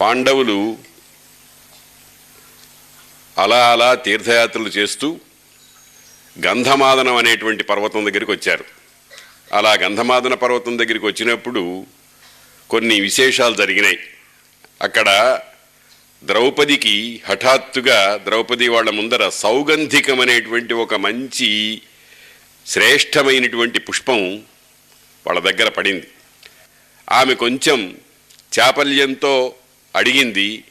పాండవులు అలా అలా తీర్థయాత్రలు చేస్తూ గంధమాదనం అనేటువంటి పర్వతం దగ్గరికి వచ్చారు. అలా గంధమాదన పర్వతం దగ్గరికి వచ్చినప్పుడు కొన్ని విశేషాలు జరిగినాయి. అక్కడ ద్రౌపదికి హఠాత్తుగా ద్రౌపది వాళ్ళ ముందర సౌగంధికం అనేటువంటి ఒక మంచి శ్రేష్టమైనటువంటి పుష్పం వాళ్ళ దగ్గర పడింది. ఆమె కొంచెం చాపల్యంతో అడిగింది.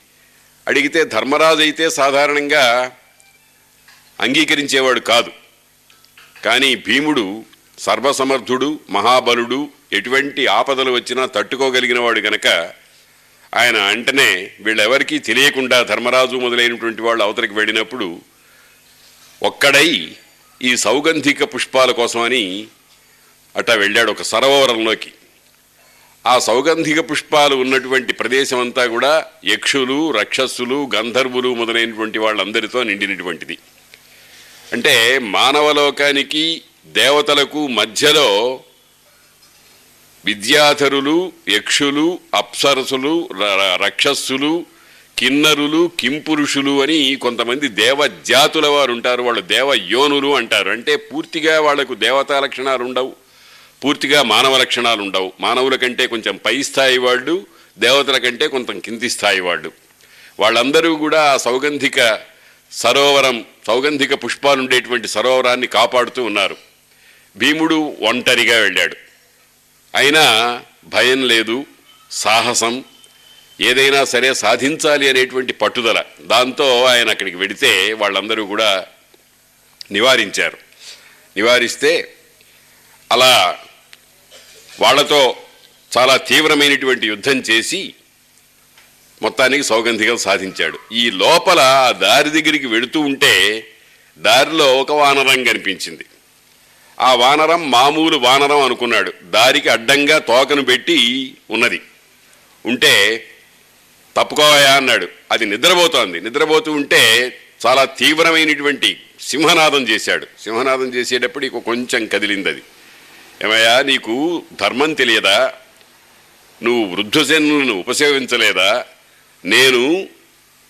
అడిగితే ధర్మరాజు అయితే సాధారణంగా అంగీకరించేవాడు కాదు. కానీ భీముడు సర్వసమర్థుడు మహాబలుడు ఎటువంటి ఆపదలు వచ్చినా తట్టుకోగలిగినవాడు గనక ఆయన అంటనే వీళ్ళెవరికీ తెలియకుండా ధర్మరాజు మొదలైనటువంటి వాళ్ళు అవతలికి వెళ్ళినప్పుడు ఒక్కడై ఈ సౌగంధిక పుష్పాల కోసమని అట్టా వెళ్ళాడు ఒక సరోవరంలోకి. ఆ సౌగంధిక పుష్పాలు ఉన్నటువంటి ప్రదేశం అంతా కూడా యక్షులు రక్షస్సులు గంధర్వులు మొదలైనటువంటి వాళ్ళందరితో నిండినటువంటిది. అంటే మానవలోకానికి దేవతలకు మధ్యలో విద్యాధరులు యక్షులు అప్సరసులు ర- రక్షస్సులు కిన్నరులు కింపురుషులు అని కొంతమంది దేవజాతుల వారు ఉంటారు. వాళ్ళు దేవయోనులు అంటారు. అంటే పూర్తిగా వాళ్ళకు దేవతా లక్షణాలు ఉండవు పూర్తిగా మానవ లక్షణాలు ఉండవు. మానవుల కంటే కొంచెం పై స్థాయి వాళ్ళు దేవతల కంటే కొంచెం కింది స్థాయి వాళ్ళు. వాళ్ళందరూ కూడా ఆ సౌగంధిక సరోవరం సౌగంధిక పుష్పాలు ఉండేటువంటి సరోవరాన్ని కాపాడుతూ ఉన్నారు. భీముడు ఒంటరిగా వెళ్ళాడు. అయినా భయం లేదు సాహసం ఏదైనా సరే సాధించాలి అనేటువంటి పట్టుదల. దాంతో ఆయన అక్కడికి వెడితే వాళ్ళందరూ కూడా నివారించారు. నివారిస్తే అలా వాళ్ళతో చాలా తీవ్రమైనటువంటి యుద్ధం చేసి మొత్తానికి సౌగంధికం సాధించాడు. ఈ లోపల ఆ దారి దగ్గరికి వెళుతూ ఉంటే దారిలో ఒక వానరం కనిపించింది. ఆ వానరం మామూలు వానరం అనుకున్నాడు. దారికి అడ్డంగా తోకను పెట్టి ఉన్నది. ఉంటే తప్పుకోవయా అన్నాడు. అది నిద్రపోతోంది. నిద్రపోతూ ఉంటే చాలా తీవ్రమైనటువంటి సింహనాదం చేశాడు. సింహనాదం చేసేటప్పుడు ఇక కొంచెం కదిలింది అది. ఏమయ్యా నీకు ధర్మం తెలియదా? నువ్వు వృద్ధజనులను ఉపసేవించలేదా నేను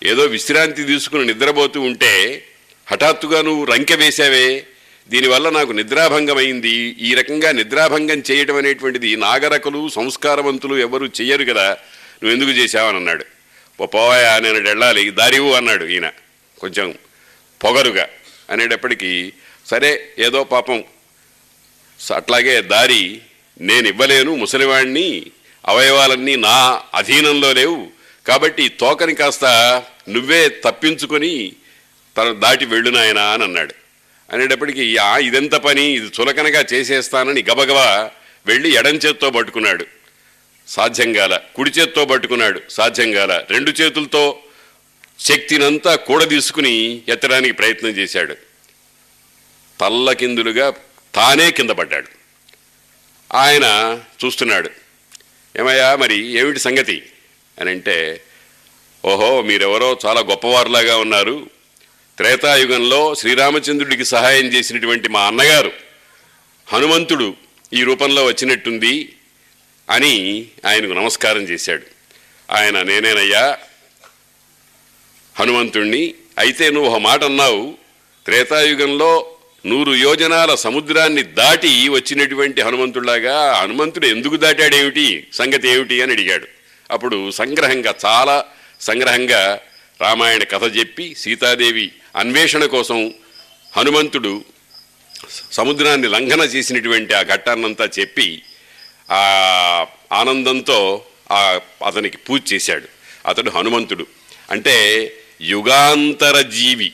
ఏదో విశ్రాంతి తీసుకుని నిద్రపోతూ ఉంటే హఠాత్తుగా నువ్వు రంకె వేశావే. దీనివల్ల నాకు నిద్రాభంగమైంది. ఈ రకంగా నిద్రాభంగం చేయటం అనేటువంటిది నాగరకులు సంస్కారవంతులు ఎవరు చెయ్యరు కదా. నువ్వు ఎందుకు చేశావని అన్నాడు. పోవాయా నేను వెళ్ళాలి. దారివు అన్నాడు ఈయన. కొంచెం పొగరుగా అనేటప్పటికీ సరే ఏదో పాపం సో అట్లాగే దారి నేను ఇవ్వలేను ముసలివాణ్ణి అవయవాలన్నీ నా అధీనంలో లేవు. కాబట్టి తోకని కాస్త నువ్వే తప్పించుకొని తన దాటి వెళ్ళు నాయనా అని అన్నాడు. అనేటప్పటికీ "ఆ, ఇదెంత పని? ఇది చులకనగా చేసేస్తానని గబగబా వెళ్ళి ఎడం చేత్తో పట్టుకున్నాడు. సాధ్యంగాల కుడి చేత్తో పట్టుకున్నాడు. సాధ్యంగాల రెండు చేతులతో శక్తినంతా కూడదీసుకుని ఎత్తడానికి ప్రయత్నం చేశాడు. తల్లకిందులుగా తానే కింద పడ్డాడు. ఆయన చూస్తున్నాడు. ఏమయ్యా మరి ఏమిటి సంగతి? అని అంటే ఓహో మీరెవరో చాలా గొప్పవారులాగా ఉన్నారు. త్రేతాయుగంలో శ్రీరామచంద్రుడికి సహాయం చేసినటువంటి మా అన్నగారు హనుమంతుడు ఈ రూపంలో వచ్చినట్టుంది అని ఆయనకు నమస్కారం చేశాడు. ఆయన నేనేనయ్యా హనుమంతుణ్ణి అయితే నువ్వు ఒక మాట అన్నావు. త్రేతాయుగంలో నూరు యోజనాల సముద్రాన్ని దాటి వచ్చినటువంటి హనుమంతుడిలాగా హనుమంతుడు ఎందుకు దాటాడేమిటి సంగతి ఏమిటి అని అడిగాడు. అప్పుడు సంగ్రహంగా చాలా సంగ్రహంగా రామాయణ కథ చెప్పి సీతాదేవి అన్వేషణ కోసం హనుమంతుడు సముద్రాన్ని లంఘన చేసినటువంటి ఆ ఘట్టాన్నంతా చెప్పి ఆ ఆనందంతో ఆ అతనికి పూజ చేశాడు. అతడు హనుమంతుడు. అంటే యుగాంతర జీవి.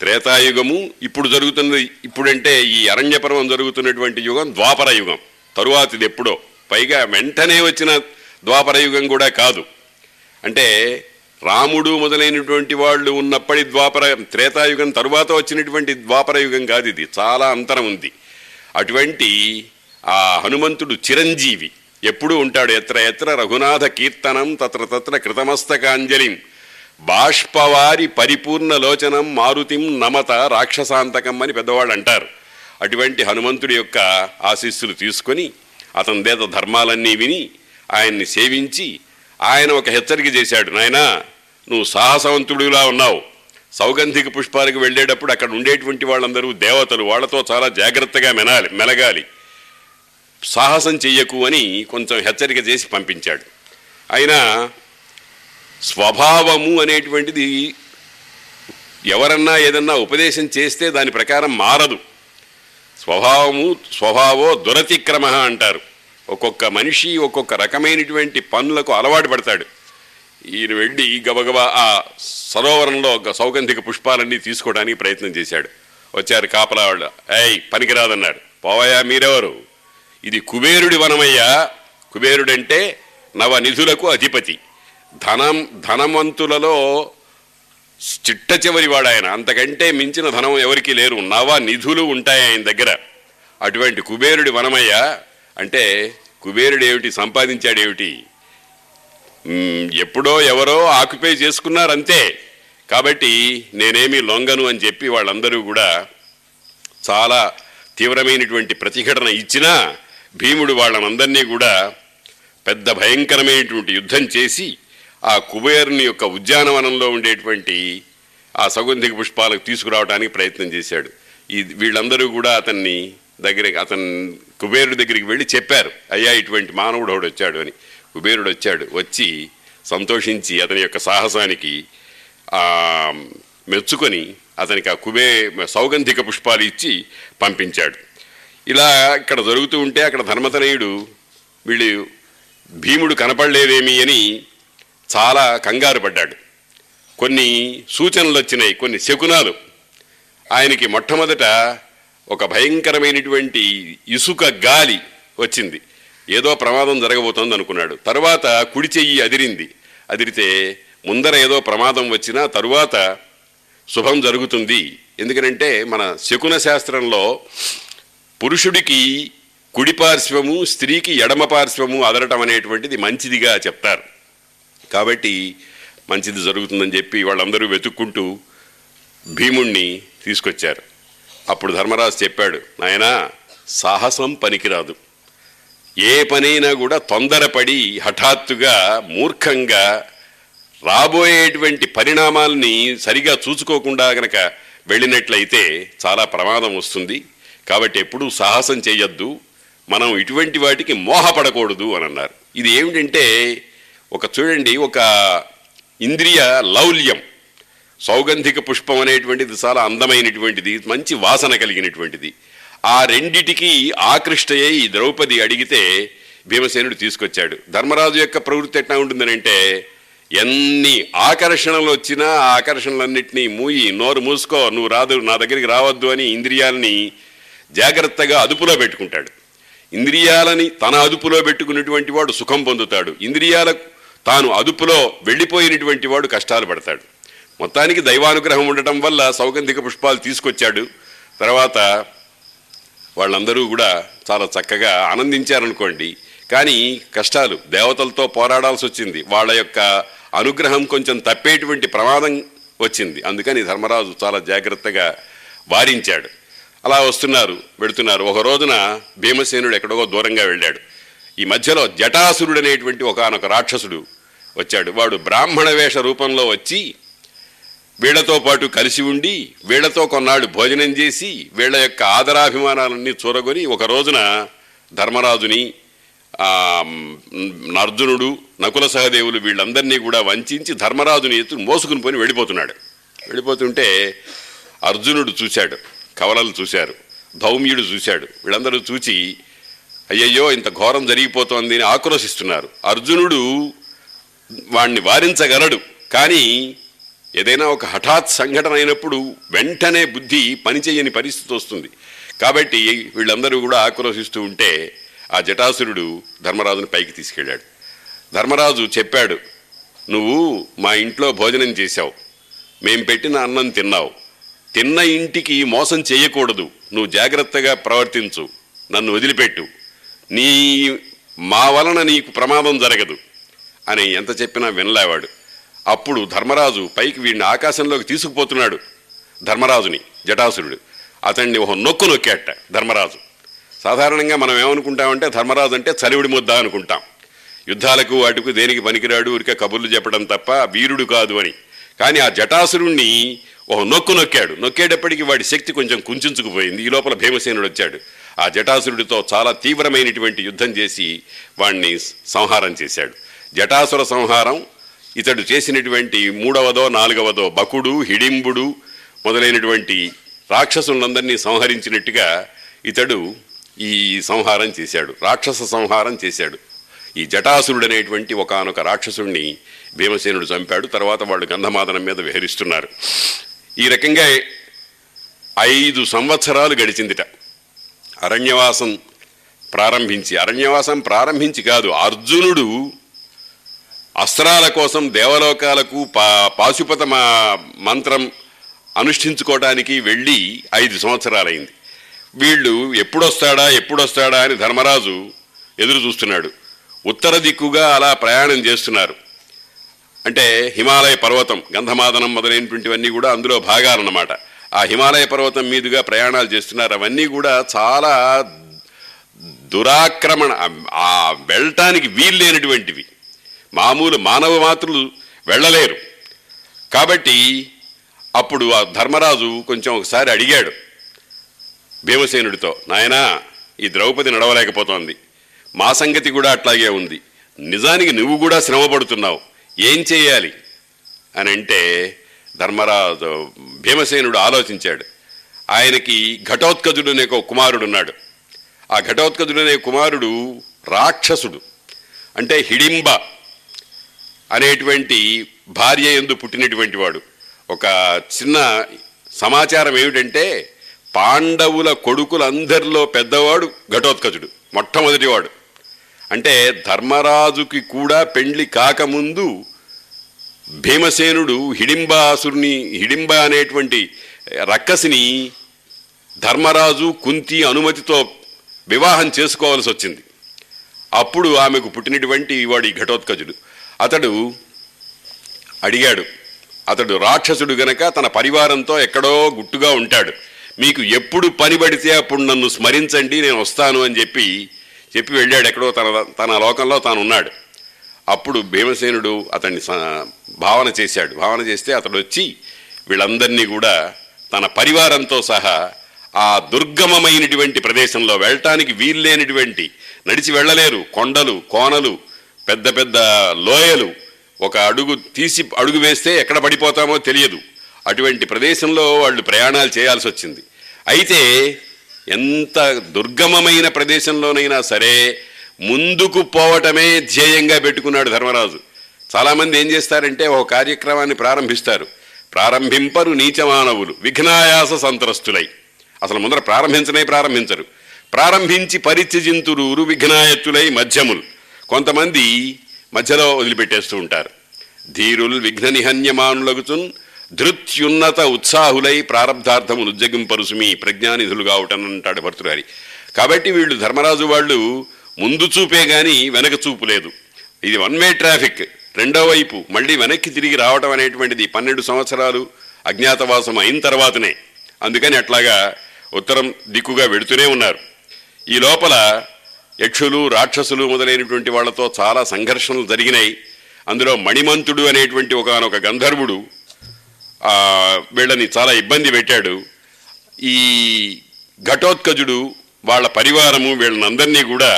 త్రేతాయుగము ఇప్పుడు జరుగుతున్నది ఇప్పుడంటే ఈ అరణ్యపర్వం జరుగుతున్నటువంటి యుగం ద్వాపర యుగం. తరువాతిది ఎప్పుడో. పైగా వెంటనే వచ్చిన ద్వాపర యుగం కూడా కాదు. అంటే రాముడు మొదలైనటువంటి వాళ్ళు ఉన్నప్పటి ద్వాపర త్రేతాయుగం తరువాత వచ్చినటువంటి ద్వాపర యుగం కాదు ఇది. చాలా అంతరం ఉంది. అటువంటి ఆ హనుమంతుడు చిరంజీవి ఎప్పుడూ ఉంటాడు. ఎత్ర ఎత్ర రఘునాథ కీర్తనం తత్ర తత్ర కృతమస్తకాంజలిం. బాష్పవారి పరిపూర్ణ లోచనం మారుతిం నమత రాక్షసాంతకం అని పెద్దవాళ్ళు అంటారు. అటువంటి హనుమంతుడి యొక్క ఆశీస్సులు తీసుకొని అతని దేత ధర్మాలన్నీ విని ఆయన్ని సేవించి ఆయన ఒక హెచ్చరిక చేశాడు. నాయనా నువ్వు సాహసవంతుడిలా ఉన్నావు. సౌగంధిక పుష్పాలకు వెళ్ళేటప్పుడు అక్కడ ఉండేటువంటి వాళ్ళందరూ దేవతలు వాళ్ళతో చాలా జాగ్రత్తగా మెనాలి మెలగాలి. సాహసం చెయ్యకు అని కొంచెం హెచ్చరిక చేసి పంపించాడు. అయినా స్వభావము అనేటువంటిది ఎవరన్నా ఏదన్నా ఉపదేశం చేస్తే దాని ప్రకారం మారదు. స్వభావము స్వభావో దురతిక్రమ అంటారు. ఒక్కొక్క మనిషి ఒక్కొక్క రకమైనటువంటి పనులకు అలవాటు పడతాడు. ఈయన వెళ్ళి గబగబా ఆ సరోవరంలో ఒక సౌగంధిక పుష్పాలన్నీ తీసుకోవడానికి ప్రయత్నం చేశాడు. వచ్చారు కాపలా వాళ్ళు ఏయ్ పనికిరాదన్నారు. పోవయా మీరెవరు? ఇది కుబేరుడి వనమయ్యా. కుబేరుడంటే నవ నిధులకు అధిపతి. ధనం ధనవంతులలో చిట్ట చివరి వాడు ఆయన అంతకంటే మించిన ధనం ఎవరికి లేరు. నవ నిధులు ఉంటాయి ఆయన దగ్గర. అటువంటి కుబేరుడి వనమయ్య అంటే కుబేరుడు ఏమిటి సంపాదించాడేమిటి మ్, ఎప్పుడో ఎవరో ఆక్యుపై చేసుకున్నారు అంతే కాబట్టి నేనేమి లొంగను అని చెప్పి వాళ్ళందరూ కూడా చాలా తీవ్రమైనటువంటి ప్రతిఘటన ఇచ్చినా భీముడు వాళ్ళనందరినీ కూడా పెద్ద భయంకరమైనటువంటి యుద్ధం చేసి ఆ కుబేరుని యొక్క ఉద్యానవనంలో ఉండేటువంటి ఆ సౌగంధిక పుష్పాలకు తీసుకురావడానికి ప్రయత్నం చేశాడు. ఈ వీళ్ళందరూ కూడా అతన్ని దగ్గరికి అతను కుబేరుడి దగ్గరికి వెళ్ళి చెప్పారు అయ్యా ఇటువంటి మానవుడు ఒకడు వచ్చాడు అని. కుబేరుడు వచ్చాడు వచ్చి సంతోషించి అతని యొక్క సాహసానికి మెచ్చుకొని అతనికి ఆ కుబే సౌగంధిక పుష్పాలు ఇచ్చి పంపించాడు. ఇలా ఇక్కడ జరుగుతూ ఉంటే అక్కడ ధర్మతనయుడు వీళ్ళు భీముడు కనపడలేదేమి అని చాలా కంగారు పడ్డాడు. కొన్ని సూచనలు వచ్చినాయి కొన్ని శకునాలు. ఆయనకి మొట్టమొదట ఒక భయంకరమైనటువంటి ఇసుక గాలి వచ్చింది. ఏదో ప్రమాదం జరగబోతోంది అనుకున్నాడు తరువాత కుడి చెయ్యి అదిరింది. అదిరితే ముందర ఏదో ప్రమాదం వచ్చినా తరువాత శుభం జరుగుతుంది. ఎందుకనంటే మన శకున శాస్త్రంలో పురుషుడికి కుడి పార్శ్వము స్త్రీకి ఎడమ పార్శ్వము అదరటం అనేటువంటిది మంచిదిగా చెప్తారు. కాబట్టి మంచిది జరుగుతుందని చెప్పి వాళ్ళందరూ వెతుక్కుంటూ భీముణ్ణి తీసుకొచ్చారు. అప్పుడు ధర్మరాజు చెప్పాడు నాయనా సాహసం పనికిరాదు. ఏ పనైనా కూడా తొందరపడి హఠాత్తుగా మూర్ఖంగా రాబోయేటువంటి పరిణామాల్ని సరిగా చూసుకోకుండా గనక వెళ్ళినట్లయితే చాలా ప్రమాదం వస్తుంది. కాబట్టి ఎప్పుడూ సాహసం చేయొద్దు. మనం ఇటువంటి వాటికి మోహపడకూడదు అని అన్నారు. ఇది ఏమిటంటే ఒక చూడండి ఒక ఇంద్రియ లౌల్యం. సౌగంధిక పుష్పం అనేటువంటిది చాలా అందమైనటువంటిది మంచి వాసన కలిగినటువంటిది. ఆ రెండిటికి ఆకృష్టయ్యే ఈ ద్రౌపది అడిగితే భీమసేనుడు తీసుకొచ్చాడు. ధర్మరాజు యొక్క ప్రవృత్తి ఎట్లా ఉంటుందనంటే ఎన్ని ఆకర్షణలు వచ్చినా ఆ ఆకర్షణలన్నింటినీ మూయి నోరు మూసుకో నువ్వు రాదు నా దగ్గరికి రావద్దు అని ఇంద్రియాలని జాగ్రత్తగా అదుపులో పెట్టుకుంటాడు. ఇంద్రియాలని తన అదుపులో పెట్టుకున్నటువంటి వాడు సుఖం పొందుతాడు. ఇంద్రియాలకు తాను అదుపులో వెళ్ళిపోయినటువంటి వాడు కష్టాలు పడతాడు. మొత్తానికి దైవానుగ్రహం ఉండటం వల్ల సౌగంధిక పుష్పాలు తీసుకొచ్చాడు. తర్వాత వాళ్ళందరూ కూడా చాలా చక్కగా ఆనందించారనుకోండి. కానీ కష్టాలు దేవతలతో పోరాడాల్సి వచ్చింది. వాళ్ళ యొక్క అనుగ్రహం కొంచెం తప్పేటువంటి ప్రమాదం వచ్చింది. అందుకని ధర్మరాజు చాలా జాగ్రత్తగా వారించాడు. అలా వస్తున్నారు వెడుతున్నారు ఒక రోజున భీమసేనుడు ఎక్కడో దూరంగా వెళ్ళాడు. ఈ మధ్యలో జటాసురుడు అనేటువంటి ఒకనొక రాక్షసుడు వచ్చాడు. వాడు బ్రాహ్మణ వేష రూపంలో వచ్చి వీళ్ళతో పాటు కలిసి ఉండి వీళ్ళతో కొన్నాళ్ళు భోజనం చేసి వీళ్ళ యొక్క ఆదరాభిమానాలన్నీ చూరగొని ఒక రోజున ధర్మరాజుని అర్జునుడు నకుల సహదేవులు వీళ్ళందరినీ కూడా వంచించి ధర్మరాజుని ఎత్తు మోసుకుని పోయి వెళ్ళిపోతున్నాడు. వెళ్ళిపోతుంటే అర్జునుడు చూశాడు కవలలు చూశారు ధౌమ్యుడు చూశాడు. వీళ్ళందరూ చూచి అయ్యయ్యో ఇంత ఘోరం జరిగిపోతోంది అని ఆక్రోశిస్తున్నారు. అర్జునుడు వాణ్ణి వారించగలడు. కానీ ఏదైనా ఒక హఠాత్ సంఘటన అయినప్పుడు వెంటనే బుద్ధి పనిచేయని పరిస్థితి వస్తుంది. కాబట్టి వీళ్ళందరూ కూడా ఆక్రోశిస్తూ ఉంటే ఆ జటాసురుడు ధర్మరాజుని పైకి తీసుకెళ్ళాడు. ధర్మరాజు చెప్పాడు నువ్వు మా ఇంట్లో భోజనం చేశావు. మేం పెట్టిన అన్నం తిన్నావు. తిన్న ఇంటికి మోసం చేయకూడదు. నువ్వు జాగ్రత్తగా ప్రవర్తించు. నన్ను వదిలిపెట్టు. నీ మా వలన నీకు ప్రమాదం జరగదు అని ఎంత చెప్పినా వినలేవాడు. అప్పుడు ధర్మరాజు పైకి వీడిని ఆకాశంలోకి తీసుకుపోతున్నాడు. ధర్మరాజుని జటాసురుడు. అతన్ని ఒక నొక్కు నొక్కేట ధర్మరాజు. సాధారణంగా మనం ఏమనుకుంటామంటే ధర్మరాజు అంటే చలివిడి ముద్ద అనుకుంటాం. యుద్ధాలకు వాటికి దేనికి పనికిరాడు ఊరికే కబుర్లు చెప్పడం తప్ప వీరుడు కాదు అని. కానీ ఆ జటాసురుణ్ణి ఓ నొక్కు నొక్కాడు. నొక్కేటప్పటికి వాడి శక్తి కొంచెం కుంచుకుపోయింది. ఈ లోపల భీమసేనుడు వచ్చాడు. ఆ జటాసురుడితో చాలా తీవ్రమైనటువంటి యుద్ధం చేసి వాణ్ణి సంహారం చేశాడు. జటాసుర సంహారం ఇతడు చేసినటువంటి మూడవదో నాలుగవదో బకుడు హిడింబుడు మొదలైనటువంటి రాక్షసులందరినీ సంహరించినట్టుగా ఇతడు ఈ సంహారం చేశాడు రాక్షస సంహారం చేశాడు. ఈ జటాసురుడు అనేటువంటి ఒకనొక రాక్షసుడిని భీమసేనుడు చంపాడు తర్వాత వాళ్ళు గంధమాదనం మీద విహరిస్తున్నారు. ఈ రకంగా ఐదు సంవత్సరాలు గడిచిందిట. అరణ్యవాసం ప్రారంభించి అరణ్యవాసం ప్రారంభించి కాదు అర్జునుడు అస్త్రాల కోసం దేవలోకాలకు పా పాశుపత మా- మంత్రం అనుష్ఠించుకోవడానికి వెళ్ళి ఐదు సంవత్సరాలైంది. వీళ్ళు ఎప్పుడొస్తాడా ఎప్పుడొస్తాడా అని ధర్మరాజు ఎదురు చూస్తున్నాడు. ఉత్తర దిక్కుగా అలా ప్రయాణం చేస్తున్నారు. అంటే హిమాలయ పర్వతం గంధమాదనం మొదలైనటువంటివన్నీ కూడా అందులో భాగాలన్నమాట. ఆ హిమాలయ పర్వతం మీదుగా ప్రయాణాలు చేస్తున్నారు. అవన్నీ కూడా చాలా దురాక్రమణ ఆ వెళ్ళటానికి వీల్లేనటువంటివి మామూలు మానవ మాతృలు వెళ్ళలేరు. కాబట్టి అప్పుడు ఆ ధర్మరాజు కొంచెం ఒకసారి అడిగాడు భీమసేనుడితో నాయనా ఈ ద్రౌపది నడవలేకపోతోంది. మా సంగతి కూడా అట్లాగే ఉంది. నిజానికి నువ్వు కూడా శ్రమ పడుతున్నావు ఏం చేయాలి? అని అంటే ధర్మరాజు భీమసేనుడు ఆలోచించాడు. ఆయనకి ఘటోత్కజుడు అనే ఒక కుమారుడున్నాడు. ఆ ఘటోత్కజుడు అనే కుమారుడు రాక్షసుడు అంటే హిడింబ అనేటువంటి భార్య ఎందు పుట్టినటువంటి వాడు. ఒక చిన్న సమాచారం ఏమిటంటే పాండవుల కొడుకులందరిలో పెద్దవాడు ఘటోత్కజుడు మొట్టమొదటివాడు. అంటే ధర్మరాజుకి కూడా పెండ్లి కాకముందు భీమసేనుడు హిడింబాసురుని హిడింబ అనేటువంటి రక్కసిని ధర్మరాజు కుంతి అనుమతితో వివాహం చేసుకోవాల్సి వచ్చింది. అప్పుడు ఆమెకు పుట్టినటువంటి వాడి ఘటోత్కజుడు అతడు అడిగాడు అతడు రాక్షసుడు గనక తన పరివారంతో ఎక్కడో గుట్టుగా ఉంటాడు. మీకు ఎప్పుడు పని పడితే అప్పుడు నన్ను స్మరించండి నేను వస్తాను అని చెప్పి చెప్పి వెళ్ళాడు ఎక్కడో తన తన లోకంలో తాను ఉన్నాడు అప్పుడు భీమసేనుడు అతన్ని స- భావన చేశాడు. భావన చేస్తే అతడు వచ్చి వీళ్ళందరినీ కూడా తన పరివారంతో సహా ఆ దుర్గమమైనటువంటి ప్రదేశంలో వెళ్ళటానికి వీల్లేనటువంటి నడిచి వెళ్ళలేరు. కొండలు కోనలు పెద్ద పెద్ద లోయలు ఒక అడుగు తీసి అడుగు వేస్తే ఎక్కడ పడిపోతామో తెలియదు. అటువంటి ప్రదేశంలో వాళ్ళు ప్రయాణాలు చేయాల్సి వచ్చింది అయితే ఎంత దుర్గమమైన ప్రదేశంలోనైనా సరే ముందుకు పోవటమే ధ్యేయంగా పెట్టుకున్నాడు ధర్మరాజు. చాలామంది ఏం చేస్తారంటే ఒక కార్యక్రమాన్ని ప్రారంభిస్తారు. ప్రారంభింపరు నీచమానవులు విఘ్నాయాస సంత్రస్తులై. అసలు ముందర ప్రారంభించనే ప్రారంభించరు. ప్రారంభించి పరిత్యజింతురూరు విఘ్నాయత్తులై మధ్యములు. కొంతమంది మధ్యలో వదిలిపెట్టేస్తూ ఉంటారు. ధీరుల్ విఘ్న నిహన్యమానులగుచున్ ధృత్యున్నత ఉత్సాహులై ప్రారంధార్థమును ఉజ్జగింపరుసుమి ప్రజ్ఞానిధులు కావటనంటాడు భర్తురారి కాబట్టి వీళ్ళు ధర్మరాజు వాళ్ళు ముందు చూపే కానీ వెనక చూపు లేదు. ఇది వన్ వే ట్రాఫిక్. రెండో వైపు మళ్ళీ వెనక్కి తిరిగి రావటం అనేటువంటిది పన్నెండు సంవత్సరాలు అజ్ఞాతవాసం అయిన తర్వాతనే. అందుకని అట్లాగా ఉత్తరం దిక్కుగా వెడుతూనే ఉన్నారు. ఈ లోపల యక్షులు రాక్షసులు మొదలైనటువంటి వాళ్ళతో చాలా సంఘర్షణలు జరిగినాయి. అందులో మణిమంతుడు అనేటువంటి ఒకనొక గంధర్వుడు వీళ్ళని చాలా ఇబ్బంది పెట్టాడు. ఈ ఘటోత్కజుడు వాళ్ళ పరివారము వీళ్ళనందరినీ కూడా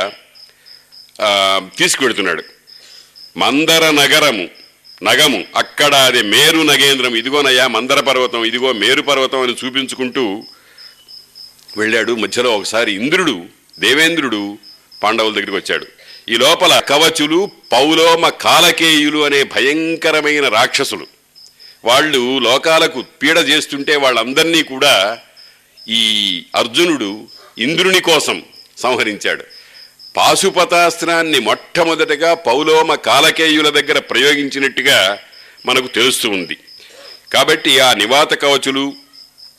తీసుకువెడుతున్నాడు. మందర నగరము నగము అక్కడ అది మేరు నగేంద్రం ఇదిగోనయ్యా మందర పర్వతం ఇదిగో మేరు పర్వతం అని చూపించుకుంటూ వెళ్ళాడు. మధ్యలో ఒకసారి ఇంద్రుడు దేవేంద్రుడు పాండవుల దగ్గరికి వచ్చాడు. ఈ లోపల కవచులు పౌలోమ కాలకేయులు అనే భయంకరమైన రాక్షసులు. వాళ్ళు లోకాలకు పీడ చేస్తుంటే వాళ్ళందరినీ కూడా ఈ అర్జునుడు ఇంద్రుని కోసం సంహరించాడు. పాశుపతాస్త్రాన్ని మొట్టమొదటగా పౌలోమ కాలకేయుల దగ్గర ప్రయోగించినట్టుగా మనకు తెలుస్తూ ఉంది. కాబట్టి ఆ నివాత కవచులు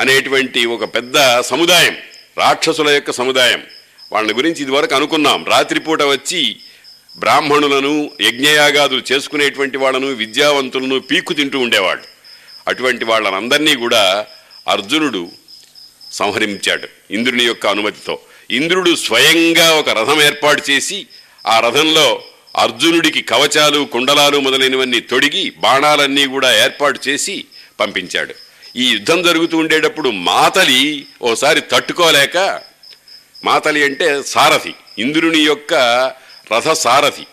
అనేటువంటి ఒక పెద్ద సముదాయం రాక్షసుల యొక్క సముదాయం. వాళ్ళని గురించి ఇదివరకు అనుకున్నాం. రాత్రిపూట వచ్చి బ్రాహ్మణులను యజ్ఞయాగాదులు చేసుకునేటువంటి వాళ్ళను విద్యావంతులను పీక్కు తింటూ ఉండేవాడు. అటువంటి వాళ్ళనందరినీ కూడా అర్జునుడు సంహరించాడు ఇంద్రుని యొక్క అనుమతితో. ఇంద్రుడు స్వయంగా ఒక రథం ఏర్పాటు చేసి ఆ రథంలో అర్జునుడికి కవచాలు కుండలాలు మొదలైనవన్నీ తొడిగి బాణాలన్నీ కూడా ఏర్పాటు చేసి పంపించాడు. ఈ యుద్ధం జరుగుతూ ఉండేటప్పుడు మాతలి ఓసారి తట్టుకోలేక మాతలి అంటే సారథి ఇంద్రుని యొక్క రథ సారథి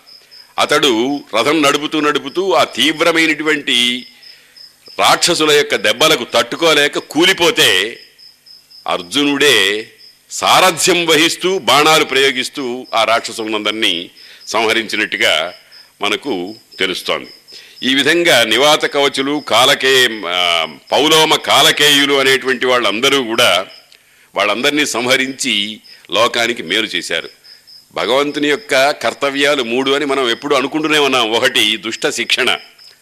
అతడు రథం నడుపుతూ నడుపుతూ ఆ తీవ్రమైనటువంటి రాక్షసుల యొక్క దెబ్బలకు తట్టుకోలేక కూలిపోతే అర్జునుడే సారథ్యం వహిస్తూ బాణాలు ప్రయోగిస్తూ ఆ రాక్షసులందరినీ సంహరించినట్టుగా మనకు తెలుస్తోంది. ఈ విధంగా నివాత కవచులు కాలకే పౌలోమ కాలకేయులు అనేటువంటి వాళ్ళందరూ కూడా వాళ్ళందరినీ సంహరించి లోకానికి మేలు చేశారు. భగవంతుని యొక్క కర్తవ్యాలు మూడు అని మనం ఎప్పుడు అనుకుంటూనే ఉన్నాం. ఒకటి దుష్ట శిక్షణ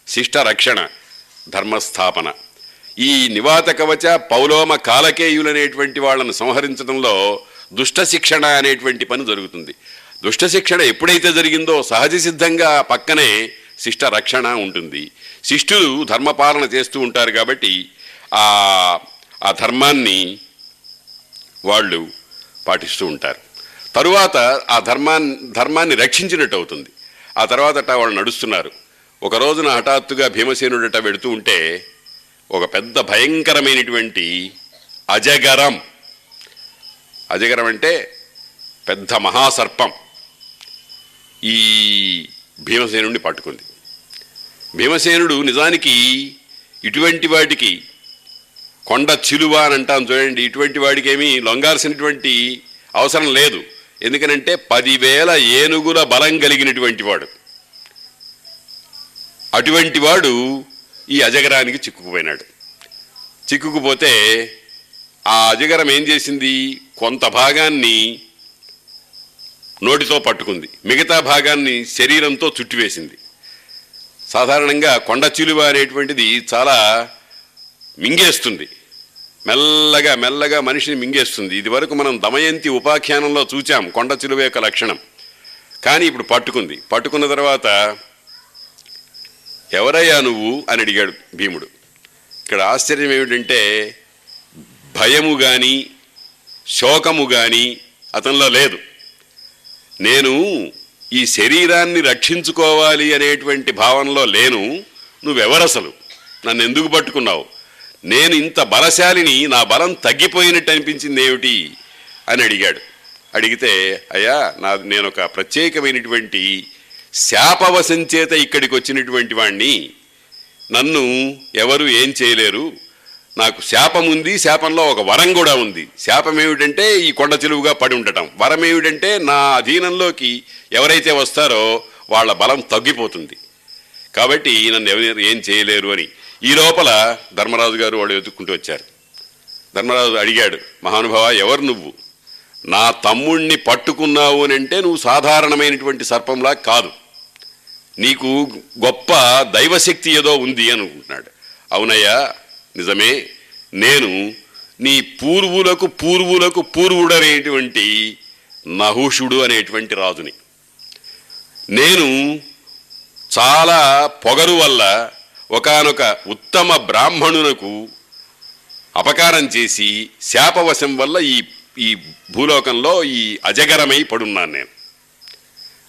శిష్ట రక్షణ ధర్మస్థాపన. ఈ నివాత కవచ పౌలోమ కాలకేయులనేటువంటి వాళ్ళను సంహరించడంలో దుష్ట శిక్షణ అనేటువంటి పని జరుగుతుంది. దుష్ట శిక్షణ ఎప్పుడైతే జరిగిందో సహజ సిద్ధంగా పక్కనే శిష్ట రక్షణ ఉంటుంది. శిష్టులు ధర్మపాలన చేస్తూ ఉంటారు కాబట్టి ఆ ఆ ధర్మాన్ని వాళ్ళు పాటిస్తూ ఉంటారు. తరువాత ఆ ధర్మాన్ని ధర్మాన్ని రక్షించినట్టు అవుతుంది. ఆ తర్వాత వాళ్ళు నడుస్తున్నారు. ఒక రోజున హఠాత్తుగా భీమసేనుడట వెడుతూ ఉంటే ఒక పెద్ద భయంకరమైనటువంటి అజగరం. అజగరం అంటే పెద్ద మహాసర్పం. ఈ భీమసేనుడిని పట్టుకుంది. భీమసేనుడు నిజానికి ఇటువంటి వాటికి కొండ చిలువ అని అంటాం చూడండి. ఇటువంటి వాడికి ఏమీ లొంగాల్సినటువంటి అవసరం లేదు. ఎందుకనంటే పదివేల ఏనుగుల బలం కలిగినటువంటి వాడు. అటువంటి వాడు ఈ అజగరానికి చిక్కుకుపోయినాడు. చిక్కుకుపోతే ఆ అజగరం ఏం చేసింది? కొంత భాగాన్ని నోటితో పట్టుకుంది. మిగతా భాగాన్ని శరీరంతో చుట్టివేసింది. సాధారణంగా కొండ చిలువ అనేటువంటిది చాలా మింగేస్తుంది. మెల్లగా మెల్లగా మనిషిని మింగేస్తుంది. ఇది వరకు మనం దమయంతి ఉపాఖ్యానంలో చూచాం కొండ చిలువ యొక్క లక్షణం. కానీ ఇప్పుడు పట్టుకుంది. పట్టుకున్న తర్వాత ఎవరయ్యా నువ్వు? అని అడిగాడు భీముడు. ఇక్కడ ఆశ్చర్యం ఏమిటంటే భయము కానీ శోకము కానీ అతనిలో లేదు. నేను ఈ శరీరాన్ని రక్షించుకోవాలి అనేటువంటి భావనలో లేను. నువ్వెవరసలు? నన్ను ఎందుకు పట్టుకున్నావు? నేను ఇంత బలశాలిని నా బలం తగ్గిపోయినట్టు అనిపించింది ఏమిటి? అని అడిగాడు. అడిగితే అయ్యా నా నేను ఒక ప్రత్యేకమైనటువంటి శాపవశం చేత ఇక్కడికి వచ్చినటువంటి వాణ్ణి నన్ను ఎవరు ఏం చేయలేరు. నాకు శాపం ఉంది శాపంలో ఒక వరం కూడా ఉంది. శాపం ఏమిటంటే ఈ కొండ చెలువుగా పడి ఉండటం. వరం ఏమిటంటే నా అధీనంలోకి ఎవరైతే వస్తారో వాళ్ళ బలం తగ్గిపోతుంది. కాబట్టి నన్ను ఎవరు ఏం చేయలేరు అని. ఈ లోపల ధర్మరాజు గారు వాళ్ళు వెతుక్కుంటూ వచ్చారు. ధర్మరాజు అడిగాడు మహానుభావ ఎవరు నువ్వు? నా తమ్ముణ్ణి పట్టుకున్నావు అని అంటే నువ్వు సాధారణమైనటువంటి సర్పంలా కాదు. నీకు గొప్ప దైవశక్తి ఏదో ఉంది అనుకుంటున్నాడు. అవునయ్యా నిజమే. నేను నీ పూర్వులకు పూర్వులకు పూర్వుడనేటువంటి నహుషుడు అనేటువంటి రాజుని. నేను చాలా పొగరు వల్ల ఒకానొక ఉత్తమ బ్రాహ్మణునకు అపకారం చేసి శాపవశం వల్ల ఈ ఈ భూలోకంలో ఈ అజగరమై పడున్నాను నేను.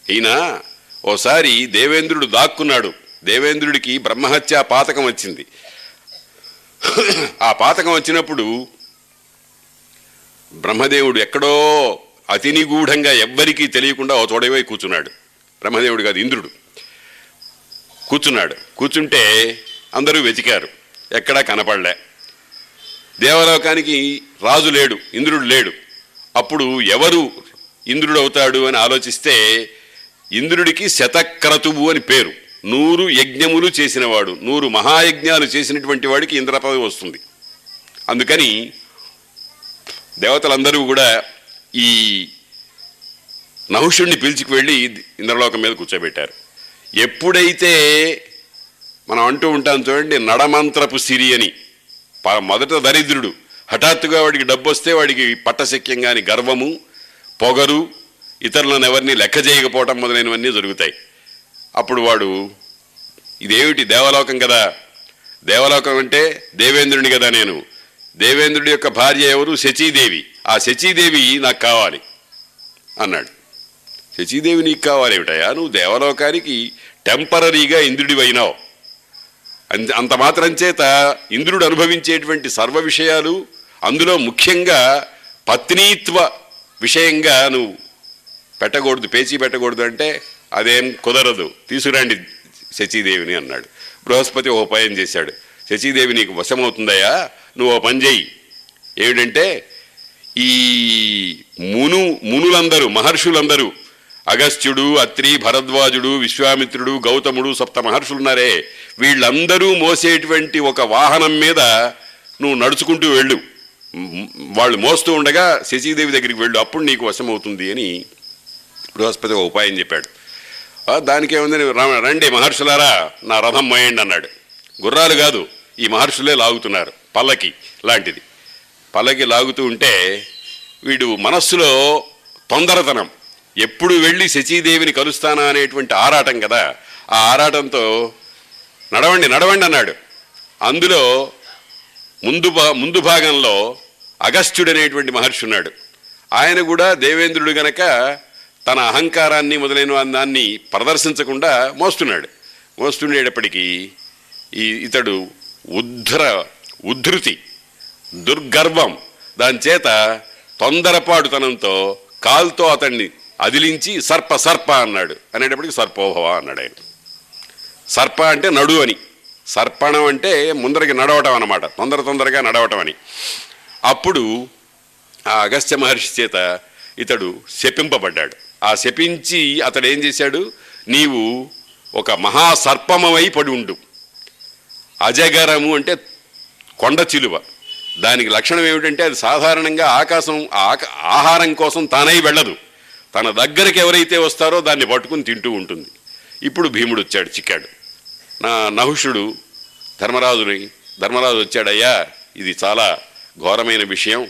అయినా ఓసారి దేవేంద్రుడు దాక్కున్నాడు. దేవేంద్రుడికి బ్రహ్మహత్య పాతకం వచ్చింది. ఆ పాతకం వచ్చినప్పుడు బ్రహ్మదేవుడు ఎక్కడో అతి నిగూఢంగా ఎవ్వరికీ తెలియకుండా ఓ తోడవై కూర్చున్నాడు. బ్రహ్మదేవుడు కాదు ఇంద్రుడు. కూర్చున్నాడు. కూర్చుంటే అందరూ వెతికారు. ఎక్కడా కనపడలే. దేవలోకానికి రాజు లేడు ఇంద్రుడు లేడు. అప్పుడు ఎవరు ఇంద్రుడు అవుతాడు అని ఆలోచిస్తే ఇంద్రుడికి శతక్రతువు అని పేరు. నూరు యజ్ఞములు చేసినవాడు నూరు మహాయజ్ఞాలు చేసినటువంటి వాడికి ఇంద్ర పదవి వస్తుంది. అందుకని దేవతలందరూ కూడా ఈ నహుషుణ్ణి పిలిచికి వెళ్ళి ఇంద్రలోకం మీద కూర్చోబెట్టారు. ఎప్పుడైతే మనం అంటూ ఉంటాం చూడండి నడమంత్రపు సిరి అని. మొదట దరిద్రుడు. హఠాత్తుగా వాడికి డబ్బు వస్తే వాడికి పట్టశక్యం కానీ గర్వము పొగరు ఇతరులను ఎవరిని లెక్క చేయకపోవటం మొదలైనవన్నీ జరుగుతాయి. అప్పుడు వాడు ఇదేమిటి దేవలోకం కదా? దేవలోకం అంటే దేవేంద్రుని కదా నేను. దేవేంద్రుడి యొక్క భార్య ఎవరు? శచీదేవి. ఆ శచీదేవి నాకు కావాలి. అన్నాడు. శచీదేవి నీకు కావాలేమిటయా నువ్వు దేవలోకానికి టెంపరీగా ఇంద్రుడివైనావు. అంత అంత మాత్రం చేత ఇంద్రుడు అనుభవించేటువంటి సర్వ విషయాలు అందులో ముఖ్యంగా పత్నీత్వ విషయంగా నువ్వు పెట్టకూడదు పేచీ పెట్టకూడదు అంటే అదేం కుదరదు. తీసుకురండి శచీదేవిని అన్నాడు. బృహస్పతి ఓ ఉపాయం చేశాడు. శచీదేవి నీకు వశమవుతుందయ్యా నువ్వు ఓ పని చేయి ఏమిటంటే ఈ మును మునులందరూ మహర్షులందరూ అగస్త్యుడు అత్రి భరద్వాజుడు విశ్వామిత్రుడు గౌతముడు సప్త మహర్షులున్నారే. వీళ్ళందరూ మోసేటువంటి ఒక వాహనం మీద నువ్వు నడుచుకుంటూ వెళ్ళు. వాళ్ళు మోస్తూ ఉండగా శశీదేవి దగ్గరికి వెళ్ళు అప్పుడు నీకు వశమవుతుంది అని బృహస్పతి ఒక ఉపాయం చెప్పాడు. దానికేముందని రండి మహర్షులారా నా రథం మోయండి అన్నాడు. గుర్రాలు కాదు ఈ మహర్షులే లాగుతున్నారు పల్లకి లాంటిది. పల్లకి లాగుతూ ఉంటే వీడు మనస్సులో తొందరతనం ఎప్పుడు వెళ్ళి శచీదేవిని కలుస్తానా అనేటువంటి ఆరాటం కదా. ఆ ఆరాటంతో నడవండి నడవండి అన్నాడు. అందులో ముందు ముందు భాగంలో అగస్త్యుడు అనేటువంటి మహర్షి ఉన్నాడు. ఆయన కూడా దేవేంద్రుడు గనక తన అహంకారాన్ని మొదలైన దాన్ని ప్రదర్శించకుండా మోస్తున్నాడు. మోస్తుండేటప్పటికీ ఈ ఇతడు ఉద్ధర ఉద్ధృతి దుర్గర్వం దాని చేత తొందరపాటుతనంతో కాల్తో అతన్ని అదిలించి సర్ప సర్ప అన్నాడు. అనేటప్పటికి సర్పోభవ అన్నాడు ఆయన. సర్ప అంటే నడు అని. సర్పణం అంటే ముందరికి నడవటం అన్నమాట. తొందర తొందరగా నడవటం అని. అప్పుడు ఆ అగస్త్య మహర్షి చేత ఇతడు శపింపబడ్డాడు. ఆ శపించి అతడు ఏం చేశాడు? నీవు ఒక మహాసర్పమై పడి ఉండు. అజగరము అంటే కొండ చిలువ. దానికి లక్షణం ఏమిటంటే అది సాధారణంగా ఆకాశం ఆక- ఆహారం కోసం తానై వెళ్ళదు. తన దగ్గరికి ఎవరైతే వస్తారో దాన్ని పట్టుకుని తింటూ ఉంటుంది. ఇప్పుడు భీముడు వచ్చాడు చిక్కాడు. నా నహుషుడు ధర్మరాజుని ధర్మరాజు వచ్చాడయ్యా ఇది చాలా ఘోరమైన విషయం.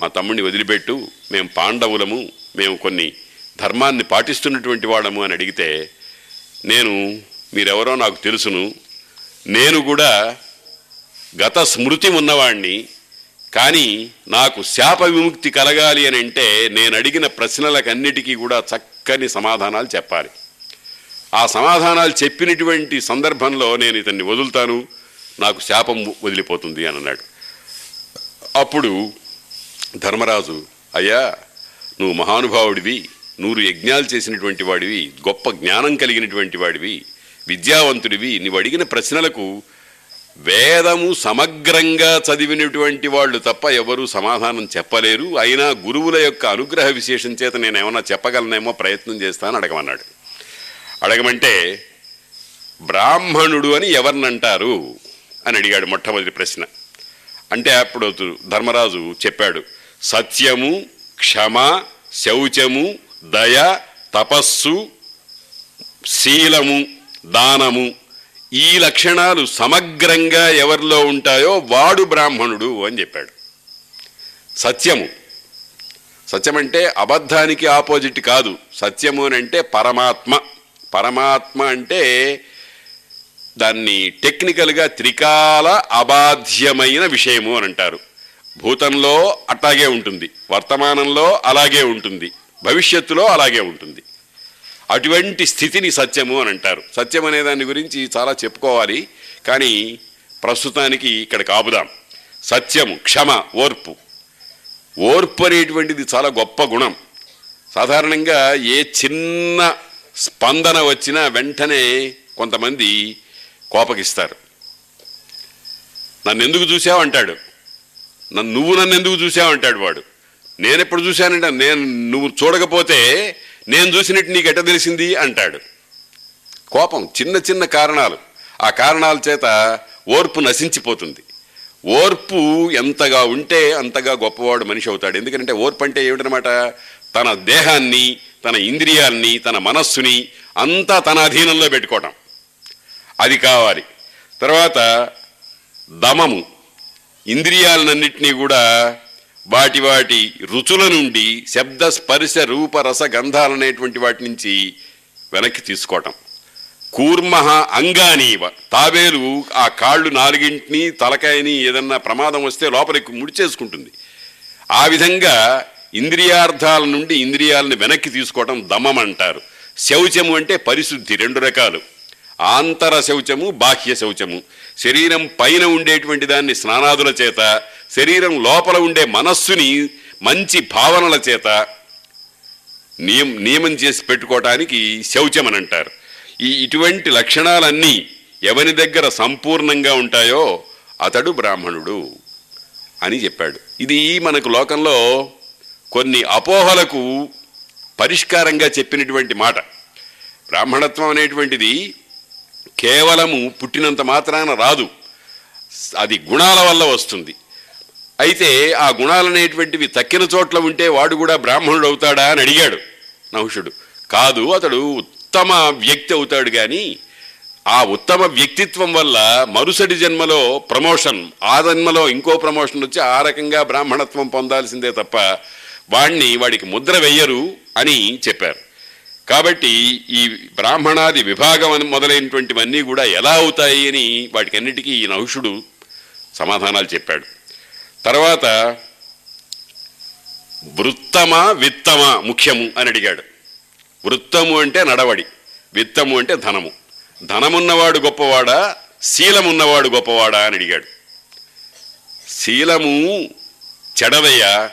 మా తమ్ముడిని వదిలిపెట్టు మేము పాండవులము మేము కొన్ని ధర్మాన్ని పాటిస్తున్నటువంటి వాళ్ళము అని అడిగితే నేను మీరెవరో నాకు తెలుసును నేను కూడా గత స్మృతి ఉన్నవాణ్ణి కానీ నాకు శాప విముక్తి కలగాలి అని అంటే నేను అడిగిన ప్రశ్నలకన్నిటికీ కూడా చక్కని సమాధానాలు చెప్పాలి. ఆ సమాధానాలు చెప్పినటువంటి సందర్భంలో నేను ఇతన్ని వదులుతాను. నాకు శాపం వదిలిపోతుంది అని అన్నాడు. అప్పుడు ధర్మరాజు అయ్యా నువ్వు మహానుభావుడివి నూరు యజ్ఞాలు చేసినటువంటి వాడివి గొప్ప జ్ఞానం కలిగినటువంటి వాడివి విద్యావంతుడివి నువ్వు అడిగిన ప్రశ్నలకు వేదము సమగ్రంగా చదివినటువంటి వాళ్ళు తప్ప ఎవరూ సమాధానం చెప్పలేరు. అయినా గురువుల యొక్క అనుగ్రహ విశేషం చేత నేను ఏమన్నా చెప్పగలనేమో ప్రయత్నం చేస్తాను అడగమన్నాడు. అడగమంటే బ్రాహ్మణుడు అని ఎవరినంటారు? అని అడిగాడు మొట్టమొదటి ప్రశ్న. అంటే అప్పుడు ధర్మరాజు చెప్పాడు సత్యము క్షమ శౌచము దయ తపస్సు శీలము దానము ఈ లక్షణాలు సమగ్రంగా ఎవరిలో ఉంటాయో వాడు బ్రాహ్మణుడు అని చెప్పాడు. సత్యము. సత్యం అంటే అబద్ధానికి ఆపోజిట్ కాదు. సత్యము అని అంటే పరమాత్మ. పరమాత్మ అంటే దాన్ని టెక్నికల్గా త్రికాల అబాధ్యమైన విషయము అని అంటారు. భూతంలో అట్లాగే ఉంటుంది. వర్తమానంలో అలాగే ఉంటుంది. భవిష్యత్తులో అలాగే ఉంటుంది. అటువంటి స్థితిని సత్యము అని అంటారు. సత్యం అనే దాని గురించి చాలా చెప్పుకోవాలి. కానీ ప్రస్తుతానికి ఇక్కడ కాపుదాం. సత్యము క్షమ ఓర్పు. ఓర్పు అనేటువంటిది చాలా గొప్ప గుణం. సాధారణంగా ఏ చిన్న స్పందన వచ్చినా వెంటనే కొంతమంది కోపగిస్తారు. నన్ను ఎందుకు చూసావు అంటాడు. నన్ను నువ్వు నన్ను ఎందుకు చూసావు అంటాడు వాడు. నేనెప్పుడు చూశానంటే నేను నువ్వు చూడకపోతే నేను చూసినట్టు నీకు ఎట తెలిసింది? అంటాడు. కోపం చిన్న చిన్న కారణాలు. ఆ కారణాల చేత ఓర్పు నశించిపోతుంది. ఓర్పు ఎంతగా ఉంటే అంతగా గొప్పవాడు మనిషి అవుతాడు. ఎందుకంటే ఓర్పు అంటే ఏమిటనమాట? తన దేహాన్ని తన ఇంద్రియాల్ని తన మనస్సుని అంతా తన అధీనంలో పెట్టుకోవటం. అది కావాలి. తర్వాత దమము. ఇంద్రియాలన్నింటినీ కూడా వాటి వాటి రుచుల నుండి శబ్ద స్పర్శ రూప రస గంధాలనేటువంటి వాటి నుంచి వెనక్కి తీసుకోవటం. కూర్మహ అంగానీవ. తాబేలు ఆ కాళ్ళు నాలుగింటిని తలకాయని ఏదన్నా ప్రమాదం వస్తే లోపలికి ముడిచేసుకుంటుంది. ఆ విధంగా ఇంద్రియార్థాల నుండి ఇంద్రియాలను వెనక్కి తీసుకోవటం దమం అంటారు. శౌచము అంటే పరిశుద్ధి రెండు రకాలు. ఆంతర శౌచము బాహ్య శౌచము. శరీరం పైన ఉండేటువంటి దాన్ని స్నానాదుల చేత శరీరం లోపల ఉండే మనస్సుని మంచి భావనల చేత నియం నియమం చేసి పెట్టుకోవటానికి శౌచమని అంటారు. ఈ ఇటువంటి లక్షణాలన్నీ ఎవని దగ్గర సంపూర్ణంగా ఉంటాయో అతడు బ్రాహ్మణుడు అని చెప్పాడు. ఇది మనకు లోకంలో కొన్ని అపోహలకు పరిష్కారంగా చెప్పినటువంటి మాట. బ్రాహ్మణత్వం అనేటువంటిది కేవలము పుట్టినంత మాత్రాన రాదు. అది గుణాల వల్ల వస్తుంది. అయితే ఆ గుణాలనేటువంటివి తక్కిన చోట్ల ఉంటే వాడు కూడా బ్రాహ్మణుడు అవుతాడా అని అడిగాడు నహుషుడు కాదు అతడు ఉత్తమ వ్యక్తి అవుతాడు కానీ ఆ ఉత్తమ వ్యక్తిత్వం వల్ల మరుసటి జన్మలో ప్రమోషన్ ఆ జన్మలో ఇంకో ప్రమోషన్ వచ్చి ఆ రకంగా బ్రాహ్మణత్వం పొందాల్సిందే తప్ప వాణ్ణి వాడికి ముద్ర వెయ్యరు అని చెప్పారు. కాబట్టి ఈ బ్రాహ్మణాది విభాగం మొదలైనటువంటివన్నీ కూడా ఎలా అవుతాయి అని వాటికన్నిటికీ ఈ నహుషుడు సమాధానాలు చెప్పాడు. తర్వాత వృత్తమా విత్తమా ముఖ్యము అని అడిగాడు. వృత్తము అంటే నడవడి విత్తము అంటే ధనము. ధనమున్నవాడు గొప్పవాడా శీలమున్నవాడు గొప్పవాడా అని అడిగాడు. శీలము చెడవయ్యా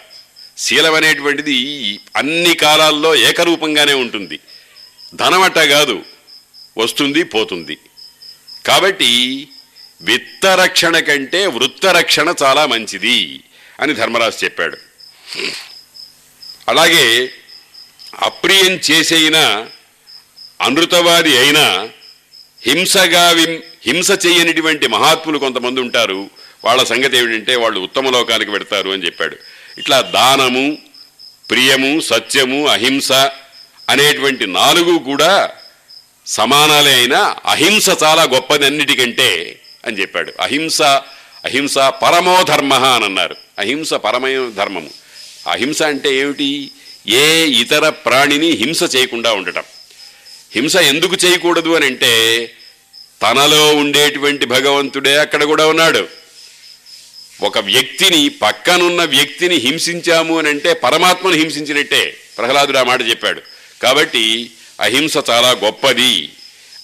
శీలం అనేటువంటిది అన్ని కాలాల్లో ఏకరూపంగానే ఉంటుంది. ధనమట్ట కాదు వస్తుంది పోతుంది. కాబట్టి విత్తరక్షణ కంటే వృత్తరక్షణ చాలా మంచిది అని ధర్మరాజు చెప్పాడు. అలాగే అప్రియం చేసైనా అనృతవాది అయినా హింసగా విం- హింస చేయనిటువంటి మహాత్ములు కొంతమంది ఉంటారు. వాళ్ళ సంగతి ఏమిటంటే వాళ్ళు ఉత్తమ లోకానికి పెడతారు అని చెప్పాడు. ఇట్లా దానము ప్రియము సత్యము అహింస అనేటువంటి నాలుగు కూడా సమానాలే అయినా అహింస చాలా గొప్పది అన్నిటికంటే అని చెప్పాడు. అహింస అహింస పరమో ధర్మ అని అన్నారు. అహింస పరమైన ధర్మము. అహింస అంటే ఏమిటి? ఏ ఇతర ప్రాణిని హింస చేయకుండా ఉండటం. హింస ఎందుకు చేయకూడదు అని అంటే తనలో ఉండేటువంటి భగవంతుడే అక్కడ కూడా ఉన్నాడు. ఒక వ్యక్తిని పక్కనున్న వ్యక్తిని హింసించాము అని అంటే పరమాత్మను హింసించినట్టే ప్రహ్లాదుడు ఆ మాట చెప్పాడు. కాబట్టి అహింస చాలా గొప్పది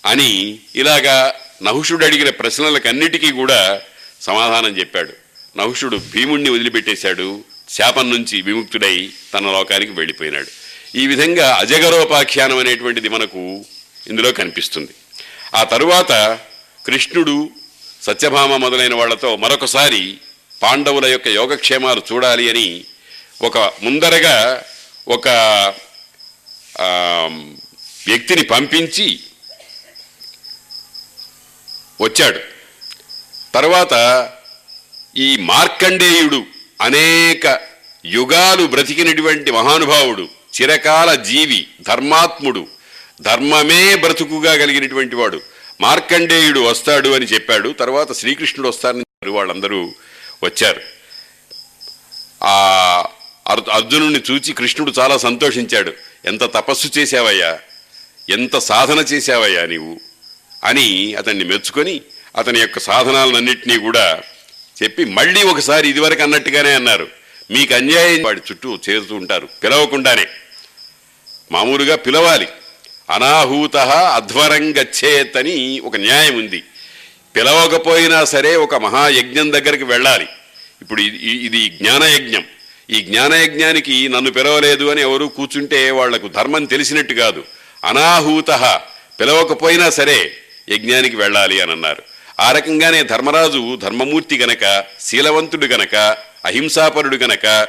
అని ఇలాగా నహుషుడు అడిగిన ప్రశ్నలకన్నిటికీ కూడా సమాధానం చెప్పాడు. నహుషుడు భీముణ్ణి వదిలిపెట్టేశాడు శాపం నుంచి విముక్తుడై తన లోకానికి వెళ్ళిపోయినాడు. ఈ విధంగా అజగరోపాఖ్యానం అనేటువంటిది మనకు ఇందులో కనిపిస్తుంది. ఆ తరువాత కృష్ణుడు సత్యభామ మొదలైన వాళ్ళతో మరొకసారి పాండవుల యొక్క యోగక్షేమాలు చూడాలి అని ఒక ముందరగా ఒక వ్యక్తిని పంపించి వచ్చాడు. తర్వాత ఈ మార్కండేయుడు అనేక యుగాలు బ్రతికినటువంటి మహానుభావుడు చిరకాల జీవి ధర్మాత్ముడు ధర్మమే బ్రతుకుగా కలిగినటువంటి వాడు మార్కండేయుడు వస్తాడు అని చెప్పాడు. తర్వాత శ్రీకృష్ణుడు వస్తారని వాళ్ళందరూ వచ్చారు. ఆ అర్- అర్జునుడిని చూచి కృష్ణుడు చాలా సంతోషించాడు. ఎంత తపస్సు చేశావయ్యా? ఎంత సాధన చేశావయ్యా నీవు? అని అతన్ని మెచ్చుకొని అతని యొక్క సాధనాలన్నింటినీ కూడా చెప్పి మళ్ళీ ఒకసారి ఇదివరకు అన్నట్టుగానే అన్నారు. మీకు అన్యాయం వాడి చుట్టూ చేరుతూ ఉంటారు. పిలవకుండానే. మామూలుగా పిలవాలి. అనాహూత అధ్వరం గచ్చేత్ అని ఒక న్యాయం ఉంది. పిలవకపోయినా సరే ఒక మహాయజ్ఞం దగ్గరికి వెళ్ళాలి. ఇప్పుడు ఇది- ఇది- జ్ఞానయజ్ఞం. ఈ జ్ఞానయజ్ఞానికి నన్ను పిలవలేదు అని ఎవరు కూర్చుంటే వాళ్ళకు ధర్మం తెలిసినట్టు కాదు. అనాహూత. పిలవకపోయినా సరే యజ్ఞానికి వెళ్ళాలి అని అన్నారు. ఆ రకంగానే ధర్మరాజు ధర్మమూర్తి గనక శీలవంతుడు గనక అహింసాపరుడు గనక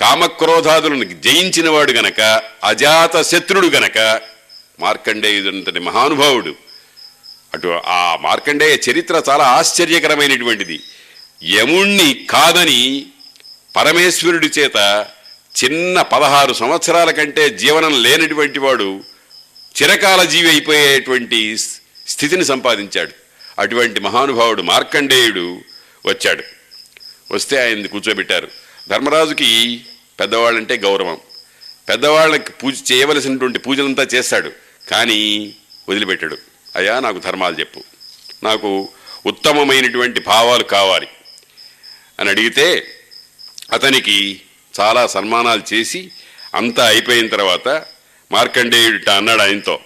కామక్రోధాదులను జయించినవాడు గనక అజాత శత్రుడు గనక మార్కండేయుడంతటి మహానుభావుడు అటు ఆ మార్కండేయ చరిత్ర చాలా ఆశ్చర్యకరమైనటువంటిది. యముణ్ణి కాదని పరమేశ్వరుడి చేత చిన్న పదహారు సంవత్సరాల కంటే జీవనం లేనటువంటి వాడు చిరకాల జీవి అయిపోయేటువంటి స్థితిని సంపాదించాడు. అటువంటి మహానుభావుడు మార్కండేయుడు వచ్చాడు. వస్తే ఆయన్ని కూర్చోబెట్టారు. ధర్మరాజుకి పెద్దవాళ్ళంటే గౌరవం. పెద్దవాళ్ళకి పూజ చేయవలసినటువంటి పూజలంతా చేస్తాడు. కానీ వదిలిపెట్టాడు. అయ్యా నాకు ధర్మాలు చెప్పు. నాకు ఉత్తమమైనటువంటి భావాలు కావాలి. అని అడిగితే అతనికి చాలా సన్మానాలు చేసి అంతా అయిపోయిన తర్వాత మార్కండేయుడిట అన్నాడు ఆయనతో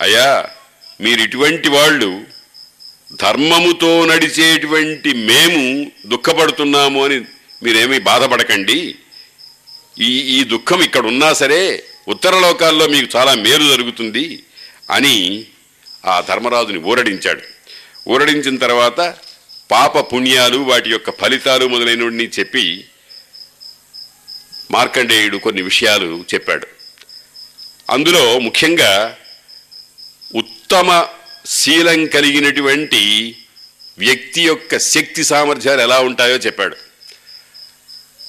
అయ్యా మీరు ఇటువంటి వాళ్ళు ధర్మముతో నడిచేటువంటి మేము దుఃఖపడుతున్నాము అని మీరేమీ బాధపడకండి. ఈ ఈ దుఃఖం ఇక్కడ ఉన్నా సరే ఉత్తర లోకాల్లో మీకు చాలా మేలు జరుగుతుంది అని ఆ ధర్మరాజుని ఊరడించాడు. ఊరడించిన తర్వాత పాప పుణ్యాలు వాటి యొక్క ఫలితాలు మొదలైనవి చెప్పి మార్కండేయుడు కొన్ని విషయాలు చెప్పాడు. అందులో ముఖ్యంగా ఉత్తమ శీలం కలిగినటువంటి వ్యక్తి యొక్క శక్తి సామర్థ్యాలు ఎలా ఉంటాయో చెప్పాడు.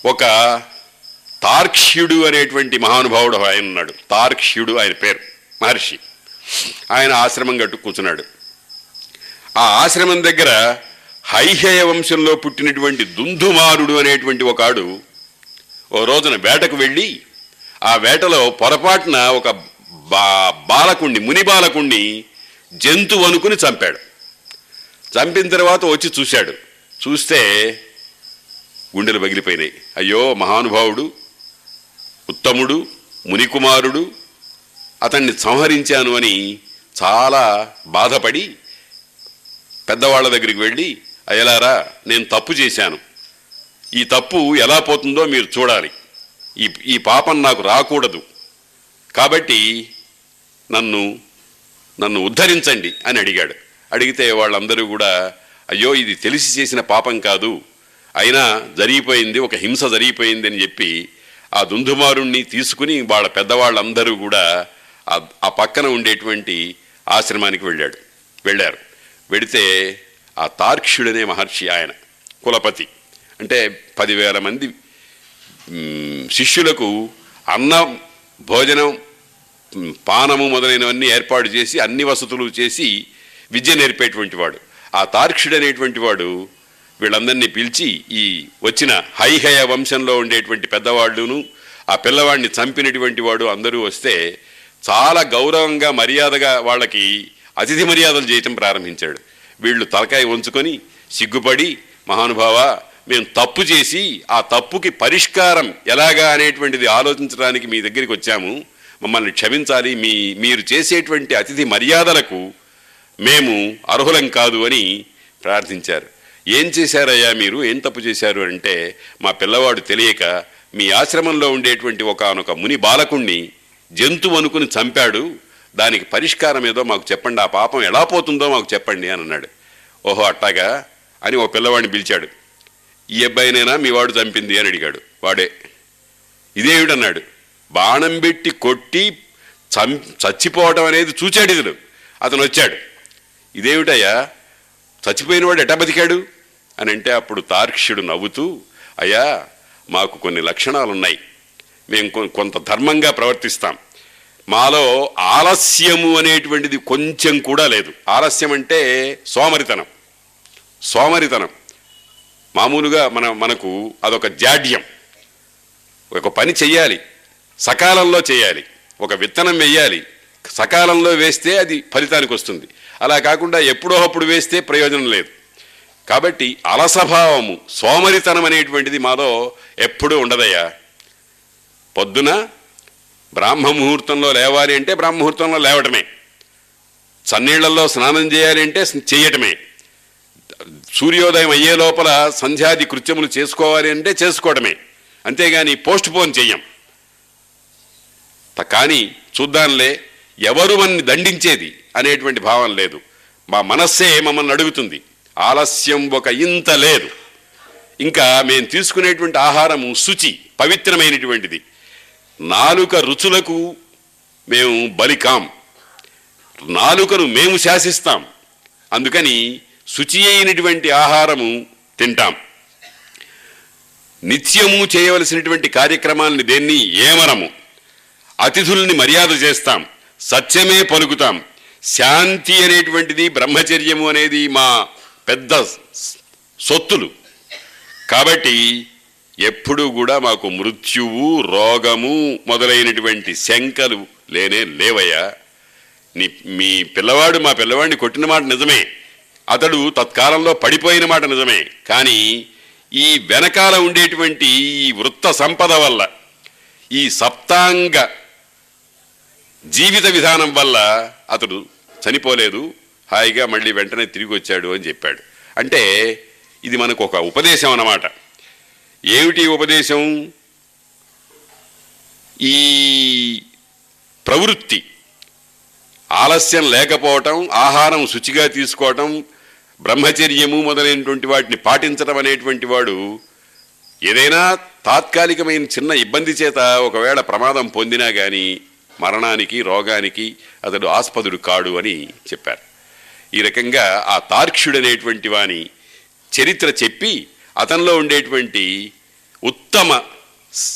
ఒక తార్క్ష్యుడు అనేటువంటి మహానుభావుడు ఆయన ఉన్నాడు. తార్క్ష్యుడు ఆయన పేరు మహర్షి. ఆయన ఆశ్రమం కట్టు కూర్చున్నాడు. ఆ ఆశ్రమం దగ్గర హైహయ వంశంలో పుట్టినటువంటి దుందుమారుడు అనేటువంటి ఒకడు ఓ రోజున వేటకు వెళ్ళి ఆ వేటలో పొరపాటున ఒక బా బాలకుణ్ణి ముని బాలకుణ్ణి జంతువు అనుకుని చంపాడు. చంపిన తర్వాత వచ్చి చూశాడు. చూస్తే గుండెలు పగిలిపోయినాయి. అయ్యో మహానుభావుడు ఉత్తముడు మునికుమారుడు అతన్ని సంహరించాను అని చాలా బాధపడి పెద్దవాళ్ళ దగ్గరికి వెళ్ళి అయ్యలారా నేను తప్పు చేశాను. ఈ తప్పు ఎలా పోతుందో మీరు చూడాలి. ఈ ఈ పాపం నాకు రాకూడదు. కాబట్టి నన్ను నన్ను ఉద్ధరించండి అని అడిగాడు. అడిగితే వాళ్ళందరూ కూడా అయ్యో ఇది తెలిసి చేసిన పాపం కాదు. అయినా జరిగిపోయింది ఒక హింస జరిగిపోయింది అని చెప్పి ఆ దుందుమారుణ్ణి తీసుకుని వాళ్ళ పెద్దవాళ్ళందరూ కూడా ఆ- పక్కన ఉండేటువంటి ఆశ్రమానికి వెళ్ళాడు. వెళ్ళారు. వెడితే ఆ తార్క్షుడనే మహర్షి ఆయన కులపతి. అంటే పదివేల మంది శిష్యులకు అన్నం భోజనం పానము మొదలైనవన్నీ ఏర్పాటు చేసి అన్ని వసతులు చేసి విద్య నేర్పేటువంటి వాడు. ఆ తార్క్షుడు అనేటువంటి వాడు వీళ్ళందరినీ పిలిచి ఈ వచ్చిన హైహయ వంశంలో ఉండేటువంటి పెద్దవాళ్ళును ఆ పిల్లవాడిని చంపినటువంటి వాడు అందరూ వస్తే చాలా గౌరవంగా మర్యాదగా వాళ్ళకి అతిథి మర్యాదలు చేయటం ప్రారంభించాడు. వీళ్ళు తలకాయ ఉంచుకొని సిగ్గుపడి మహానుభావ మేము తప్పు చేసి ఆ తప్పుకి పరిష్కారం ఎలాగా అనేటువంటిది ఆలోచించడానికి మీ దగ్గరికి వచ్చాము. మమ్మల్ని క్షమించాలి. మీ మీరు చేసేటువంటి అతిథి మర్యాదలకు మేము అర్హులం కాదు అని ప్రార్థించారు. ఏం చేశారయ్యా మీరు? ఏం తప్పు చేశారు? అంటే మా పిల్లవాడు తెలియక మీ ఆశ్రమంలో ఉండేటువంటి ఒకనొక ముని బాలకుణ్ణి జంతువు అనుకుని చంపాడు దానికి పరిష్కారం ఏదో మాకు చెప్పండి ఆ పాపం ఎలా పోతుందో మాకు చెప్పండి అని అన్నాడు. ఓహో అట్టాగా అని ఓ పిల్లవాడిని పిలిచాడు. ఈ అబ్బాయినైనా మీ వాడు చంపింది అని అడిగాడు. వాడే ఇదేమిటన్నాడు బాణం పెట్టి కొట్టి చం చచ్చిపోవడం అనేది చూచాడు ఇతను. అతను వచ్చాడు. ఇదేమిటయ్యా? చచ్చిపోయినవాడు ఎటా బతికాడు? అని అంటే అప్పుడు తార్క్షుడు నవ్వుతూ అయ్యా మాకు కొన్ని లక్షణాలు ఉన్నాయి మేము కొ- కొంత ధర్మంగా ప్రవర్తిస్తాం. మాలో ఆలస్యము అనేటువంటిది కొంచెం కూడా లేదు. ఆలస్యం అంటే సోమరితనం. సోమరితనం. మామూలుగా మన మనకు అదొక జాడ్యం. ఒక పని చెయ్యాలి. సకాలంలో చేయాలి ఒక విత్తనం వేయాలి సకాలంలో వేస్తే అది ఫలితానికి వస్తుంది. అలా కాకుండా ఎప్పుడో అప్పుడు వేస్తే ప్రయోజనం లేదు. కాబట్టి అలసభావము సోమరితనం అనేటువంటిది మాలో ఎప్పుడూ ఉండదయ్యా. పొద్దున బ్రాహ్మ ముహూర్తంలో లేవాలి అంటే బ్రాహ్మ ముహూర్తంలో లేవటమే. చన్నీళ్ళలో స్నానం చేయాలి అంటే చేయటమే సూర్యోదయం అయ్యే లోపల సంధ్యాది కృత్యములు చేసుకోవాలి అంటే చేసుకోవడమే అంతేగాని పోస్ట్ పోన్ చెయ్యం కానీ చూద్దాంలే ఎవరు మనని దండించేది అనేటువంటి భావం లేదు. మా మనస్సే మమ్మల్ని అడుగుతుంది. ఆలస్యం ఒక ఇంత లేదు. ఇంకా మేము తీసుకునేటువంటి ఆహారము శుచి పవిత్రమైనటువంటిది. నాలుక రుచులకు మేము బలికాం. నాలుకను మేము శాసిస్తాం. అందుకని శుచి అయినటువంటి ఆహారము తింటాం. నిత్యము చేయవలసినటువంటి కార్యక్రమాలని దేన్ని? ఏమనము అతిథుల్ని మర్యాద చేస్తాం. సత్యమే పలుకుతాం. శాంతి అనేటువంటిది బ్రహ్మచర్యము అనేది మా పెద్ద సొత్తులు. కాబట్టి ఎప్పుడూ కూడా మాకు మృత్యువు రోగము మొదలైనటువంటి శంకలు లేనే లేవయ్యా. నీ మీ పిల్లవాడు మా పిల్లవాడిని కొట్టిన మాట నిజమే. అతడు తత్కాలంలో పడిపోయిన మాట నిజమే. కానీ ఈ వెనకాల ఉండేటువంటి ఈ వృత్త సంపద వల్ల ఈ సప్తాంగ జీవిత విధానం వల్ల అతడు చనిపోలేదు. హాయిగా మళ్ళీ వెంటనే తిరిగి వచ్చాడు అని చెప్పాడు. అంటే ఇది మనకు ఒక ఉపదేశం అన్నమాట. ఏమిటి ఉపదేశం? ఈ ప్రవృత్తి ఆలస్యం లేకపోవటం ఆహారం శుచిగా తీసుకోవటం బ్రహ్మచర్యము మొదలైనటువంటి వాటిని పాటించడం అనేటువంటి వాడు ఏదైనా తాత్కాలికమైన చిన్న ఇబ్బంది చేత ఒకవేళ ప్రమాదం పొందినా కానీ మరణానికి రోగానికి అతడు ఆస్పదుడు కాడు అని చెప్పారు. ఈ రకంగా ఆ తార్క్షుడు అనేటువంటి వాని చరిత్ర చెప్పి అతనిలో ఉండేటువంటి ఉత్తమ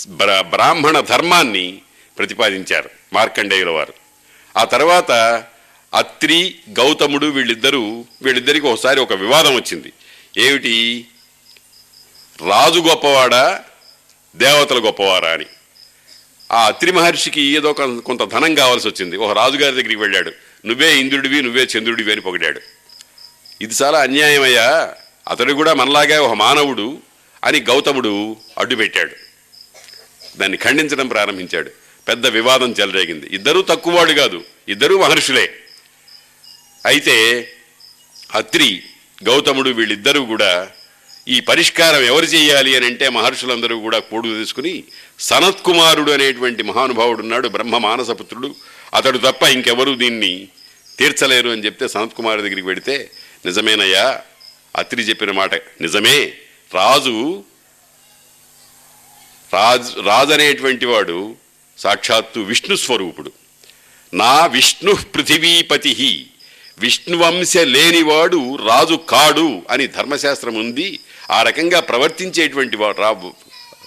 బ్రా- బ్రాహ్మణ ధర్మాన్ని ప్రతిపాదించారు మార్కండేయుల వారు. ఆ తర్వాత అత్రి గౌతముడు వీళ్ళిద్దరూ వీళ్ళిద్దరికి ఒకసారి ఒక వివాదం వచ్చింది. ఏమిటి? రాజు గొప్పవాడా దేవతలు గొప్పవారా అని. ఆ అత్రి మహర్షికి ఏదో కొంత ధనం కావాల్సి వచ్చింది. ఒక రాజుగారి దగ్గరికి వెళ్ళాడు. నువ్వే ఇంద్రుడివి నువ్వే చంద్రుడివి అని పొగిడాడు. ఇది చాలా అన్యాయమయ్యా. అతడు కూడా మనలాగే ఒక మానవుడు అని గౌతముడు అడ్డుపెట్టాడు. దాన్ని ఖండించడం ప్రారంభించాడు. పెద్ద వివాదం చెలరేగింది. ఇద్దరూ తక్కువవాడు కాదు. ఇద్దరూ మహర్షులే. అయితే అత్రి గౌతముడు వీళ్ళిద్దరూ కూడా ఈ పరిష్కారం ఎవరు చేయాలి అని అంటే మహర్షులందరూ కూడా కూడు తీసుకుని సనత్కుమారుడు అనేటువంటి మహానుభావుడు ఉన్నాడు బ్రహ్మ మానసపుత్రుడు అతడు తప్ప ఇంకెవరూ దీన్ని తీర్చలేరు అని చెప్తే సనత్కుమారు దగ్గరికి వెడితే నిజమేనయ్యా అత్రి చెప్పిన మాట. నిజమే రాజు రాజు రాజు అనేటువంటి వాడు సాక్షాత్తు విష్ణు స్వరూపుడు. నా విష్ణు పృథివీపతి విష్ణువంశ లేనివాడు రాజు కాడు అని ధర్మశాస్త్రం ఉంది. ఆ రకంగా ప్రవర్తించేటువంటి రా-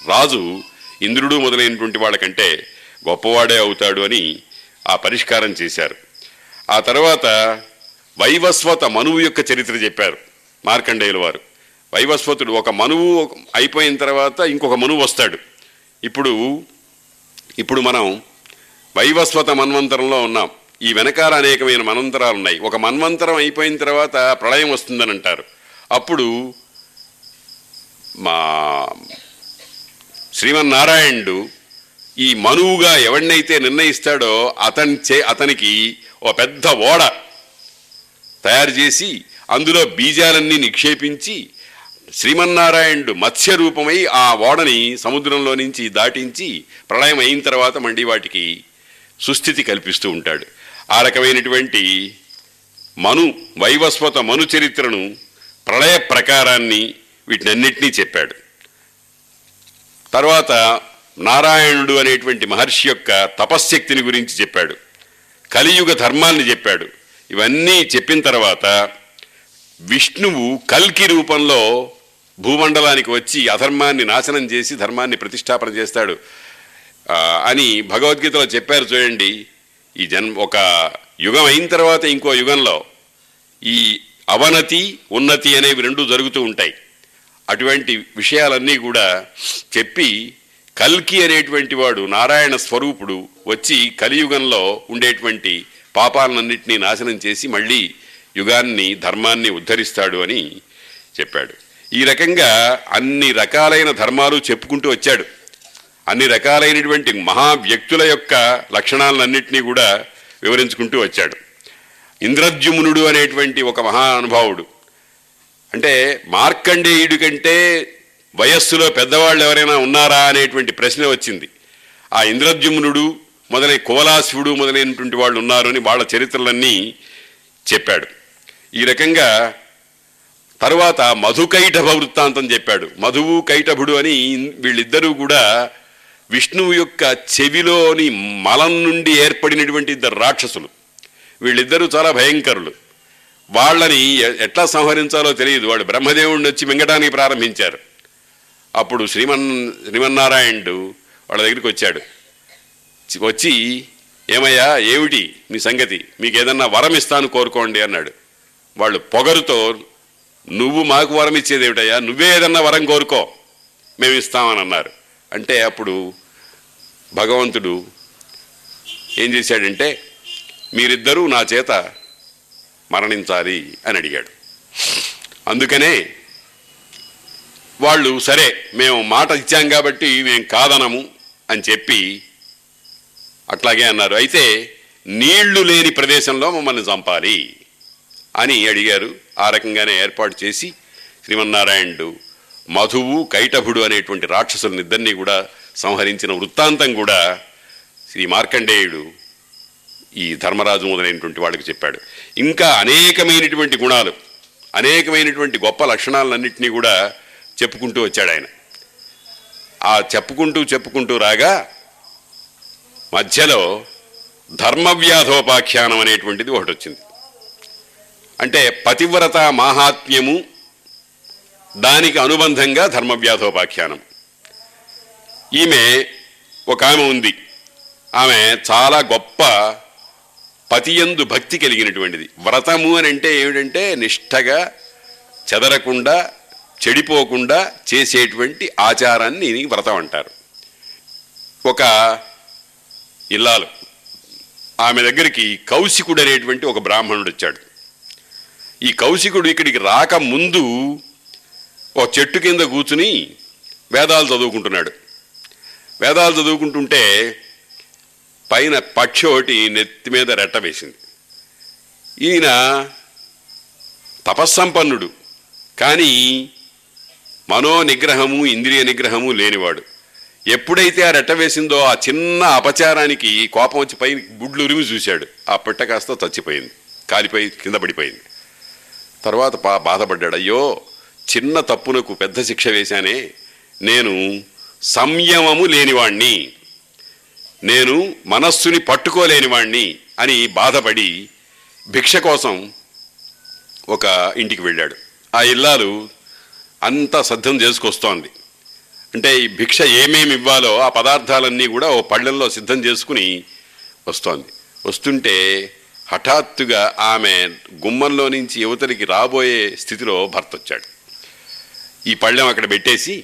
రాజు ఇంద్రుడు మొదలైనటువంటి వాళ్ళకంటే గొప్పవాడే అవుతాడు అని ఆ పరిష్కారం చేశారు. ఆ తర్వాత వైవస్వత మనువు యొక్క చరిత్ర చెప్పారు. మార్కండేయుల వారు. వైవస్వతుడు ఒక మనువు అయిపోయిన తర్వాత ఇంకొక మనువు వస్తాడు. ఇప్పుడు ఇప్పుడు మనం వైవస్వత మన్వంతరంలో ఉన్నాం. ఈ వెనకాల అనేకమైన మన్వంతరాలు ఉన్నాయి. ఒక మన్వంతరం అయిపోయిన తర్వాత ప్రళయం వస్తుందని అంటారు. అప్పుడు మా శ్రీమన్నారాయణుడు ఈ మనువుగా ఎవడినైతే నిర్ణయిస్తాడో అతని చే అతనికి ఓ పెద్ద ఓడ తయారు చేసి అందులో బీజాలన్నీ నిక్షేపించి శ్రీమన్నారాయణుడు మత్స్య రూపమై ఆ ఓడని సముద్రంలో నుంచి దాటించి ప్రళయం అయిన తర్వాత మళ్ళీ వాటికి సుస్థితి కల్పిస్తూ ఉంటాడు. ఆ రకమైనటువంటి మను వైవస్వత మను చరిత్రను ప్రళయ ప్రకారాన్ని వీటినన్నిటినీ చెప్పాడు. తర్వాత నారాయణుడు అనేటువంటి మహర్షి యొక్క తపశ్శక్తిని గురించి చెప్పాడు. కలియుగ ధర్మాన్ని చెప్పాడు. ఇవన్నీ చెప్పిన తర్వాత విష్ణువు కల్కి రూపంలో భూమండలానికి వచ్చి అధర్మాన్ని నాశనం చేసి ధర్మాన్ని ప్రతిష్టాపన చేస్తాడు. అని భగవద్గీతలో చెప్పారు చూడండి. ఈ జన్మ ఒక యుగం అయిన తర్వాత ఇంకో యుగంలో ఈ అవనతి ఉన్నతి అనేవి రెండు జరుగుతూ ఉంటాయి. అటువంటి విషయాలన్నీ కూడా చెప్పి కల్కి అనేటువంటి వాడు నారాయణ స్వరూపుడు వచ్చి కలియుగంలో ఉండేటువంటి పాపాలన్నింటినీ నాశనం చేసి మళ్ళీ యుగాన్ని ధర్మాన్ని ఉద్ధరిస్తాడు అని చెప్పాడు. ఈ రకంగా అన్ని రకాలైన ధర్మాలు చెప్పుకుంటూ వచ్చాడు. అన్ని రకాలైనటువంటి మహా వ్యక్తుల యొక్క లక్షణాలన్నింటినీ కూడా వివరించుకుంటూ వచ్చాడు. ఇంద్రద్యుమ్నుడు అనేటువంటి ఒక మహానుభావుడు. అంటే మార్కండేయుడి కంటే వయస్సులో పెద్దవాళ్ళు ఎవరైనా ఉన్నారా అనేటువంటి ప్రశ్న వచ్చింది. ఆ ఇంద్రద్యుమ్నుడు మొదలై కోలాశివుడు మొదలైనటువంటి వాళ్ళు ఉన్నారు అని వాళ్ళ చరిత్రలన్నీ చెప్పాడు. ఈ రకంగా తరువాత మధుకైటభ వృత్తాంతం చెప్పాడు. మధువు కైటభుడు అని వీళ్ళిద్దరూ కూడా విష్ణువు యొక్క చెవిలోని మలం నుండి ఏర్పడినటువంటి ఇద్దరు రాక్షసులు. వీళ్ళిద్దరూ చాలా భయంకరులు. వాళ్ళని ఎట్లా సంహరించాలో తెలియదు. వాడు బ్రహ్మదేవుడిని వచ్చి మింగటానికి ప్రారంభించారు. అప్పుడు శ్రీమన్ శ్రీమన్నారాయణుడు వాళ్ళ దగ్గరికి వచ్చాడు. వచ్చి ఏమయ్యా ఏమిటి మీ సంగతి? మీకు ఏదన్నా వరం ఇస్తాను కోరుకోండి అన్నాడు. వాళ్ళు పొగరుతో నువ్వు మాకు వరం ఇచ్చేది ఏమిటయ్యా? నువ్వే ఏదన్నా వరం కోరుకో మేము ఇస్తామని అన్నారు. అంటే అప్పుడు భగవంతుడు ఏం చేశాడంటే మీరిద్దరూ నా చేత మరణించాలి అని అడిగాడు. అందుకనే వాళ్ళు సరే మేము మాట ఇచ్చాం కాబట్టి మేము కాదనము అని చెప్పి అట్లాగే అన్నారు. అయితే నీళ్ళు లేని ప్రదేశంలో మమ్మల్ని చంపాలి. అని అడిగారు. ఆ రకంగానే ఏర్పాటు చేసి శ్రీమన్నారాయణుడు మధువు కైటభుడు అనేటువంటి రాక్షసులనిద్దరినీ కూడా సంహరించిన వృత్తాంతం కూడా శ్రీ మార్కండేయుడు ఈ ధర్మరాజు మొదలైనటువంటి వాళ్ళకి చెప్పాడు. ఇంకా అనేకమైనటువంటి గుణాలు అనేకమైనటువంటి గొప్ప లక్షణాలన్నింటినీ కూడా చెప్పుకుంటూ వచ్చాడు ఆయన. ఆ చెప్పుకుంటూ చెప్పుకుంటూ రాగా మధ్యలో ధర్మవ్యాధోపాఖ్యానం అనేటువంటిది ఒకటి వచ్చింది. అంటే పతివ్రత మాహాత్మ్యము దానికి అనుబంధంగా ధర్మవ్యాధోపాఖ్యానం. ఈమె ఒక ఆమె ఉంది. ఆమె చాలా గొప్ప పతియందు భక్తి కలిగినటువంటిది. వ్రతము అని అంటే ఏమిటంటే నిష్ఠగా చెదరకుండా చెడిపోకుండా చేసేటువంటి ఆచారాన్ని వ్రతం అంటారు. ఒక ఇల్లాలు. ఆమె దగ్గరికి కౌశికుడు అనేటువంటి ఒక బ్రాహ్మణుడు వచ్చాడు. ఈ కౌశికుడు ఇక్కడికి రాక ముందు ఒక చెట్టు కింద కూర్చుని వేదాలు చదువుకుంటున్నాడు. వేదాలు చదువుకుంటుంటే పైన పక్షి ఒకటి నెత్తి మీద రెట్ట వేసింది. ఈయన తపస్సంపన్నుడు కానీ మనో నిగ్రహము ఇంద్రియ నిగ్రహము లేనివాడు. ఎప్పుడైతే ఆ రెట్ట వేసిందో ఆ చిన్న అపచారానికి కోపం వచ్చి పైన గుడ్లు ఉరిమి చూశాడు. ఆ పిట్ట కాస్త చచ్చిపోయింది కాలిపోయి కింద పడిపోయింది. తర్వాత బా బాధపడ్డాడు. అయ్యో చిన్న తప్పునకు పెద్ద శిక్ష వేశానే. నేను సంయమము లేనివాణ్ణి. నేను మనస్సుని పట్టుకోలేనివాణ్ణి అని బాధపడి భిక్ష కోసం ఒక ఇంటికి వెళ్ళాడు. ఆ ఇల్లాలు అంతా సిద్ధం చేసుకొస్తోంది. అంటే ఈ భిక్ష ఏమేమి ఇవ్వాలో ఆ పదార్థాలన్నీ కూడా ఓ పళ్ళల్లో సిద్ధం చేసుకుని వస్తోంది. వస్తుంటే హఠాత్తుగా ఆమె గుమ్మంలో నుంచి యువతరికి రాబోయే స్థితిలో భర్త వచ్చాడు ఈ పళ్ళెం అక్కడ పెట్టేసి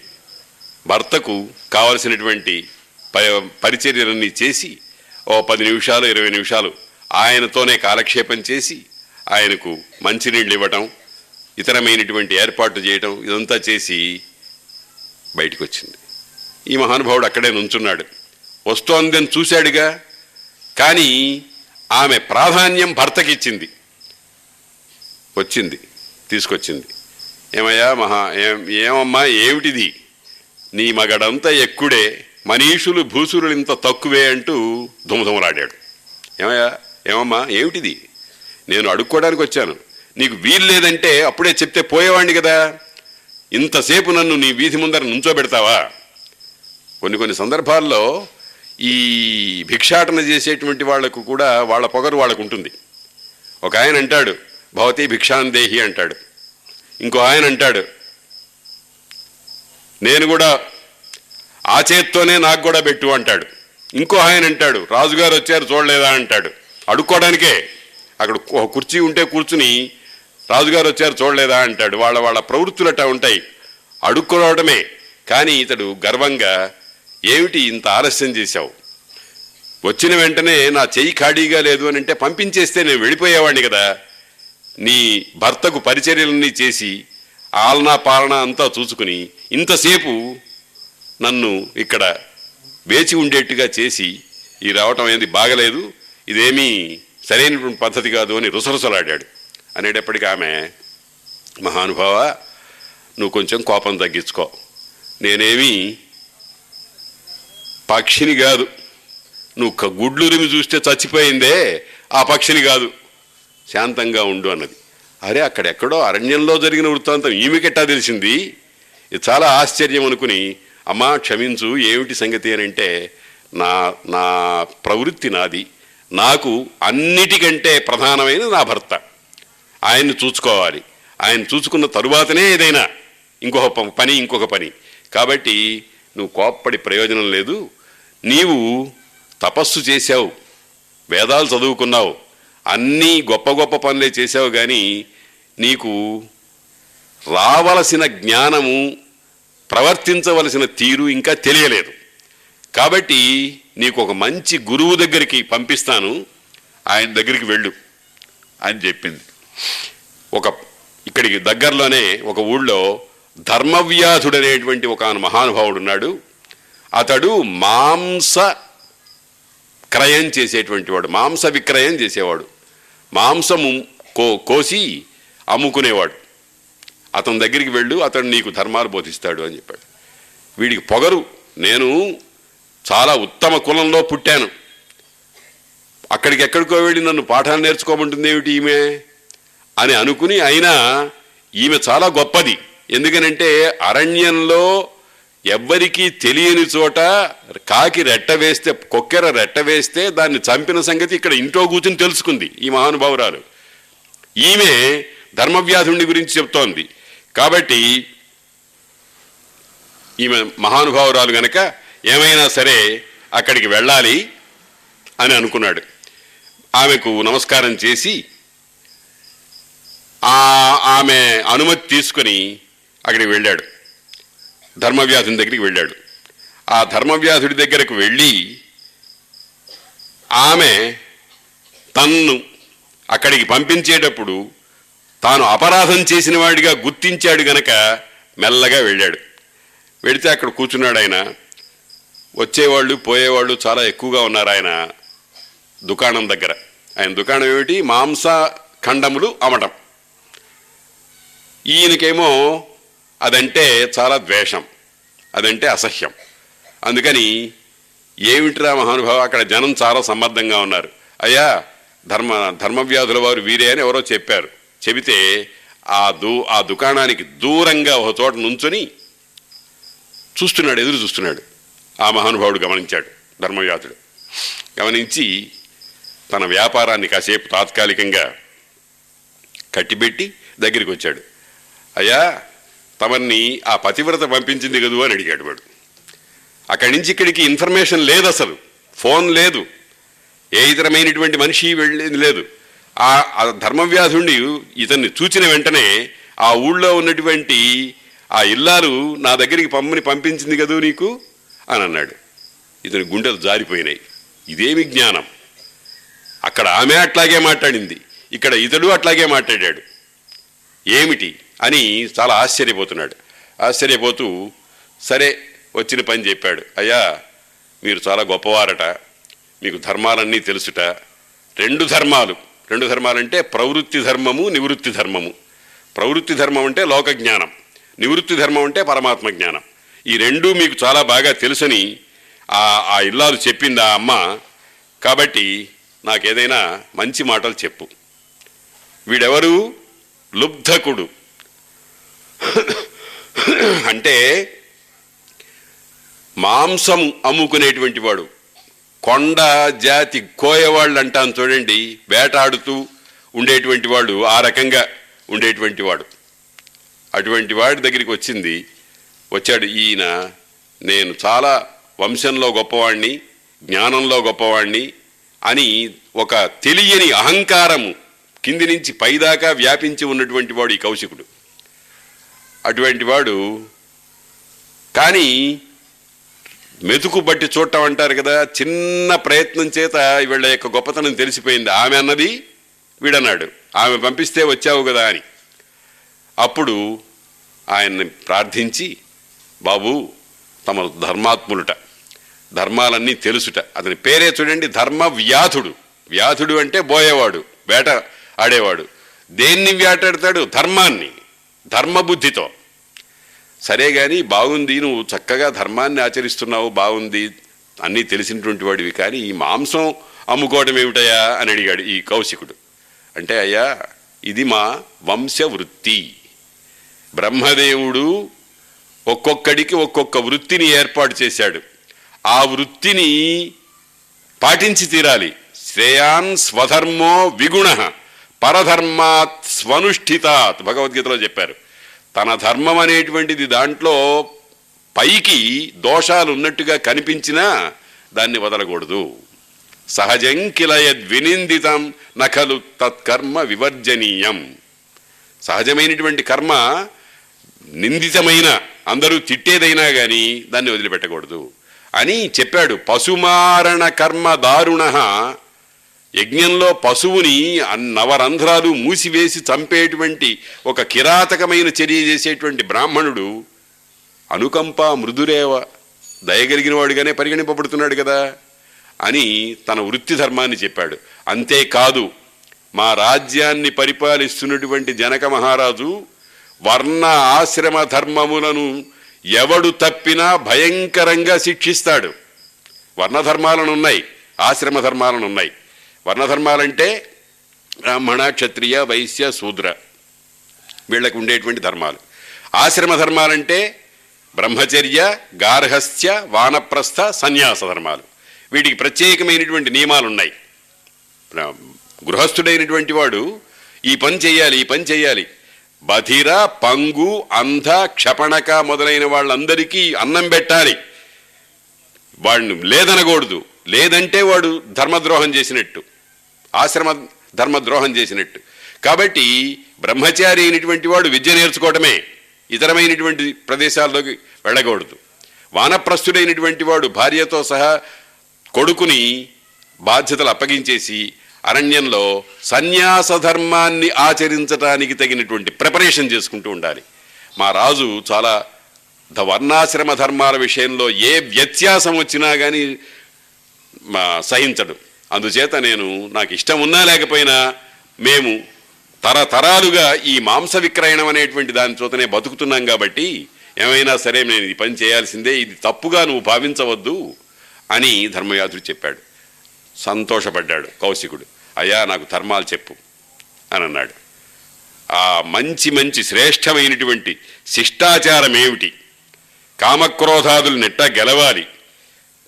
భర్తకు కావలసినటువంటి ప పరిచర్యలన్నీ చేసి ఓ పది నిమిషాలు ఇరవై నిమిషాలు ఆయనతోనే కాలక్షేపం చేసి ఆయనకు మంచినీళ్ళు ఇవ్వటం ఇతరమైనటువంటి ఏర్పాటు చేయటం ఇదంతా చేసి బయటకు వచ్చింది ఈ మహానుభావుడు అక్కడే నుంచున్నాడు. వస్తోందని చూశాడుగా కానీ ఆమె ప్రాధాన్యం భర్తకి ఇచ్చింది. వచ్చింది తీసుకొచ్చింది. ఏమయ్యా మహా ఏం ఏమమ్మా ఏమిటిది? నీ మగడంతా ఎక్కుడే మనీషులు భూసురులు ఇంత తక్కువే అంటూ దుమదుమలాడాడు ఏమయ్యా ఏమమ్మా ఏమిటిది? నేను అడుక్కోవడానికి వచ్చాను. నీకు వీలు లేదంటే అప్పుడే చెప్తే పోయేవాడిని కదా. ఇంతసేపు నన్ను నీ వీధి ముందర నుంచోబెడతావా? కొన్ని కొన్ని సందర్భాల్లో ఈ భిక్షాటన చేసేటువంటి వాళ్ళకు కూడా వాళ్ళ పొగరు వాళ్ళకు ఉంటుంది ఒక ఆయన అంటాడు భవతి భిక్షాందేహి అంటాడు. ఇంకో ఆయన అంటాడు నేను కూడా ఆ చేత్తోనే నాకు కూడా పెట్టు అంటాడు. ఇంకో ఆయన అంటాడు రాజుగారు వచ్చారు చూడలేదా అంటాడు. అడుక్కోవడానికే అక్కడ కుర్చీ ఉంటే కూర్చుని రాజుగారు వచ్చారు చూడలేదా అంటాడు. వాళ్ళ వాళ్ళ ప్రవృత్తులట ఉంటాయి. అడుక్కోవడమే. కానీ ఇతడు గర్వంగా ఏమిటి ఇంత ఆలస్యం చేశావు? వచ్చిన వెంటనే నా చెయ్యి ఖాళీగా లేదు అని అంటే పంపించేస్తే నేను వెళ్ళిపోయేవాడిని కదా. నీ భర్తకు పరిచర్యలన్నీ చేసి ఆలనా పాలన అంతా చూసుకుని ఇంతసేపు నన్ను ఇక్కడ వేచి ఉండేట్టుగా చేసి ఈ రావటం అనేది బాగలేదు. ఇదేమీ సరైనటువంటి పద్ధతి కాదు అని రుసరుసలాడాడు. అనేటప్పటికీ ఆమె మహానుభావ నువ్వు కొంచెం కోపం తగ్గించుకో. నేనేమి పక్షిని కాదు. నువ్వు క- గుడ్లురిమి చూస్తే చచ్చిపోయిందే ఆ పక్షిని కాదు. శాంతంగా ఉండు అన్నది. అరే అక్కడెక్కడో అరణ్యంలో జరిగిన వృత్తాంతం ఈమెకెట్టా తెలిసింది? ఇది చాలా ఆశ్చర్యం అనుకుని అమ్మా క్షమించు ఏమిటి సంగతి అని అంటే నా నా ప్రవృత్తి నాది. నాకు అన్నిటికంటే ప్రధానమైన నా భర్త. ఆయన్ని చూసుకోవాలి. ఆయన చూసుకున్న తరువాతనే ఏదైనా ఇంకొక పని ఇంకొక పని. కాబట్టి నువ్వు కోప్పడి ప్రయోజనం లేదు. నీవు తపస్సు చేశావు వేదాలు చదువుకున్నావు అన్నీ గొప్ప గొప్ప పనులే చేశావు కానీ నీకు రావలసిన జ్ఞానము ప్రవర్తించవలసిన తీరు ఇంకా తెలియలేదు. కాబట్టి నీకు ఒక మంచి గురువు దగ్గరికి పంపిస్తాను ఆయన దగ్గరికి వెళ్ళు అని చెప్పింది. ఒక ఇక్కడికి దగ్గరలోనే ఒక ఊళ్ళో ధర్మవ్యాధుడు అనేటువంటి ఒక మహానుభావుడు ఉన్నాడు. అతడు మాంస క్రయం చేసేటువంటి వాడు మాంస విక్రయం చేసేవాడు. మాంసము కో కోసి అమ్ముకునేవాడు. అతని దగ్గరికి వెళ్ళు అతడు నీకు ధర్మాలు బోధిస్తాడు అని చెప్పాడు. వీడికి పొగరు. నేను చాలా ఉత్తమ కులంలో పుట్టాను. అక్కడికి ఎక్కడికో వెళ్ళి నన్ను పాఠాలు నేర్చుకోమంటుంది ఏమిటి ఈమె? అని అనుకుని అయినా ఈమె చాలా గొప్పది. ఎందుకనంటే అరణ్యంలో ఎవ్వరికీ తెలియని చోట కాకి రెట్ట వేస్తే కొక్కెర రెట్ట వేస్తే దాన్ని చంపిన సంగతి ఇక్కడ ఇంట్లో కూర్చుని తెలుసుకుంది ఈ మహానుభావురాలు. ఈమె ధర్మవ్యాధుని గురించి చెప్తోంది. కాబట్టి ఈమె మహానుభావురాలు గనక ఏమైనా సరే అక్కడికి వెళ్ళాలి అని అనుకున్నాడు. ఆమెకు నమస్కారం చేసి ఆమె అనుమతి తీసుకొని అక్కడికి వెళ్ళాడు. ధర్మవ్యాసుని దగ్గరికి వెళ్ళాడు. ఆ ధర్మవ్యాసుడి దగ్గరకు వెళ్ళి ఆమె తన్ను అక్కడికి పంపించేటప్పుడు తాను అపరాధం చేసిన వాడిగా గుర్తించాడు గనక మెల్లగా వెళ్ళాడు. వెళితే అక్కడ కూర్చున్నాడు ఆయన. వచ్చేవాళ్ళు పోయేవాళ్ళు చాలా ఎక్కువగా ఉన్నారు ఆయన దుకాణం దగ్గర. ఆయన దుకాణం ఏమిటి? మాంస ఖండములు అమ్మటం ఈయనకేమో అదంటే చాలా ద్వేషం. అదంటే అసహ్యం. అందుకని ఏమిటిరా మహానుభావ అక్కడ జనం చాలా సమర్థంగా ఉన్నారు. అయ్యా ధర్మ ధర్మవ్యాధుల వారు వీరే అని ఎవరో చెప్పారు. చెబితే ఆ దు ఆ దుకాణానికి దూరంగా ఒక చోట నుంచొని చూస్తున్నాడు ఎదురు చూస్తున్నాడు. ఆ మహానుభావుడు గమనించాడు ధర్మవ్యాధుడు. గమనించి తన వ్యాపారాన్ని కాసేపు తాత్కాలికంగా కట్టిబెట్టి దగ్గరికి వచ్చాడు అయ్యా తమన్ని ఆ పతివ్రత పంపించింది కదూ అని అడిగాడు వాడు. అక్కడి నుంచి ఇక్కడికి ఇన్ఫర్మేషన్ లేదు అసలు. ఫోన్ లేదు. ఏ ఇతరమైనటువంటి మనిషి వెళ్ళేది లేదు. ఆ ఆ ధర్మవ్యాధుణ్ణి ఇతన్ని చూచిన వెంటనే ఆ ఊళ్ళో ఉన్నటువంటి ఆ ఇల్లాలు నా దగ్గరికి పమ్మని పంపించింది కదూ నీకు? అని అన్నాడు. ఇతని గుండెలు జారిపోయినాయి. ఇదేమి జ్ఞానం? అక్కడ ఆమె అట్లాగే మాట్లాడింది. ఇక్కడ ఇతడు అట్లాగే మాట్లాడాడు. ఏమిటి? అని చాలా ఆశ్చర్యపోతున్నాడు. ఆశ్చర్యపోతూ సరే వచ్చిన పని చెప్పాడు. అయ్యా మీరు చాలా గొప్పవారట మీకు ధర్మాలన్నీ తెలుసుట. రెండు ధర్మాలు. రెండు ధర్మాలంటే ప్రవృత్తి ధర్మము నివృత్తి ధర్మము. ప్రవృత్తి ధర్మం అంటే లోక జ్ఞానం నివృత్తి ధర్మం అంటే పరమాత్మ జ్ఞానం. ఈ రెండూ మీకు చాలా బాగా తెలుసని ఆ ఆ ఇల్లాలు చెప్పింది ఆ అమ్మ. కాబట్టి నాకేదైనా మంచి మాటలు చెప్పు. వీడెవరు? లుబ్ధకుడు. అంటే మాంసం అమ్ముకునేటువంటి వాడు. కొండ జాతి కోయవాళ్ళు అంటాను చూడండి వేటాడుతూ ఉండేటువంటి వాడు ఆ రకంగా ఉండేటువంటి వాడు. అటువంటి వాడి దగ్గరికి వచ్చింది వచ్చాడు ఈయన నేను చాలా వంశంలో గొప్పవాణ్ణి జ్ఞానంలో గొప్పవాణ్ణి అని ఒక తెలియని అహంకారము కింది నుంచి పైదాకా వ్యాపించి ఉన్నటువంటి వాడు ఈ కౌశికుడు. అటువంటి వాడు. కానీ మెతుకు బట్టి చూడటం అంటారు కదా చిన్న ప్రయత్నం చేత వీళ్ళ యొక్క గొప్పతనం తెలిసిపోయింది. ఆమె అన్నది వీడన్నాడు. ఆమె పంపిస్తే వచ్చావు కదా అని. అప్పుడు ఆయన్ని ప్రార్థించి బాబు తమ ధర్మాత్ములుట ధర్మాలన్నీ తెలుసుట. అతని పేరే చూడండి ధర్మ వ్యాధుడు. వ్యాధుడు అంటే బోయేవాడు వేట ఆడేవాడు. దేన్ని వేటాడతాడు? ధర్మాన్ని. ధర్మబుద్ధితో. సరే కానీ బాగుంది నువ్వు చక్కగా ధర్మాన్ని ఆచరిస్తున్నావు బాగుంది అన్నీ తెలిసినటువంటి వాడివి కానీ ఈ మాంసం అమ్ముకోవడం ఏమిటయా అని అడిగాడు ఈ కౌశికుడు. అంటే అయ్యా ఇది మా వంశవృత్తి. బ్రహ్మదేవుడు ఒక్కొక్కడికి ఒక్కొక్క వృత్తిని ఏర్పాటు చేశాడు. ఆ వృత్తిని పాటించి తీరాలి. శ్రేయాన్ స్వధర్మో విగుణ. పరధర్మాత్ స్వనుష్ఠితాత్ భగవద్గీతలో చెప్పారు. తన ధర్మం అనేటువంటిది దాంట్లో పైకి దోషాలు ఉన్నట్టుగా కనిపించినా దాన్ని వదలకూడదు. సహజం కిల యద్వినిందితం నఖలు తత్కర్మ వివర్జనీయం. సహజమైనటువంటి కర్మ నిందితమైన అందరూ తిట్టేదైనా కానీ దాన్ని వదిలిపెట్టకూడదు. అని చెప్పాడు. పశుమారణ కర్మ దారుణ యజ్ఞంలో పశువుని నవరంధ్రాలు మూసివేసి చంపేటువంటి ఒక కిరాతకమైన చర్య చేసేటువంటి బ్రాహ్మణుడు అనుకంప మృదురేవ దయగలిగిన వాడుగానే పరిగణింపబడుతున్నాడు కదా అని తన వృత్తి ధర్మాన్ని చెప్పాడు. అంతేకాదు మా రాజ్యాన్ని పరిపాలిస్తున్నటువంటి జనక మహారాజు వర్ణ ఆశ్రమ ధర్మములను ఎవడు తప్పినా భయంకరంగా శిక్షిస్తాడు. వర్ణధర్మాలను ఉన్నాయి ఆశ్రమ ధర్మాలను ఉన్నాయి వర్ణధర్మాలంటే బ్రాహ్మణ క్షత్రియ వైశ్య శూద్ర వీళ్ళకు ఉండేటువంటి ధర్మాలు. ఆశ్రమ ధర్మాలంటే బ్రహ్మచర్య గార్హస్థ్య వానప్రస్థ సన్యాస ధర్మాలు. వీటికి ప్రత్యేకమైనటువంటి నియమాలు ఉన్నాయి గృహస్థుడైనటువంటి వాడు ఈ పని చేయాలి ఈ పని చేయాలి. బధిర పంగు అంధ క్షపణక మొదలైన వాళ్ళందరికీ అన్నం పెట్టాలి. వాడిని లేదనకూడదు. లేదంటే వాడు ధర్మద్రోహం చేసినట్టు. ఆశ్రమ ధర్మద్రోహం చేసినట్టు. కాబట్టి బ్రహ్మచారి అయినటువంటి వాడు విద్య నేర్చుకోవటమే. ఇతరమైనటువంటి ప్రదేశాల్లోకి వెళ్ళకూడదు. వానప్రస్థుడైనటువంటి వాడు భార్యతో సహా కొడుకుని బాధ్యతలు అప్పగించేసి అరణ్యంలో సన్యాస ధర్మాన్ని ఆచరించడానికి తగినటువంటి ప్రిపరేషన్ చేసుకుంటూ ఉండాలి. మా రాజు చాలా ద వర్ణాశ్రమ ధర్మాల విషయంలో ఏ వ్యత్యాసం వచ్చినా కానీ మా సహించడు. అందుచేత నేను నాకు ఇష్టం ఉన్నా లేకపోయినా మేము తరతరాలుగా ఈ మాంస విక్రయణం అనేటువంటి దాని చూతనే బతుకుతున్నాం కాబట్టి ఏమైనా సరే నేను ఈ పని చేయాల్సిందే ఇది తప్పుగా నువ్వు భావించవద్దు అని ధర్మయాధుడు చెప్పాడు. సంతోషపడ్డాడు కౌశికుడు. అయ్యా నాకు ధర్మాలు చెప్పు అని అన్నాడు. ఆ మంచి మంచి శ్రేష్టమైనటువంటి శిష్టాచారం ఏమిటి కామక్రోధాదులు నెట్ట గెలవాలి.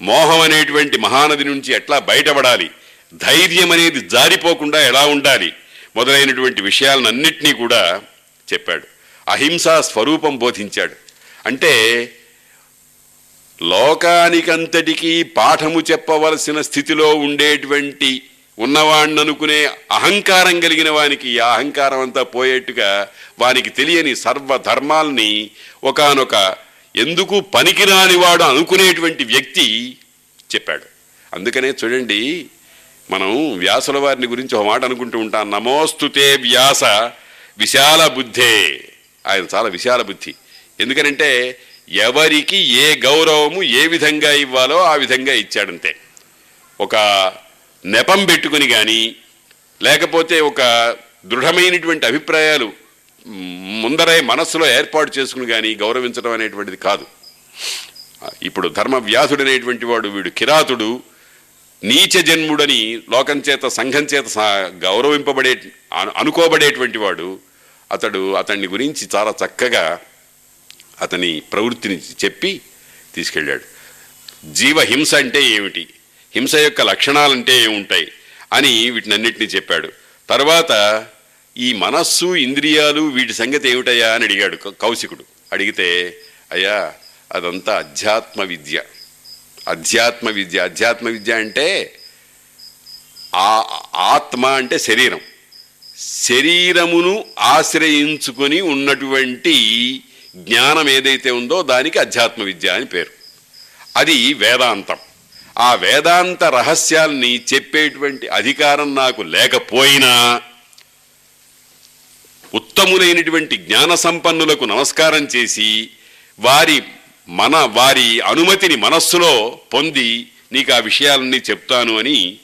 మోహం అనేటువంటి మహానది నుంచి ఎట్లా బయటపడాలి? ధైర్యం అనేది జారిపోకుండా ఎలా ఉండాలి? మొదలైనటువంటి విషయాలన్నింటినీ కూడా చెప్పాడు. అహింసా స్వరూపం బోధించాడు. అంటే లోకానికంతటికీ పాఠము చెప్పవలసిన స్థితిలో ఉండేటువంటి ఉన్నవాణ్ణనుకునే అహంకారం కలిగిన వానికి ఈ అహంకారం అంతా పోయేట్టుగా వానికి తెలియని సర్వధర్మాల్ని ఒకానొక ఎందుకు పనికిరాని వాడు అనుకునేటువంటి వ్యక్తి చెప్పాడు. అందుకనే చూడండి మనం వ్యాసుల వారిని గురించి ఒక మాట అనుకుంటూ ఉంటాం నమోస్తుతే వ్యాస విశాల బుద్ధే. ఆయన చాలా విశాల బుద్ధి. ఎందుకనంటే ఎవరికి ఏ గౌరవము ఏ విధంగా ఇవ్వాలో ఆ విధంగా ఇచ్చాడంతే. ఒక నెపం పెట్టుకుని కానీ లేకపోతే ఒక దృఢమైనటువంటి అభిప్రాయాలు ముందరే మనస్సులో ఏర్పాటు చేసుకుని కానీ గౌరవించడం అనేటువంటిది కాదు. ఇప్పుడు ధర్మవ్యాధుడు అనేటువంటి వాడు వీడు కిరాతుడు నీచ జన్ముడని లోకం చేత సంఘం చేత సా- గౌరవింపబడే అనుకోబడేటువంటి వాడు అతడు అతన్ని గురించి చాలా చక్కగా అతని ప్రవృత్తిని చెప్పి తీసుకెళ్ళాడు. జీవ హింస అంటే ఏమిటి? హింస యొక్క లక్షణాలంటే ఏముంటాయి? అని వీటినన్నింటినీ చెప్పాడు. తర్వాత ఈ మనస్సు ఇంద్రియాలు వీటి సంగతి ఏమిటయ్యా అని అడిగాడు కౌశికుడు. అడిగితే అయ్యా అదంతా అధ్యాత్మ విద్య అధ్యాత్మ విద్య అధ్యాత్మ విద్య అంటే ఆ ఆత్మ అంటే శరీరం. శరీరమును ఆశ్రయించుకొని ఉన్నటువంటి జ్ఞానం ఏదైతే ఉందో దానికి అధ్యాత్మ విద్య అని పేరు. అది వేదాంతం. ఆ వేదాంత రహస్యాల్ని చెప్పేటువంటి అధికారం నాకు లేకపోయినా ఉత్తములైనటువంటి జ్ఞాన సంపన్నులకు నమస్కారం చేసి వారి మన వారి అనుమతిని మనస్సులో పొంది నీకు ఆ విషయాలన్నీ చెప్తాను అని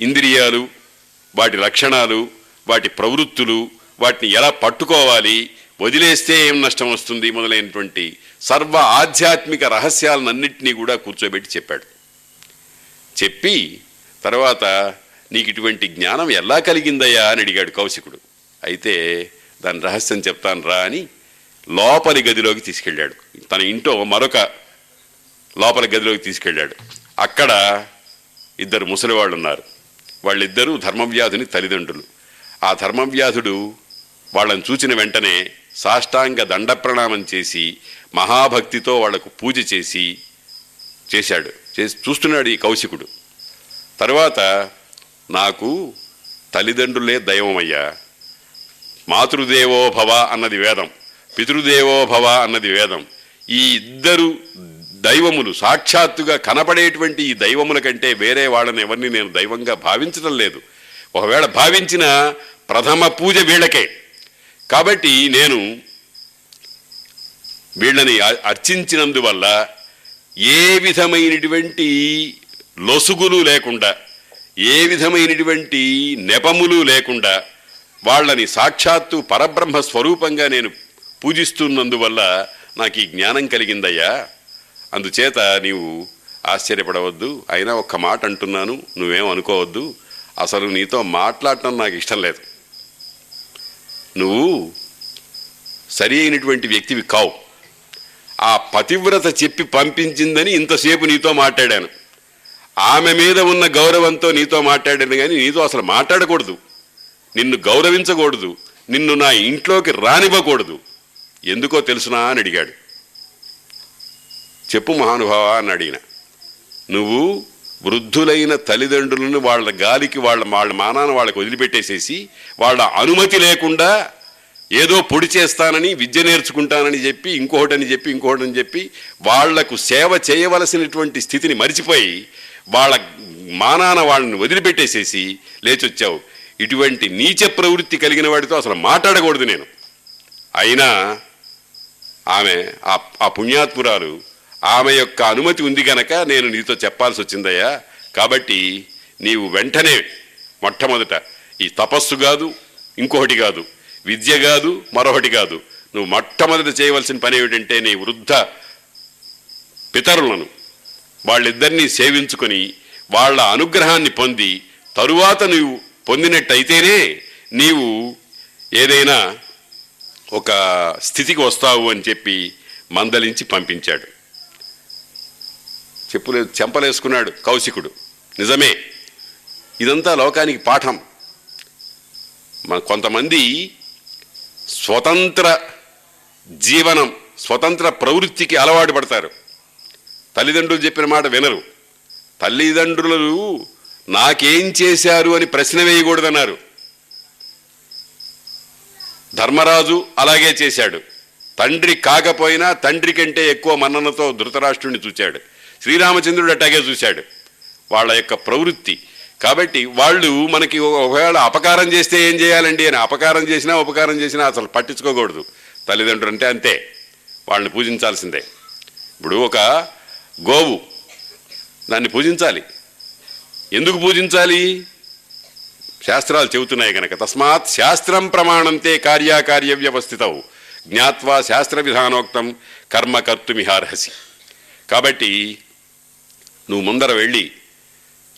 ఇంద్రియాలు వాటి లక్షణాలు వాటి ప్రవృత్తులు వాటిని ఎలా పట్టుకోవాలి వదిలేస్తే ఏం నష్టం వస్తుంది మొదలైనటువంటి సర్వ ఆధ్యాత్మిక రహస్యాలన్నింటినీ కూడా కూర్చోబెట్టి చెప్పాడు. చెప్పి తర్వాత నీకు ఇటువంటి జ్ఞానం ఎలా కలిగిందయ్యా అని అడిగాడు కౌశికుడు. అయితే దాని రహస్యం చెప్తాను రా అని లోపలి గదిలోకి తీసుకెళ్ళాడు. తన ఇంట్లో మరొక లోపలి గదిలోకి తీసుకెళ్ళాడు. అక్కడ ఇద్దరు ముసలివాళ్ళు ఉన్నారు. వాళ్ళిద్దరూ ధర్మవ్యాధుని తల్లిదండ్రులు. ఆ ధర్మవ్యాధుడు వాళ్ళని చూచిన వెంటనే సాష్టాంగ దండ ప్రణామం చేసి మహాభక్తితో వాళ్ళకు పూజ చేసి చేశాడు. చేసి చూస్తున్నాడు ఈ కౌశికుడు. తర్వాత నాకు తల్లిదండ్రులే దైవమయ్యా. మాతృదేవో భవ అన్నది వేదం పితృదేవో భవ అన్నది వేదం. ఈ ఇద్దరు దైవములు సాక్షాత్తుగా కనపడేటువంటి ఈ దైవముల కంటే వేరే వాళ్ళని ఎవరిని నేను దైవంగా భావించడం లేదు. ఒకవేళ భావించిన ప్రథమ పూజ వీళ్ళకే. కాబట్టి నేను వీళ్ళని అర్చించినందువల్ల ఏ విధమైనటువంటి లొసుగులు లేకుండా ఏ విధమైనటువంటి నెపములు లేకుండా వాళ్ళని సాక్షాత్తు పరబ్రహ్మ స్వరూపంగా నేను పూజిస్తున్నందువల్ల నాకు ఈ జ్ఞానం కలిగిందయ్యా. అందుచేత నీవు ఆశ్చర్యపడవద్దు. అయినా ఒక్క మాట అంటున్నాను నువ్వేం అనుకోవద్దు. అసలు నీతో మాట్లాడటం నాకు ఇష్టం లేదు. నువ్వు సరి అయినటువంటి వ్యక్తివి కావు. ఆ పతివ్రత చెప్పి పంపించిందని ఇంతసేపు నీతో మాట్లాడాను. ఆమె మీద ఉన్న గౌరవంతో నీతో మాట్లాడాను కానీ నీతో అసలు మాట్లాడకూడదు. నిన్ను గౌరవించకూడదు నిన్ను నా ఇంట్లోకి రానివ్వకూడదు. ఎందుకో తెలుసునా అని అడిగాడు. చెప్పు మహానుభావ అని అడిగిన. నువ్వు వృద్ధులైన తల్లిదండ్రులను వాళ్ళ గాలికి వాళ్ళ వాళ్ళ మానాన్ని వాళ్ళకి వదిలిపెట్టేసేసి వాళ్ళ అనుమతి లేకుండా ఏదో పొడి చేస్తానని విద్య నేర్చుకుంటానని చెప్పి ఇంకొకటని చెప్పి ఇంకోటని చెప్పి వాళ్ళకు సేవ చేయవలసినటువంటి స్థితిని మరిచిపోయి వాళ్ళ మానాన వాళ్ళని వదిలిపెట్టేసేసి లేచొచ్చావు. ఇటువంటి నీచ ప్రవృత్తి కలిగిన వాడితో అసలు మాట్లాడకూడదు నేను. అయినా ఆమె ఆ పుణ్యాత్మురాలు ఆమె యొక్క అనుమతి ఉంది కనుక నేను నీతో చెప్పాల్సి వచ్చిందయ్యా కాబట్టి నీవు వెంటనే మొట్టమొదట ఈ తపస్సు కాదు ఇంకొకటి కాదు విద్య కాదు మరొకటి కాదు. నువ్వు మొట్టమొదట చేయవలసిన పని ఏమిటంటే నీ వృద్ధ పితరులను వాళ్ళిద్దరినీ సేవించుకొని వాళ్ళ అనుగ్రహాన్ని పొంది తరువాత నువ్వు పొందినట్టయితేనే నీవు ఏదైనా ఒక స్థితికి వస్తావు అని చెప్పి మందలించి పంపించాడు. చెప్పులే చెంపలేసుకున్నాడు కౌశికుడు. నిజమే ఇదంతా లోకానికి పాఠం. మన కొంతమంది స్వతంత్ర జీవనం స్వతంత్ర ప్రవృత్తికి అలవాటు పడతారు. తల్లిదండ్రులు చెప్పిన మాట వినరు. తల్లిదండ్రులు నాకేం చేశారు అని ప్రశ్న వేయకూడదన్నారు. ధర్మరాజు అలాగే చేశాడు. తండ్రి కాకపోయినా తండ్రి కంటే ఎక్కువ మన్ననతో ధృతరాష్ట్రుడిని చూశాడు. శ్రీరామచంద్రుడు అట్టాగే చూశాడు. వాళ్ళ యొక్క ప్రవృత్తి. కాబట్టి వాళ్ళు మనకి ఒకవేళ అపకారం చేస్తే ఏం చేయాలండి అని అపకారం చేసినా ఉపకారం చేసినా అసలు పట్టించుకోకూడదు. తల్లిదండ్రులు అంటే అంతే. వాళ్ళని పూజించాల్సిందే. ఇప్పుడు ఒక గోవు. దాన్ని పూజించాలి. ఎందుకు పూజించాలి? శాస్త్రాలు చెబుతున్నాయి కనుక తస్మాత్ శాస్త్రం ప్రమాణంతే కార్యాకార్య వ్యవస్థితవు జ్ఞాత్వా శాస్త్ర విధానోక్తం కర్మ కర్తుమిహార్హసి కాబట్టి నువ్వు ముందర వెళ్ళి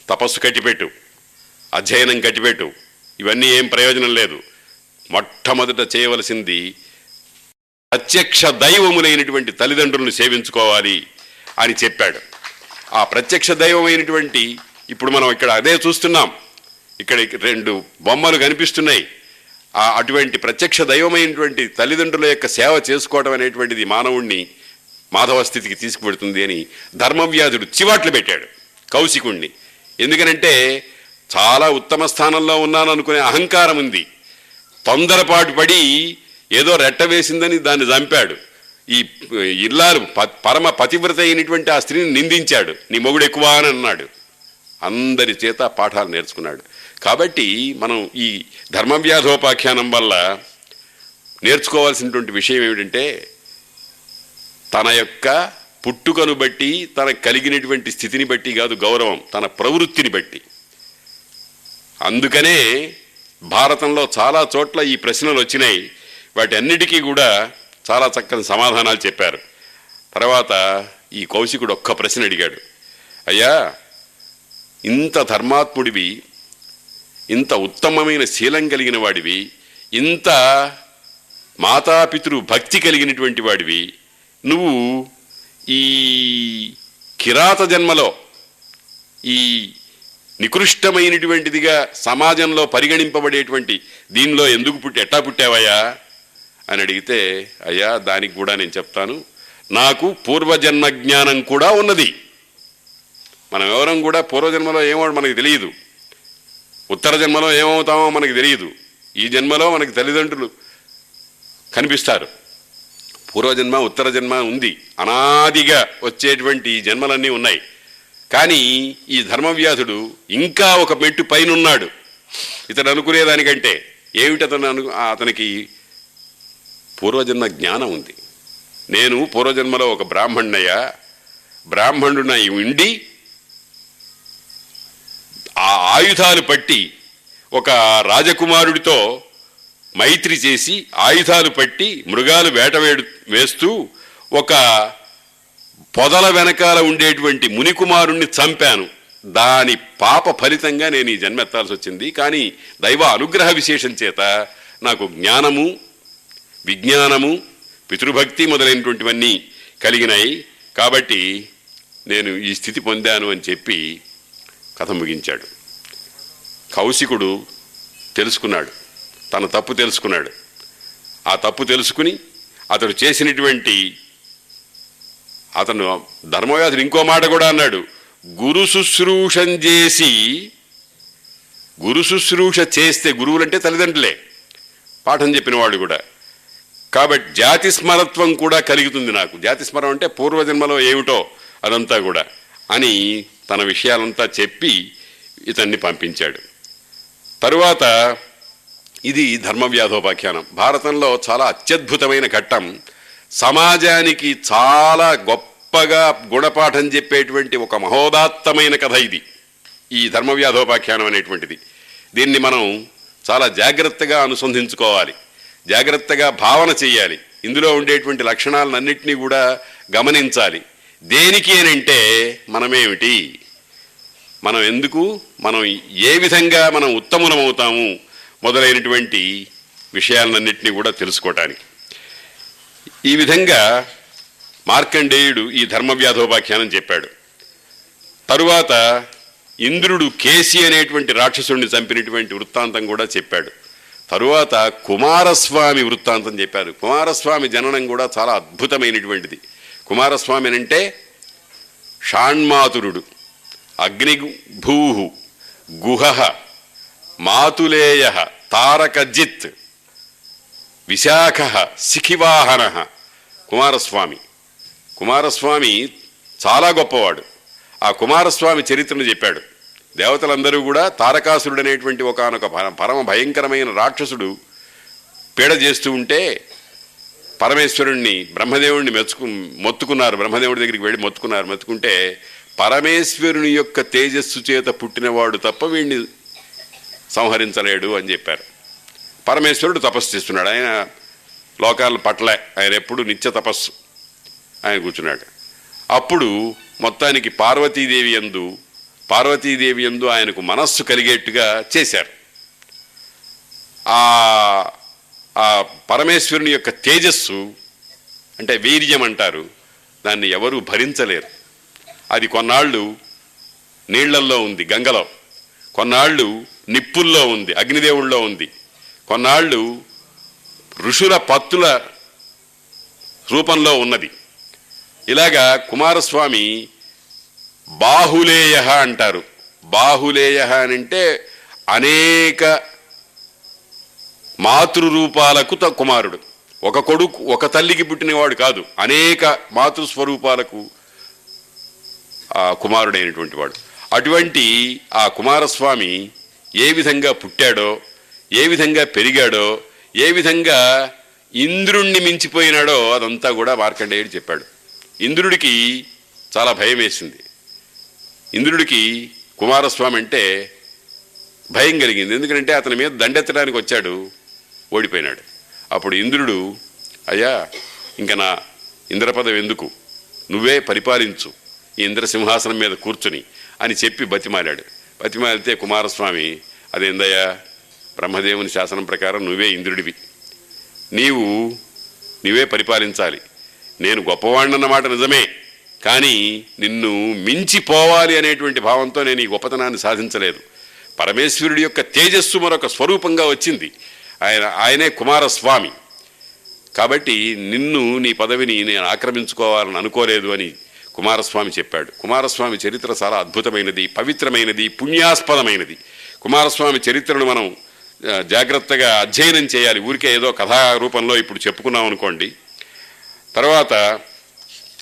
తపస్సు కట్టిపెట్టు అధ్యయనం కట్టిపెట్టు. ఇవన్నీ ఏం ప్రయోజనం లేదు. మొట్టమొదట చేయవలసింది ప్రత్యక్ష దైవములైనటువంటి తల్లిదండ్రులను సేవించుకోవాలి అని చెప్పాడు. ఆ ప్రత్యక్ష దైవమైనటువంటి ఇప్పుడు మనం ఇక్కడ అదే చూస్తున్నాం. ఇక్కడ రెండు బొమ్మలు కనిపిస్తున్నాయి. అటువంటి ప్రత్యక్ష దైవమైనటువంటి తల్లిదండ్రుల యొక్క సేవ చేసుకోవడం అనేటువంటిది మానవుణ్ణి మాధవ స్థితికి తీసుకుపెడుతుంది అని ధర్మవ్యాధుడు చివాట్లు పెట్టాడు కౌశికుణ్ణి. ఎందుకనంటే చాలా ఉత్తమ స్థానంలో ఉన్నాను అనుకునే అహంకారం ఉంది. తొందరపాటు పడి ఏదో రెట్ట వేసిందని దాన్ని చంపాడు. ఈ ఇల్లాలు ప- పరమ పతివ్రత అయినటువంటి ఆ స్త్రీని నిందించాడు. నీ మొగుడు ఎక్కువ అని అన్నాడు. అందరి చేత పాఠాలు నేర్చుకున్నాడు. కాబట్టి మనం ఈ ధర్మవ్యాధోపాఖ్యానం వల్ల నేర్చుకోవాల్సినటువంటి విషయం ఏమిటంటే తన యొక్క పుట్టుకను బట్టి తనకు కలిగినటువంటి స్థితిని బట్టి కాదు గౌరవం తన ప్రవృత్తిని బట్టి. అందుకనే భారతంలో చాలా చోట్ల ఈ ప్రశ్నలు వచ్చినాయి. వాటన్నిటికీ కూడా చాలా చక్కని సమాధానాలు చెప్పారు. తర్వాత ఈ కౌశికుడు ఒక్క ప్రశ్న అడిగాడు. అయ్యా ఇంత ధర్మాత్ముడివి ఇంత ఉత్తమమైన శీలం కలిగిన వాడివి ఇంత మాతాపితృ భక్తి కలిగినటువంటి వాడివి. నువ్వు ఈ కిరాత జన్మలో ఈ నికృష్టమైనటువంటిదిగా సమాజంలో పరిగణింపబడేటువంటి దీనిలో ఎందుకు పుట్టి ఎట్టా పుట్టావయ్యా? అని అడిగితే అయ్యా దానికి కూడా నేను చెప్తాను. నాకు పూర్వజన్మ జ్ఞానం కూడా ఉన్నది. మనం ఎవరం కూడా పూర్వజన్మలో ఏమో మనకు తెలియదు. ఉత్తర జన్మలో ఏమవుతామో మనకు తెలియదు. ఈ జన్మలో మనకి తల్లిదండ్రులు కనిపిస్తారు. పూర్వజన్మ ఉత్తర జన్మ ఉంది. అనాదిగా వచ్చేటువంటి ఈ జన్మలన్నీ ఉన్నాయి. కానీ ఈ ధర్మవ్యాధుడు ఇంకా ఒక మెట్టు పైనున్నాడు. ఇతను ఇతడు అనుకునేదానికంటే ఏమిటి అతను అను అతనికి పూర్వజన్మ జ్ఞానం ఉంది. నేను పూర్వజన్మలో ఒక బ్రాహ్మణ్ణయ్యా. బ్రాహ్మణుడు నా ఉండి ఆ ఆయుధాలు పట్టి ఒక రాజకుమారుడితో మైత్రి చేసి ఆయుధాలు పట్టి మృగాలు వేటవేడు వేస్తూ ఒక పొదల వెనకాల ఉండేటువంటి మునికుమారుణ్ణి చంపాను. దాని పాప ఫలితంగా నేను ఈ జన్మెత్తాల్సి వచ్చింది. కానీ దైవ అనుగ్రహ విశేషం చేత నాకు జ్ఞానము విజ్ఞానము పితృభక్తి మొదలైనటువంటివన్నీ కలిగినాయి. కాబట్టి నేను ఈ స్థితి పొందాను అని చెప్పి కథ ముగించాడు. కౌశికుడు తెలుసుకున్నాడు. తన తప్పు తెలుసుకున్నాడు. ఆ తప్పు తెలుసుకుని అతడు చేసినటువంటి అతను ధర్మవ్యాధుడు ఇంకో మాట కూడా అన్నాడు. గురు శుశ్రూషం చేసి గురు శుశ్రూష చేస్తే గురువులంటే తల్లిదండ్రులే. పాఠం చెప్పిన వాళ్ళు కూడా. కాబట్టి జాతి స్మరత్వం కూడా కలుగుతుంది నాకు. జాతి స్మరం అంటే పూర్వజన్మలో ఏమిటో అదంతా కూడా అని తన విషయాలంతా చెప్పి ఇతన్ని పంపించాడు. తరువాత ఇది ధర్మవ్యాధోపాఖ్యానం. భారతంలో చాలా అత్యద్భుతమైన ఘట్టం. సమాజానికి చాలా గొప్పగా గుణపాఠం చెప్పేటువంటి ఒక మహోదాత్తమైన కథ ఇది. ఈ ధర్మవ్యాధోపాఖ్యానం అనేటువంటిది. దీన్ని మనం చాలా జాగ్రత్తగా అనుసంధించుకోవాలి. జాగ్రత్తగా భావన చేయాలి. ఇందులో ఉండేటువంటి లక్షణాలన్నింటినీ కూడా గమనించాలి. దేనికి అని అంటే మనమేమిటి? మనం ఎందుకు? మనం ఏ విధంగా మనం ఉత్తములమవుతాము? మొదలైనటువంటి విషయాలన్నింటినీ కూడా తెలుసుకోవటానికి ఈ విధంగా మార్కండేయుడు ఈ ధర్మవ్యాధోపాఖ్యానం చెప్పాడు. తరువాత ఇంద్రుడు కేసి అనేటువంటి రాక్షసుడిని చంపినటువంటి వృత్తాంతం కూడా చెప్పాడు. తరువాత కుమారస్వామి వృత్తాంతం చెప్పారు. కుమారస్వామి జననం కూడా చాలా అద్భుతమైనటువంటిది. కుమారస్వామి అంటే షాణ్మాతురుడు. అగ్నిభూ గుహ మాతులేయ తారకజిత్ విశాఖ శిఖివాహన కుమారస్వామి. కుమారస్వామి చాలా గొప్పవాడు. ఆ కుమారస్వామి చరిత్రను చెప్పాడు. దేవతలందరూ కూడా తారకాసురుడు అనేటువంటి ఒకనొక పరమ భయంకరమైన రాక్షసుడు పీడ చేస్తూ ఉంటే పరమేశ్వరుణ్ణి బ్రహ్మదేవుణ్ణి మెచ్చుకు మొత్తుకున్నారు. బ్రహ్మదేవుడి దగ్గరికి వెళ్ళి మొత్తుకున్నారు. మొత్తుకుంటే పరమేశ్వరుని యొక్క తేజస్సు చేత పుట్టినవాడు తప్ప వీడిని సంహరించలేడు అని చెప్పారు. పరమేశ్వరుడు తపస్సు చేస్తున్నాడు. ఆయన లోకాల పట్లే ఆయన ఎప్పుడు నిత్య తపస్సు. ఆయన కూర్చున్నాడు. అప్పుడు మొత్తానికి పార్వతీదేవి ఎందు పార్వతీదేవి ఎందు ఆయనకు మనస్సు కలిగేట్టుగా చేశారు. ఆ ఆ పరమేశ్వరుని యొక్క తేజస్సు అంటే వీర్యం అంటారు. దాన్ని ఎవరూ భరించలేరు. అది కొన్నాళ్ళు నీళ్ళల్లో ఉంది గంగలో. కొన్నాళ్ళు నిప్పుల్లో ఉంది అగ్నిదేవుల్లో ఉంది. కొన్నాళ్ళు ఋషుల పత్తుల రూపంలో ఉన్నది. ఇలాగా కుమారస్వామి బాహులేయ అంటారు. బాహులేయ అని అంటే అనేక మాతృరూపాలకు కుమారుడు. ఒక కొడుకు ఒక తల్లికి పుట్టినవాడు కాదు. అనేక మాతృస్వరూపాలకు కుమారుడైనటువంటి వాడు. అటువంటి ఆ కుమారస్వామి ఏ విధంగా పుట్టాడో ఏ విధంగా పెరిగాడో ఏ విధంగా ఇంద్రుణ్ణి మించిపోయినాడో అదంతా కూడా మార్కండేయుడు చెప్పాడు. ఇంద్రుడికి చాలా భయం వేసింది. ఇంద్రుడికి కుమారస్వామి అంటే భయం కలిగింది. ఎందుకంటే అతని మీద దండెత్తడానికి వచ్చాడు ఓడిపోయినాడు. అప్పుడు ఇంద్రుడు అయ్యా ఇంక నా ఇంద్రపదం ఎందుకు? నువ్వే పరిపాలించు. ఈ ఇంద్రసింహాసనం మీద కూర్చుని అని చెప్పి బతిమాలాడు. బతిమాలితే కుమారస్వామి అదేందయ్యా? బ్రహ్మదేవుని శాసనం ప్రకారం నువ్వే ఇంద్రుడివి. నీవు నువ్వే పరిపాలించాలి. నేను గొప్పవాడినన్నమాట నిజమే కానీ నిన్ను మించిపోవాలి అనేటువంటి భావంతో నేను ఈ గొప్పతనాన్ని సాధించలేదు. పరమేశ్వరుడి యొక్క తేజస్సు మరొక స్వరూపంగా వచ్చింది. ఆయన ఆయనే కుమారస్వామి. కాబట్టి నిన్ను నీ పదవిని నేను ఆక్రమించుకోవాలని అనుకోలేదు అని కుమారస్వామి చెప్పాడు. కుమారస్వామి చరిత్ర చాలా అద్భుతమైనది పవిత్రమైనది పుణ్యాస్పదమైనది. కుమారస్వామి చరిత్రను మనం జాగ్రత్తగా అధ్యయనం చేయాలి. ఊరికే ఏదో కథా రూపంలో ఇప్పుడు చెప్పుకున్నాం అనుకోండి. తర్వాత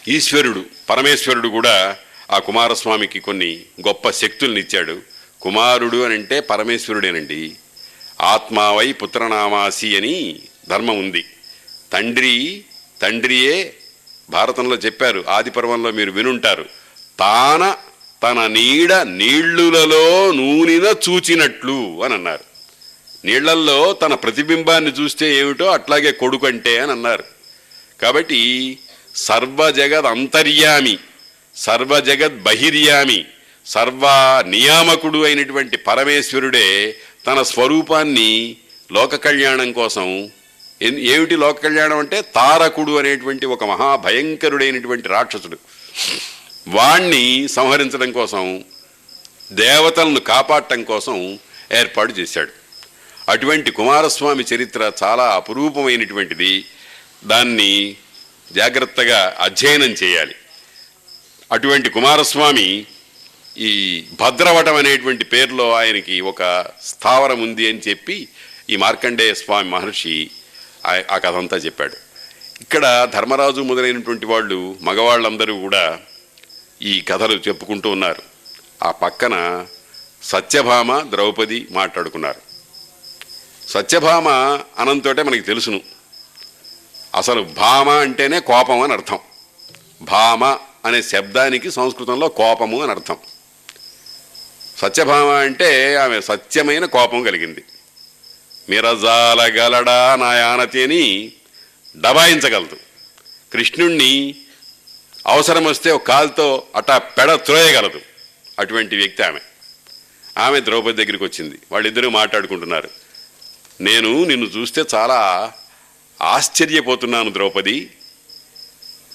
ఈశ్వరుడు పరమేశ్వరుడు కూడా ఆ కుమారస్వామికి కొన్ని గొప్ప శక్తుల్ని ఇచ్చాడు కుమారుడు అని అంటే పరమేశ్వరుడేనండి. ఆత్మావై పుత్రనామాసి అని ధర్మం ఉంది. తండ్రి తండ్రియే భారతంలో చెప్పారు ఆది పర్వంలో మీరు వినుంటారు. తాన తన నీడ నీళ్ళులలో నూనెన చూచినట్లు అని అన్నారు. నీళ్ళల్లో తన ప్రతిబింబాన్ని చూస్తే ఏమిటో అట్లాగే కొడుకంటే అని అన్నారు. కాబట్టి సర్వజగద్ అంతర్యామి సర్వజగద్ బహిర్యామి సర్వ నియామకుడు అయినటువంటి పరమేశ్వరుడే తన స్వరూపాన్ని లోక కళ్యాణం కోసం ఏమిటి లోక కళ్యాణం అంటే తారకుడు అనేటువంటి ఒక మహాభయంకరుడైనటువంటి రాక్షసుడు. వాణ్ణి సంహరించడం కోసం దేవతలను కాపాడటం కోసం ఏర్పాటు చేశాడు. అటువంటి కుమారస్వామి చరిత్ర చాలా అపురూపమైనటువంటిది. దాన్ని జాగ్రత్తగా అధ్యయనం చేయాలి. అటువంటి కుమారస్వామి ఈ భద్రవటం అనేటువంటి పేరులో ఆయనకి ఒక స్థావరం ఉంది అని చెప్పి ఈ మార్కండేయ స్వామి మహర్షి ఆ- ఆ కథ అంతా చెప్పాడు. ఇక్కడ ధర్మరాజు మొదలైనటువంటి వాళ్ళు మగవాళ్ళందరూ కూడా ఈ కథలు చెప్పుకుంటూ ఉన్నారు. ఆ పక్కన సత్యభామ ద్రౌపది మాట్లాడుకున్నారు. సత్యభామ అనంతోటే మనకి తెలుసును. అసలు భామ అంటేనే కోపం అని అర్థం. భామ అనే శబ్దానికి సంస్కృతంలో కోపము అని అర్థం. సత్యభామ అంటే ఆమె సత్యమైన కోపం కలిగింది. మిరజాలగలడా నా అని డబాయించగలదు కృష్ణుణ్ణి అవసరం వస్తే ఒక కాలుతో అటా పెడ త్రోయగలదు. అటువంటి వ్యక్తి ఆమె. ఆమె ద్రౌపది దగ్గరికి వచ్చింది. వాళ్ళిద్దరూ మాట్లాడుకుంటున్నారు. నేను నిన్ను చూస్తే చాలా ఆశ్చర్యపోతున్నాను ద్రౌపది.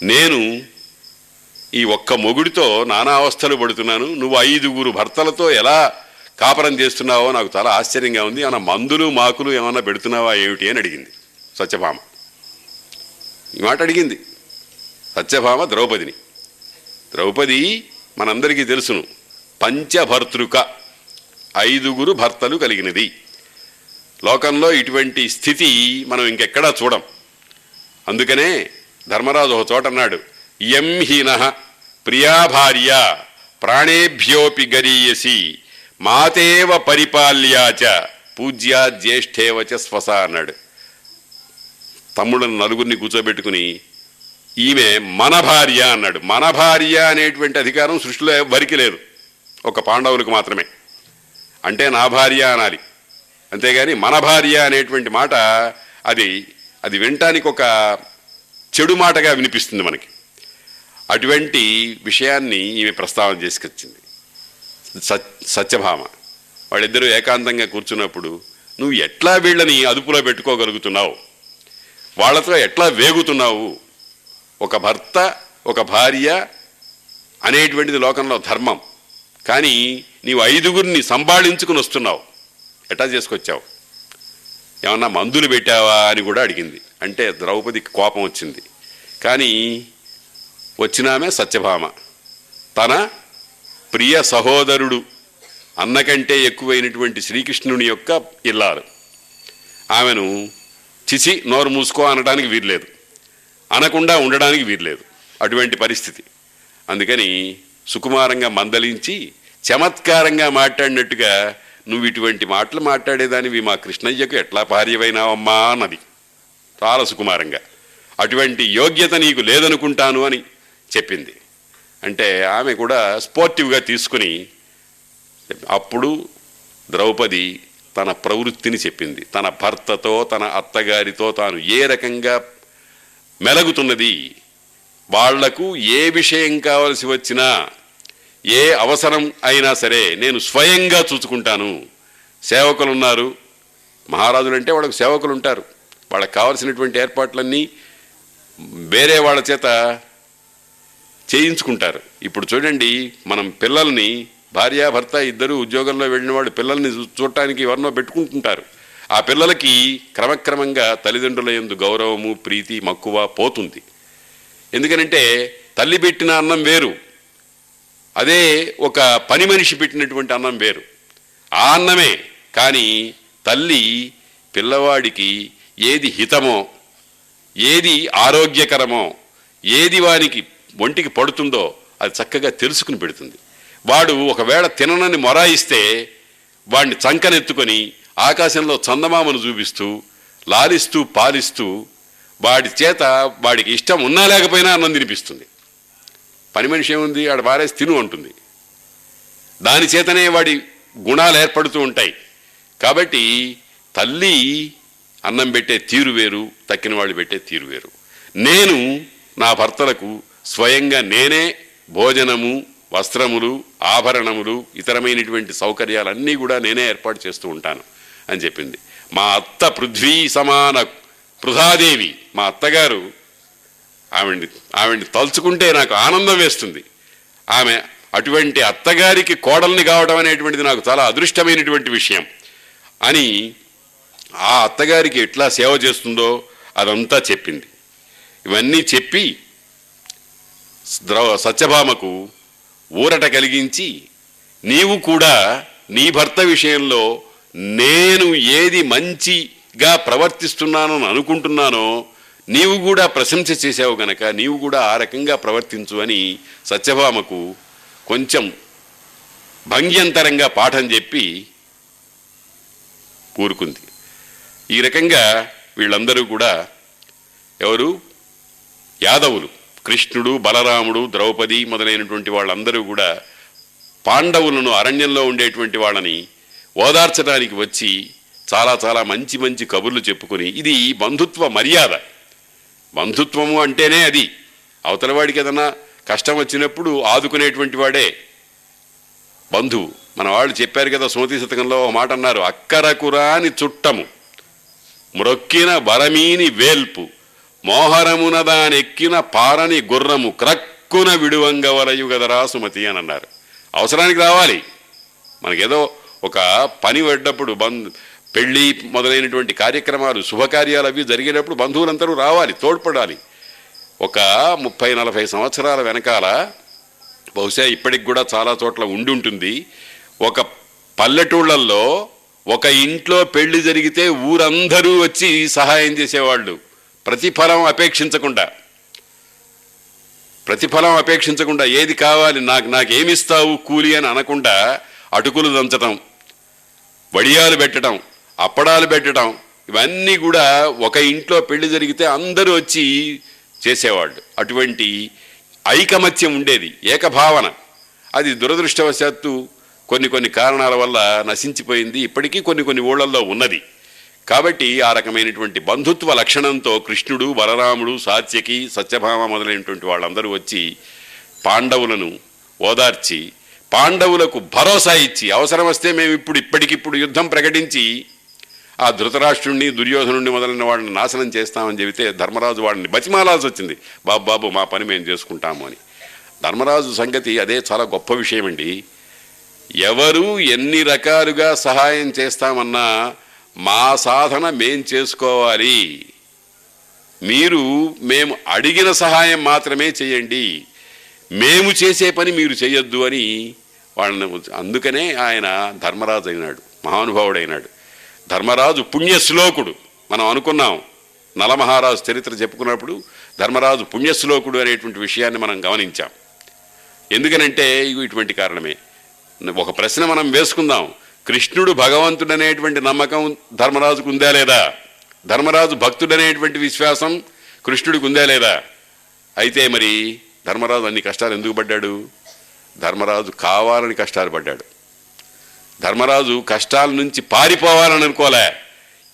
నేను ఈ ఒక్క మొగుడితో నానా అవస్థలు పడుతున్నాను. నువ్వు ఐదుగురు భర్తలతో ఎలా కాపరం చేస్తున్నావో నాకు చాలా ఆశ్చర్యంగా ఉంది. ఏమైనా మందులు మాకులు ఏమైనా పెడుతున్నావా ఏమిటి అని అడిగింది సత్యభామ. ఈ మాట అడిగింది సత్యభామ ద్రౌపదిని. ద్రౌపది మనందరికీ తెలుసును పంచభర్తృక ఐదుగురు భర్తలు కలిగినది. లోకంలో ఇటువంటి స్థితి మనం ఇంకెక్కడా చూడం. అందుకనే ధర్మరాజు ఒక చోట అన్నాడు ఎం హీన ప్రియా భార్య ప్రాణేభ్యోపి గరీయసి మాతేవ పరిపాల్యాచ పూజ్యా జ్యేష్ఠేవచ స్వస అన్నాడు. తమ్ముళ్ళను నలుగురిని కూర్చోబెట్టుకుని ఈమె మన భార్య అన్నాడు. మన భార్య అనేటువంటి అధికారం సృష్టిలో ఎవరికి లేదు. ఒక పాండవులకు మాత్రమే. అంటే నా భార్య అనాలి. అంతేగాని మన భార్య అనేటువంటి మాట అది అది వినటానికి ఒక చెడు మాటగా వినిపిస్తుంది మనకి. అటువంటి విషయాన్ని ఈమె ప్రస్తావన చేసుకొచ్చింది. సత్యభామ. వాళ్ళిద్దరూ ఏకాంతంగా కూర్చున్నప్పుడు నువ్వు ఎట్లా వీళ్ళని అదుపులో పెట్టుకోగలుగుతున్నావు? వాళ్ళతో ఎట్లా వేగుతున్నావు? ఒక భర్త ఒక భార్య అనేటువంటిది లోకంలో ధర్మం. కానీ నీవు ఐదుగురిని సంభాళించుకుని వస్తున్నావు. ఎట్లా చేసుకొచ్చావు? ఏమన్నా మందులు పెట్టావా? అని కూడా అడిగింది. అంటే ద్రౌపదికి కోపం వచ్చింది. కానీ వచ్చినామే సత్యభామ. తన ప్రియ సహోదరుడు అన్నకంటే ఎక్కువైనటువంటి శ్రీకృష్ణుని యొక్క ఇల్లాలు. ఆమెను చిచి నోరు మూసుకో అనడానికి వీర్లేదు అనకుండా ఉండడానికి వీర్లేదు అటువంటి పరిస్థితి. అందుకని సుకుమారంగా మందలించి చమత్కారంగా మాట్లాడినట్టుగా నువ్వు ఇటువంటి మాటలు మాట్లాడేదానివి మా కృష్ణయ్యకు ఎట్లా భార్యవైనావమ్మా అన్నది. చాలా సుకుమారంగా. అటువంటి యోగ్యత నీకు లేదనుకుంటాను అని చెప్పింది. అంటే ఆమె కూడా స్పోర్టివ్గా తీసుకుని అప్పుడు ద్రౌపది తన ప్రవృత్తిని చెప్పింది. తన భర్తతో తన అత్తగారితో తాను ఏ రకంగా మెలగుతున్నది వాళ్ళకు ఏ విషయం కావలసి వచ్చినా ఏ అవసరం అయినా సరే నేను స్వయంగా చూసుకుంటాను. సేవకులు ఉన్నారు మహారాజులు అంటే వాళ్ళకు సేవకులు ఉంటారు వాళ్ళకి కావలసినటువంటి ఏర్పాట్లన్నీ వేరే వాళ్ళ చేత చేయించుకుంటారు. ఇప్పుడు చూడండి మనం పిల్లల్ని భార్యాభర్త ఇద్దరు ఉద్యోగంలో వెళ్ళిన వాళ్ళు పిల్లల్ని చూ- చూడటానికి ఎవరినో పెట్టుకుంటుంటారు. ఆ పిల్లలకి క్రమక్రమంగా తల్లిదండ్రుల ఎందు గౌరవము ప్రీతి మక్కువ పోతుంది. ఎందుకనంటే తల్లి పెట్టిన అన్నం వేరు. అదే ఒక పని మనిషి పెట్టినటువంటి అన్నం వేరు. ఆ అన్నమే. కానీ తల్లి పిల్లవాడికి ఏది హితమో ఏది ఆరోగ్యకరమో ఏది వానికి ఒంటికి పడుతుందో అది చక్కగా తెలుసుకుని పెడుతుంది. వాడు ఒకవేళ తిననని మొరాయిస్తే వాడిని చంకనెత్తుకొని ఆకాశంలో చందమామను చూపిస్తూ లాలిస్తూ పాలిస్తూ వాడి చేత వాడికి ఇష్టం ఉన్నా లేకపోయినా అన్నం తినిపిస్తుంది. పని మనిషి ఏముంది? ఆడ బారేసి తిను అంటుంది. దాని చేతనే వాడి గుణాలు ఏర్పడుతూ ఉంటాయి. కాబట్టి తల్లి అన్నం పెట్టే తీరు వేరు తక్కిన వాళ్ళు పెట్టే తీరు వేరు. నేను నా భర్తలకు స్వయంగా నేనే భోజనము వస్త్రములు ఆభరణములు ఇతరమైనటువంటి సౌకర్యాలన్నీ కూడా నేనే ఏర్పాటు చేస్తూ ఉంటాను అని చెప్పింది. మా అత్త పృథ్వీ సమాన పృథాదేవి మా అత్తగారు ఆవిడ్ని ఆవిడ్ని తలుచుకుంటే నాకు ఆనందం వేస్తుంది. ఆమె అటువంటి అత్తగారికి కోడల్ని కావడం అనేటువంటిది నాకు చాలా అదృష్టమైనటువంటి విషయం అని ఆ అత్తగారికి ఎట్లా సేవ చేస్తుందో అదంతా చెప్పింది. ఇవన్నీ చెప్పి సత్యభామకు ఊరట కలిగించి నీవు కూడా నీ భర్త విషయంలో నేను ఏది మంచిగా ప్రవర్తిస్తున్నానని అనుకుంటున్నానో నీవు కూడా ప్రశంస చేసావు గనక నీవు కూడా ఆ రకంగా ప్రవర్తించు అని సత్యభామకు కొంచెం భంగ్యంతరంగా పాఠం చెప్పి కూరుకుంది ఈ రకంగా వీళ్ళందరూ కూడా ఎవరు? యాదవులు. కృష్ణుడు బలరాముడు ద్రౌపది మొదలైనటువంటి వాళ్ళందరూ కూడా పాండవులను అరణ్యంలో ఉండేటువంటి వాళ్ళని ఓదార్చడానికి వచ్చి చాలా చాలా మంచి మంచి కబుర్లు చెప్పుకుని ఇది బంధుత్వ మర్యాద. బంధుత్వము అంటేనే అది. అవతలవాడికి ఏదన్నా కష్టం వచ్చినప్పుడు ఆదుకునేటువంటి వాడే బంధువు. మన వాళ్ళు చెప్పారు కదా సుమతి శతకంలో ఒక మాట అన్నారు అక్కరకురాని చుట్టము మ్రొక్కిన బరమీని వేల్పు. మోహరమున దానెక్కిన పారని గుర్రము క్రక్కున విడువంగవరయు గదరా సుమతి అని అన్నారు. అవసరానికి రావాలి. మనకేదో ఒక పని పడ్డప్పుడు బంధు పెళ్ళి మొదలైనటువంటి కార్యక్రమాలు శుభకార్యాలు అవి జరిగేటప్పుడు బంధువులందరూ రావాలి తోడ్పడాలి. ఒక ముప్పై నలభై సంవత్సరాల వెనకాల బహుశా ఇప్పటికి కూడా చాలా చోట్ల ఉండి ఉంటుంది. ఒక పల్లెటూళ్ళల్లో ఒక ఇంట్లో పెళ్ళి జరిగితే ఊరందరూ వచ్చి సహాయం చేసేవాళ్ళు. ప్రతిఫలం అపేక్షించకుండా ప్రతిఫలం అపేక్షించకుండా ఏది కావాలి నాకు నాకేమిస్తావు కూలి అని అనకుండా అటుకులు దంచటం వడియాలు పెట్టడం అప్పడాలు పెట్టడం ఇవన్నీ కూడా ఒక ఇంట్లో పెళ్ళి జరిగితే అందరూ వచ్చి చేసేవాళ్ళు. అటువంటి ఐకమత్యం ఉండేది ఏకభావన. అది దురదృష్టవశాత్తు కొన్ని కొన్ని కారణాల వల్ల నశించిపోయింది. ఇప్పటికీ కొన్ని కొన్ని ఊళ్ళల్లో ఉన్నది. కాబట్టి ఆ రకమైనటువంటి బంధుత్వ లక్షణంతో కృష్ణుడు బలరాముడు సాత్యకి సత్యభామ మొదలైనటువంటి వాళ్ళందరూ వచ్చి పాండవులను ఓదార్చి పాండవులకు భరోసా ఇచ్చి అవసరం వస్తే మేము ఇప్పుడు ఇప్పటికిప్పుడు యుద్ధం ప్రకటించి ఆ ధృతరాష్ట్రుణ్ణి దుర్యోధనుణ్ణి మొదలైన వాళ్ళని నాశనం చేస్తామని చెబితే ధర్మరాజు వాళ్ళని బతిమాలాల్సి వచ్చింది. బాబు బాబు మా పని మేము చేసుకుంటాము అని. ధర్మరాజు సంగతి అదే చాలా గొప్ప విషయం అండి ఎవరు ఎన్ని రకాలుగా సహాయం చేస్తామన్నా మా సాధన మేం చేసుకోవాలి. మీరు మేము అడిగిన సహాయం మాత్రమే చేయండి. మేము చేసే పని మీరు చేయొద్దు అని వాళ్ళని అందుకనే ఆయన ధర్మరాజు అయినాడు మహానుభావుడైనాడు. ధర్మరాజు పుణ్యశ్లోకుడు. మనం అనుకున్నాం నలమహారాజు చరిత్ర చెప్పుకున్నప్పుడు ధర్మరాజు పుణ్యశ్లోకుడు అనేటువంటి విషయాన్ని మనం గమనించాం. ఎందుకనంటే ఇగో ఇటువంటి కారణమే. ఒక ప్రశ్న మనం వేసుకుందాం. కృష్ణుడు భగవంతుడనేటువంటి నమ్మకం ధర్మరాజుకు ఉందా లేదా? ధర్మరాజు భక్తుడనేటువంటి విశ్వాసం కృష్ణుడికి ఉందా లేదా? అయితే మరి ధర్మరాజు అన్ని కష్టాలు ఎందుకు పడ్డాడు? ధర్మరాజు కావాలని కష్టాలు పడ్డాడు. ధర్మరాజు కష్టాల నుంచి పారిపోవాలని అనుకోలే.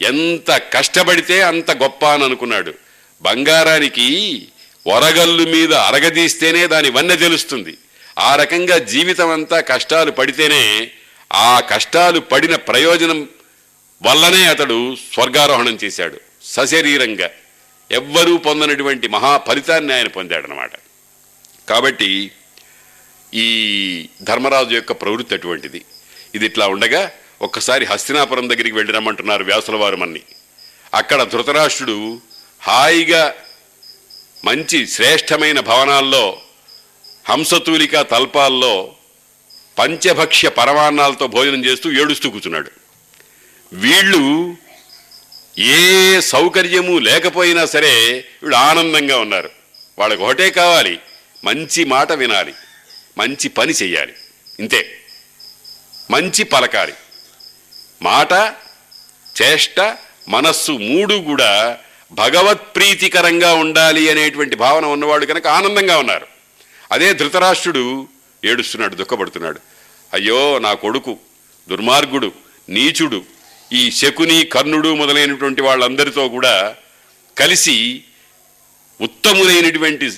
ఎంత కష్టపడితే అంత గొప్ప అని అనుకున్నాడు. బంగారానికి వరగల్లు మీద అరగదీస్తేనే దాని వన్నె తెలుస్తుంది. ఆ రకంగా జీవితం అంతా కష్టాలు పడితేనే ఆ కష్టాలు పడిన ప్రయోజనం వల్లనే అతడు స్వర్గారోహణం చేశాడు సశరీరంగా. ఎవ్వరూ పొందనటువంటి మహా ఫలితాన్ని ఆయన పొందాడనమాట. కాబట్టి ఈ ధర్మరాజు యొక్క ప్రవృత్తి అటువంటిది. ఇది ఇట్లా ఉండగా ఒక్కసారి హస్తినాపురం దగ్గరికి వెళ్ళి రమ్మంటున్నారు వ్యాసుల వారు మన్ని. అక్కడ ధృతరాష్ట్రుడు హాయిగా మంచి శ్రేష్టమైన భవనాల్లో హంసతూలిక తల్పాల్లో పంచభక్ష్య పరమాన్నాలతో భోజనం చేస్తూ ఏడుస్తూ కూర్చున్నాడు. వీళ్ళు ఏ సౌకర్యము లేకపోయినా సరే వీళ్ళు ఆనందంగా ఉన్నారు. వాళ్ళకి ఒకటే కావాలి మంచి మాట వినాలి మంచి పని చెయ్యాలి. ఇంతే. మంచి పలకాలి. మాట చేష్ట మనస్సు మూడు కూడా భగవత్ప్రీతికరంగా ఉండాలి అనేటువంటి భావన ఉన్నవాడు కనుక ఆనందంగా ఉన్నారు. అదే ధృతరాష్ట్రుడు ఏడుస్తున్నాడు దుఃఖపడుతున్నాడు. అయ్యో నా కొడుకు దుర్మార్గుడు నీచుడు ఈ శకుని కర్ణుడు మొదలైనటువంటి వాళ్ళందరితో కూడా కలిసి ఉత్తములైనటువంటి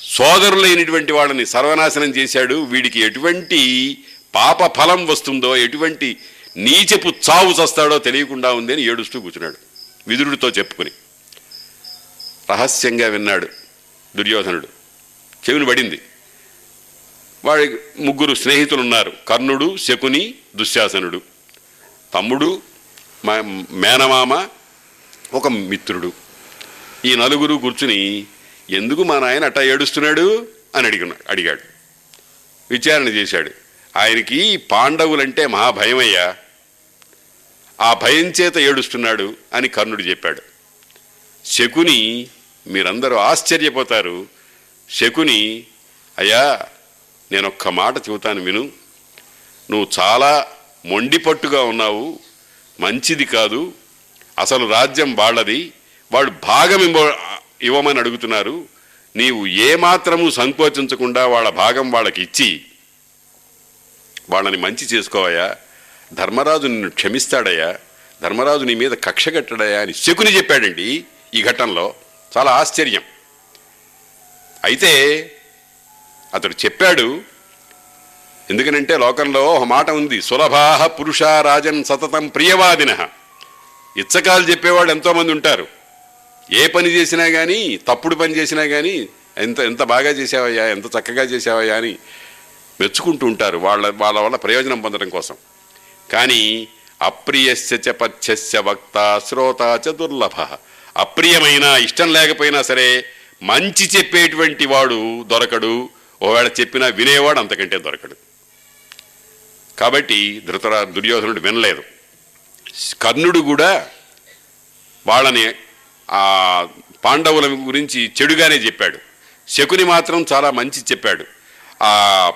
సోదరులైనటువంటి వాళ్ళని సర్వనాశనం చేశాడు. వీడికి ఎటువంటి పాప ఫలం వస్తుందో ఎటువంటి నీచపు చావు చస్తాడో తెలియకుండా ఉంది అని ఏడుస్తూ కూర్చున్నాడు. విదురుడితో చెప్పుకుని. రహస్యంగా విన్నాడు దుర్యోధనుడు. చెవిని పడింది. వాడి ముగ్గురు స్నేహితులు ఉన్నారు కర్ణుడు శకుని దుశ్శాసనుడు. తమ్ముడు మేనమామ ఒక మిత్రుడు. ఈ నలుగురు కూర్చుని ఎందుకు మా నాయన అట్టా ఏడుస్తున్నాడు? అని అడిగినాడు అడిగాడు. విచారణ చేశాడు. ఆయనకి పాండవులంటే మహాభయమయ్యా ఆ భయం చేత ఏడుస్తున్నాడు అని కర్ణుడు చెప్పాడు. శకుని మీరందరూ ఆశ్చర్యపోతారు. శకుని అయ్యా నేనొక్క మాట చెబుతాను విను. నువ్వు చాలా మొండిపట్టుగా ఉన్నావు. మంచిది కాదు. అసలు రాజ్యం వాళ్ళది. వాళ్ళు భాగం ఇవ్వ ఇవ్వమని అడుగుతున్నారు. నీవు ఏమాత్రము సంకోచించకుండా వాళ్ళ భాగం వాళ్ళకి ఇచ్చి వాళ్ళని మంచి చేసుకోవయా ధర్మరాజు నిన్ను క్షమిస్తాడయ్యా. ధర్మరాజు నీ మీద కక్ష కట్టడయా అని శకుని చెప్పాడండి ఈ ఘట్టంలో చాలా ఆశ్చర్యం. అయితే అతడు చెప్పాడు ఎందుకనంటే లోకంలో ఒక మాట ఉంది సులభాహ పురుష రాజన్ సతతం ప్రియవాదిన. ఇచ్చకాలు చెప్పేవాళ్ళు ఎంతోమంది ఉంటారు. ఏ పని చేసినా కానీ తప్పుడు పని చేసినా కానీ ఎంత ఎంత బాగా చేసావయ్యా ఎంత చక్కగా చేసావయ్యా అని మెచ్చుకుంటూ ఉంటారు వాళ్ళ వాళ్ళ వల్ల ప్రయోజనం పొందడం కోసం. కానీ అప్రియస్య చ పథ్యస్య వక్త శ్రోత చ దుర్లభ. అప్రియమైన ఇష్టం లేకపోయినా సరే మంచి చెప్పేటువంటి వాడు దొరకడు. ఒకవేళ చెప్పినా వినేవాడు అంతకంటే దొరకడు. కాబట్టి ధృతరా దుర్యోధనుడు వినలేదు. కర్ణుడు కూడా వాళ్ళని ఆ పాండవుల గురించి చెడుగానే చెప్పాడు. శకుని మాత్రం చాలా మంచి చెప్పాడు. ఆ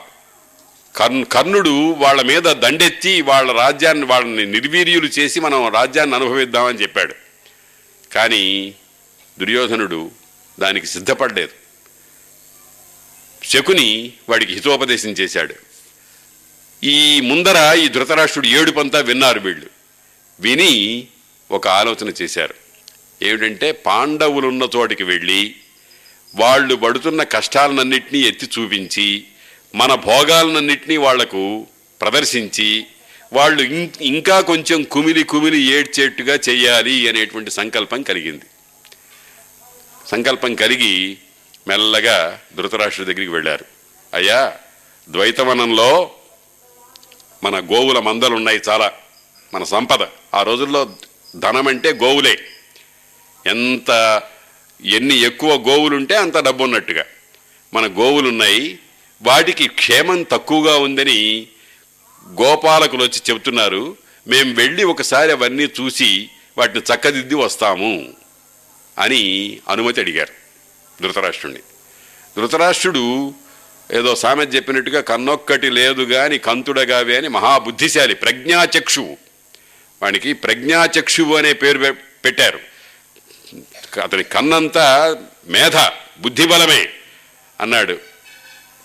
కర్ణ కర్ణుడు వాళ్ళ మీద దండెత్తి వాళ్ళ రాజ్యాన్ని వాళ్ళని నిర్వీర్యులు చేసి మనం రాజ్యాన్ని అనుభవిద్దామని చెప్పాడు. కానీ దుర్యోధనుడు దానికి సిద్ధపడలేదు. శకుని వాడికి హితోపదేశం చేశాడు. ఈ ముందర ఈ ధృతరాష్ట్రుడు ఏడుపంతా విన్నారు వీళ్ళు. విని ఒక ఆలోచన చేశారు. ఏమిటంటే పాండవులున్న చోటికి వెళ్ళి వాళ్ళు పడుతున్న కష్టాలన్నింటినీ ఎత్తి చూపించి మన భోగాలన్నింటినీ వాళ్ళకు ప్రదర్శించి వాళ్ళు ఇం- ఇంకా కొంచెం కుమిలి కుమిలి ఏడ్చేట్టుగా చేయాలి అనేటువంటి సంకల్పం కలిగింది. సంకల్పం కలిగి మెల్లగా ధృతరాష్ట్రుడి దగ్గరికి వెళ్ళారు. అయ్యా ద్వైతవనంలో మన గోవుల మందలు ఉన్నాయి చాలా మన సంపద. ఆ రోజుల్లో ధనం అంటే గోవులే. ఎంత ఎన్ని ఎక్కువ గోవులుంటే అంత డబ్బు ఉన్నట్టుగా మన గోవులు ఉన్నాయి వాటికి క్షేమం తక్కువగా ఉందని గోపాలకులు వచ్చి చెబుతున్నారు. మేము వెళ్ళి ఒకసారి అవన్నీ చూసి వాటిని చక్కదిద్ది వస్తాము అని అనుమతి అడిగారు. ధృతరాష్ట్రుణ్ణి. ధృతరాష్ట్రుడు ఏదో సామెత చెప్పినట్టుగా కన్నొక్కటి లేదు గాని కంతుడగావి అని మహాబుద్ధిశాలి ప్రజ్ఞాచక్షువు వానికి ప్రజ్ఞాచక్షువు అనే పేరు పె- పెట్టారు. అతని కన్నంతా మేధ బుద్ధిబలమే అన్నాడు.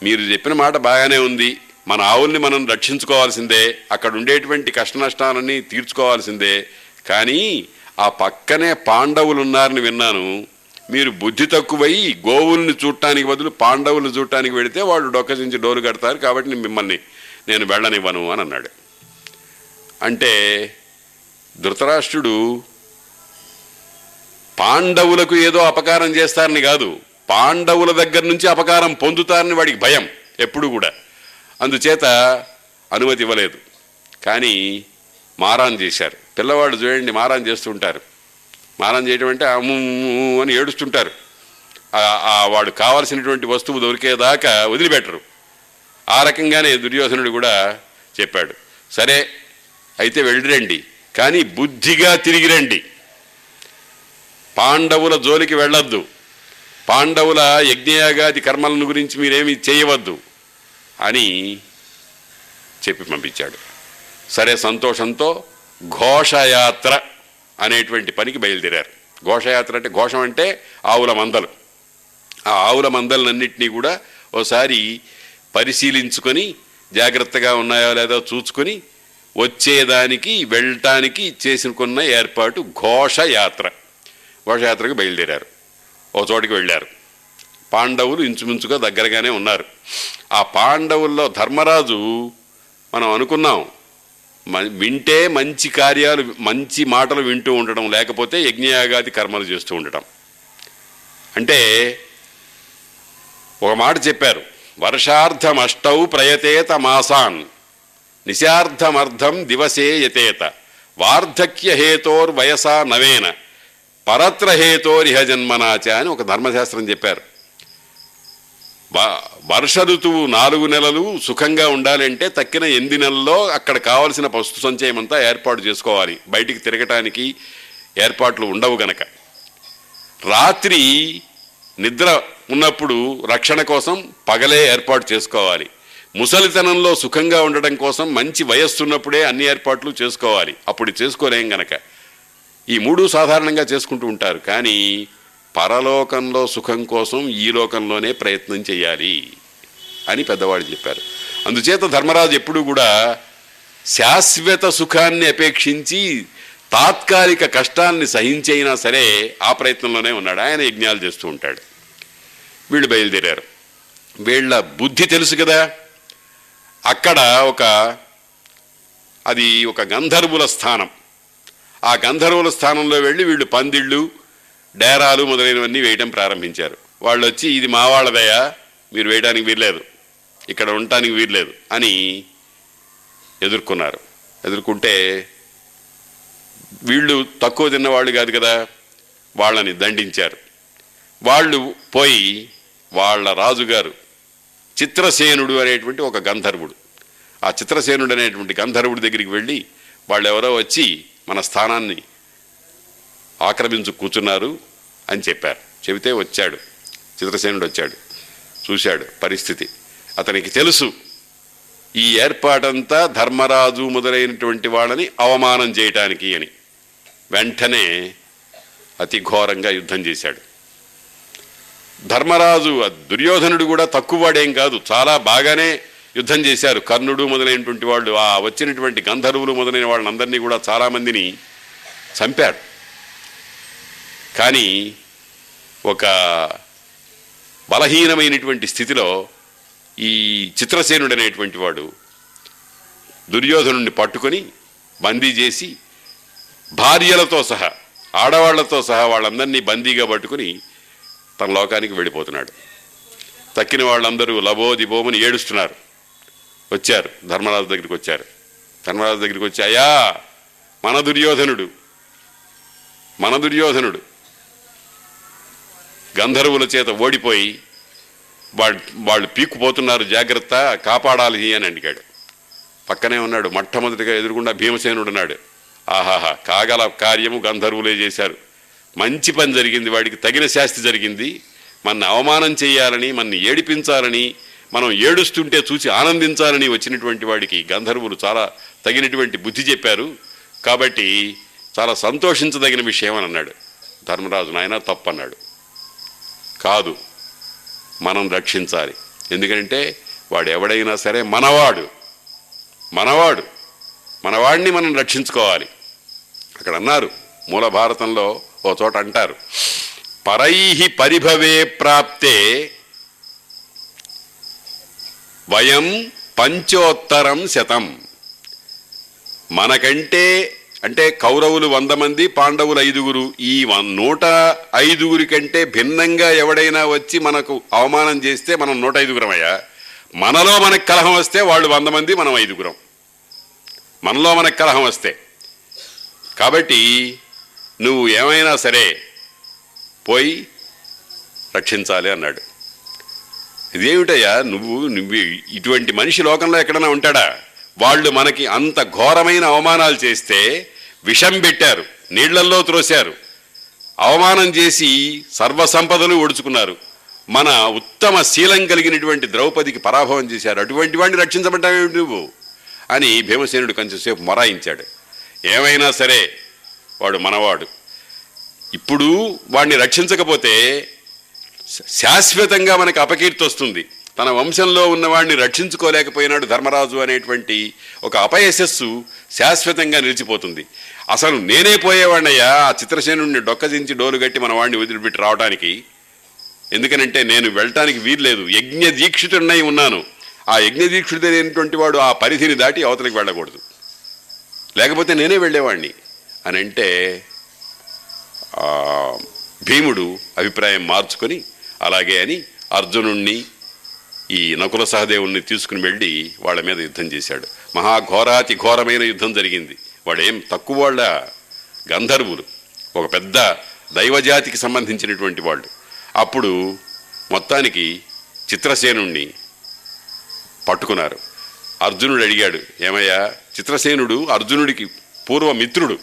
మీరు చెప్పిన మాట బాగానే ఉంది. మన ఆవుల్ని మనం రక్షించుకోవాల్సిందే. అక్కడ ఉండేటువంటి కష్ట నష్టాలన్నీ తీర్చుకోవాల్సిందే. కానీ ఆ పక్కనే పాండవులు ఉన్నారని విన్నాను. మీరు బుద్ధి తక్కువై గోవుల్ని చూడటానికి బదులు పాండవుల్ని చూడటానికి వెడితే వాళ్ళు డొక్కసించి డోలు కడతారు కాబట్టి మిమ్మల్ని నేను వెళ్ళనివ్వను అని అన్నాడు. అంటే ధృతరాష్ట్రుడు పాండవులకు ఏదో అపకారం చేస్తారని కాదు పాండవుల దగ్గర నుంచి అపకారం పొందుతారని వాడికి భయం ఎప్పుడు కూడా. అందుచేత అనుమతి ఇవ్వలేదు. కానీ మారాన్ చేశారు. పిల్లవాడు చూడండి మారాన్ చేస్తుంటారు మానం చేయడం అంటే అమ్ము అని ఏడుస్తుంటారు. వాడు కావాల్సినటువంటి వస్తువు దొరికేదాకా వదిలిపెట్టరు. ఆ రకంగానే దుర్యోధనుడు కూడా చెప్పాడు. సరే అయితే వెళ్ళిరండి కానీ బుద్ధిగా తిరిగి రండి. పాండవుల జోలికి వెళ్ళొద్దు. పాండవుల యజ్ఞయాగాది కర్మలను గురించి మీరేమి చేయవద్దు అని చెప్పి పంపించాడు. సరే సంతోషంతో ఘోషయాత్ర. అనేటువంటి పనికి బయలుదేరారు. ఘోషయాత్ర అంటే ఘోషం అంటే ఆవుల మందలు. ఆ ఆవుల మందలన్నింటినీ కూడా ఓసారి పరిశీలించుకొని జాగ్రత్తగా ఉన్నాయో లేదో చూసుకొని వచ్చేదానికి వెళ్ళటానికి చేసుకున్న ఏర్పాటు ఘోషయాత్ర. ఘోషయాత్రకు బయలుదేరారు. ఓ చోటికి వెళ్ళారు. పాండవులు ఇంచుమించుగా దగ్గరగానే ఉన్నారు. ఆ పాండవుల్లో ధర్మరాజు మనం అనుకున్నాం వింటే మంచి కార్యాలు మంచి మాటలు వింటూ ఉండడం లేకపోతే యజ్ఞయాగాది కర్మలు చేస్తూ ఉండటం. అంటే ఒక మాట చెప్పారు వర్షార్థమష్టౌ ప్రయతేత మాసాన్ నిశార్థమర్థం దివసే యతేత వార్ధక్య హేతోర్వయసా నవేన పరత్ర హేతోరిహ జన్మనాచ అని ఒక ధర్మశాస్త్రం చెప్పారు. వర్ష ఋతువు నాలుగు నెలలు సుఖంగా ఉండాలంటే తక్కిన ఎనిమిది నెలల్లో అక్కడ కావలసిన వస్తు సంచయం అంతా ఏర్పాటు చేసుకోవాలి. బయటికి తిరగటానికి ఏర్పాట్లు ఉండవు గనక. రాత్రి నిద్ర ఉన్నప్పుడు రక్షణ కోసం పగలే ఏర్పాటు చేసుకోవాలి. ముసలితనంలో సుఖంగా ఉండడం కోసం మంచి వయస్సు ఉన్నప్పుడే అన్ని ఏర్పాట్లు చేసుకోవాలి. అప్పుడు చేసుకోలేం గనక. ఈ మూడు సాధారణంగా చేసుకుంటూ ఉంటారు. కానీ పరలోకంలో సుఖం కోసం ఈ లోకంలోనే ప్రయత్నం చేయాలి అని పెద్దవాడు చెప్పారు. అందుచేత ధర్మరాజు ఎప్పుడు కూడా శాశ్వత సుఖాన్ని అపేక్షించి తాత్కాలిక కష్టాన్ని సహించైనా సరే ఆ ప్రయత్నంలోనే ఉన్నాడు. ఆయన యజ్ఞాలు చేస్తూ ఉంటాడు. వీళ్ళు బయలుదేరారు. వీళ్ళ బుద్ధి తెలుసు కదా. అక్కడ ఒక అది ఒక గంధర్వుల స్థానం. ఆ గంధర్వుల స్థానంలో వెళ్ళి వీళ్ళు పందిళ్ళు డేరాలు మొదలైనవన్నీ వేయటం ప్రారంభించారు. వాళ్ళు వచ్చి ఇది మా వాళ్ళదయ్యా మీరు వేయడానికి వీల్లేదు. ఇక్కడ ఉండటానికి వీల్లేదు అని ఎదుర్కొన్నారు. ఎదుర్కొంటే వీళ్ళు తక్కువ తిన్నవాళ్ళు కాదు కదా వాళ్ళని దండించారు. వాళ్ళు పోయి వాళ్ళ రాజుగారు చిత్రసేనుడు అనేటువంటి ఒక గంధర్వుడు. ఆ చిత్రసేనుడు అనేటువంటి గంధర్వుడి దగ్గరికి వెళ్ళి వాళ్ళు ఎవరో వచ్చి మన స్థానాన్ని ఆక్రమించు కూర్చున్నారు అని చెప్పారు. చెబితే వచ్చాడు. చిత్రసేనుడు వచ్చాడు. చూశాడు పరిస్థితి. అతనికి తెలుసు ఈ ఏర్పాటంతా ధర్మరాజు మొదలైనటువంటి వాళ్ళని అవమానం చేయటానికి అని. వెంటనే అతి ఘోరంగా యుద్ధం చేశాడు. ధర్మరాజు ఆ దుర్యోధనుడు కూడా తక్కువవాడేం కాదు. చాలా బాగానే యుద్ధం చేశారు. కర్ణుడు మొదలైనటువంటి వాళ్ళు ఆ వచ్చినటువంటి గంధర్వులు మొదలైన వాళ్ళందరినీ కూడా చాలామందిని చంపారు. కానీ ఒక బలహీనమైనటువంటి స్థితిలో ఈ చిత్రసేనుడు అనేటువంటి వాడు దుర్యోధనుడిని పట్టుకొని బందీ చేసి భార్యలతో సహా ఆడవాళ్ళతో సహా వాళ్ళందరినీ బందీగా పట్టుకుని తన లోకానికి వెళ్ళిపోతున్నాడు. తక్కిన వాళ్ళందరూ లబో దిబోమని ఏడుస్తున్నారు. వచ్చారు ధర్మరాజు దగ్గరికి వచ్చారు. ధర్మరాజు దగ్గరికి వచ్చి అయ్యా మన దుర్యోధనుడు మన దుర్యోధనుడు గంధర్వుల చేత ఓడిపోయి వాళ్ళు వాళ్ళు పీక్కుపోతున్నారు జాగ్రత్త కాపాడాలి అని అడిగాడు. పక్కనే ఉన్నాడు మొట్టమొదటిగా ఎదురుగుండా భీమసేనుడు ఉన్నాడు. ఆహాహా కాగల కార్యము గంధర్వులే చేశారు. మంచి పని జరిగింది వాడికి తగిన శాస్తి జరిగింది. మన అవమానం చేయాలని మన ఏడిపించాలని మనం ఏడుస్తుంటే చూసి ఆనందించాలని వచ్చినటువంటి వాడికి గంధర్వులు చాలా తగినటువంటి బుద్ధి చెప్పారు. కాబట్టి చాలా సంతోషించదగిన విషయం అని అన్నాడు. ధర్మరాజు నాయన తప్పన్నాడు. కాదు మనం రక్షించాలి. ఎందుకంటే వాడు ఎవడైనా సరే మనవాడు. మనవాడు. మనవాడిని మనం రక్షించుకోవాలి. అక్కడ అన్నారు మూల భారతంలో ఓ చోట అంటారు పరై పరిభవే ప్రాప్తే వయం పంచోత్తరం శతం. మనకంటే అంటే కౌరవులు వంద మంది పాండవులు ఐదుగురు. ఈ వన్- నూట ఐదుగురి కంటే భిన్నంగా ఎవడైనా వచ్చి మనకు అవమానం చేస్తే మనం నూట ఐదుగురమయ్యా మనలో మనకు కలహం వస్తే వాళ్ళు వంద మంది మనం ఐదుగురం. మనలో మనకు కలహం వస్తే. కాబట్టి నువ్వు ఏమైనా సరే పోయి రక్షించాలి అన్నాడు. ఇదేమిటయ్యా? నువ్వు నువ్వు ఇటువంటి మనిషి లోకంలో ఎక్కడైనా ఉంటాడా? వాళ్ళు మనకి అంత ఘోరమైన అవమానాలు చేస్తే విషం పెట్టారు నీళ్ళల్లో త్రోశారు. అవమానం చేసి సర్వసంపదలు ఒడుచుకున్నారు. మన ఉత్తమ శీలం కలిగినటువంటి ద్రౌపదికి పరాభవం చేశారు. అటువంటి వాడిని రక్షించమంటావేమిటి నువ్వు? అని భీమసేనుడు కొంచెంసేపు మొరాయించాడు. ఏమైనా సరే వాడు మనవాడు. ఇప్పుడు వాడిని రక్షించకపోతే శ- శాశ్వతంగా మనకు అపకీర్తి వస్తుంది తన వంశంలో ఉన్నవాడిని రక్షించుకోలేకపోయినాడు ధర్మరాజు అనేటువంటి ఒక అపయశస్సు శాశ్వతంగా నిలిచిపోతుంది. అసలు నేనే పోయేవాడినయ్యా ఆ చిత్రసేనుడిని డొక్కజించి డోలు గట్టి మన వాడిని వదిలిపెట్టి రావడానికి ఎందుకనంటే నేను వెళ్ళటానికి వీల్లేదు యజ్ఞ దీక్షితుడినై ఉన్నాను. ఆ యజ్ఞ దీక్షితుడైనటువంటి వాడు ఆ పరిధిని దాటి అవతలికి వెళ్ళకూడదు. లేకపోతే నేనే వెళ్ళేవాడిని అని అంటే భీముడు అభిప్రాయం మార్చుకొని అలాగే అని అర్జునుణ్ణి ఈ నకుల సహదేవుణ్ణి తీసుకుని వెళ్ళి వాళ్ళ మీద యుద్ధం చేశాడు. మహాఘోరాతి ఘోరమైన యుద్ధం జరిగింది. వాడేం తక్కువ వాళ్ళ గంధర్వులు. ఒక పెద్ద దైవజాతికి సంబంధించినటువంటి వాళ్ళు. అప్పుడు మొత్తానికి చిత్రసేనుణ్ణి పట్టుకున్నారు. అర్జునుడు అడిగాడు ఏమయ్యా చిత్రసేనుడు అర్జునుడికి పూర్వ మిత్రుడు.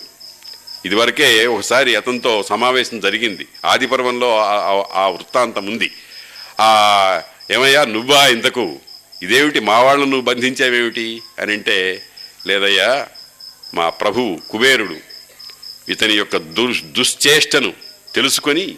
ఇదివరకే ఒకసారి అతనితో సమావేశం జరిగింది. ఆదిపర్వంలో ఆ- ఆ- ఆ వృత్తాంతం ఉంది. ఆ ఏమయ్యా నువ్వా ఇంతకు? ఇదేమిటి మా వాళ్ళను నువ్వు బంధించావేమిటి? అని అంటే లేదయ్యా మా ప్రభు కుబేరుడు ఇతని యొక్క దుష్ దుశ్చేష్టను తెలుసుకొని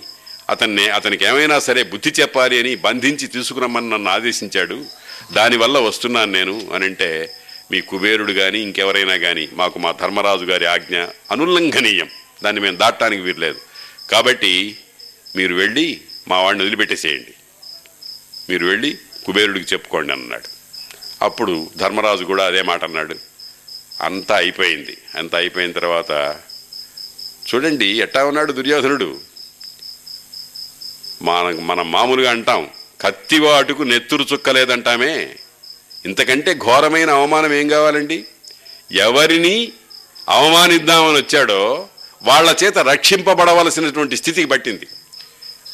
అతన్ని అతనికి ఏమైనా సరే బుద్ధి చెప్పాలి అని బంధించి తీసుకురమ్మని నన్ను ఆదేశించాడు. దానివల్ల వస్తున్నాను నేను అనంటే మీ కుబేరుడు కానీ ఇంకెవరైనా కానీ మాకు మా ధర్మరాజు గారి ఆజ్ఞ అనుల్లంఘనీయం. దాన్ని మేము దాటడానికి వీరలేదు కాబట్టి మీరు వెళ్ళి మా వాడిని వదిలిపెట్టేసేయండి. మీరు వెళ్ళి కుబేరుడికి చెప్పుకోండి అన్నాడు. అప్పుడు ధర్మరాజు కూడా అదే మాట అన్నాడు. అంతా అయిపోయింది. అంత అయిపోయిన తర్వాత చూడండి ఎట్టా ఉన్నాడు దుర్యోధనుడు? మన మనం మామూలుగా అంటాం కత్తివాటుకు నెత్తురు చుక్కలేదంటామే. ఇంతకంటే ఘోరమైన అవమానం ఏం కావాలండి? ఎవరిని అవమానిద్దామని వచ్చాడో వాళ్ళ చేత రక్షింపబడవలసినటువంటి స్థితికి పట్టింది.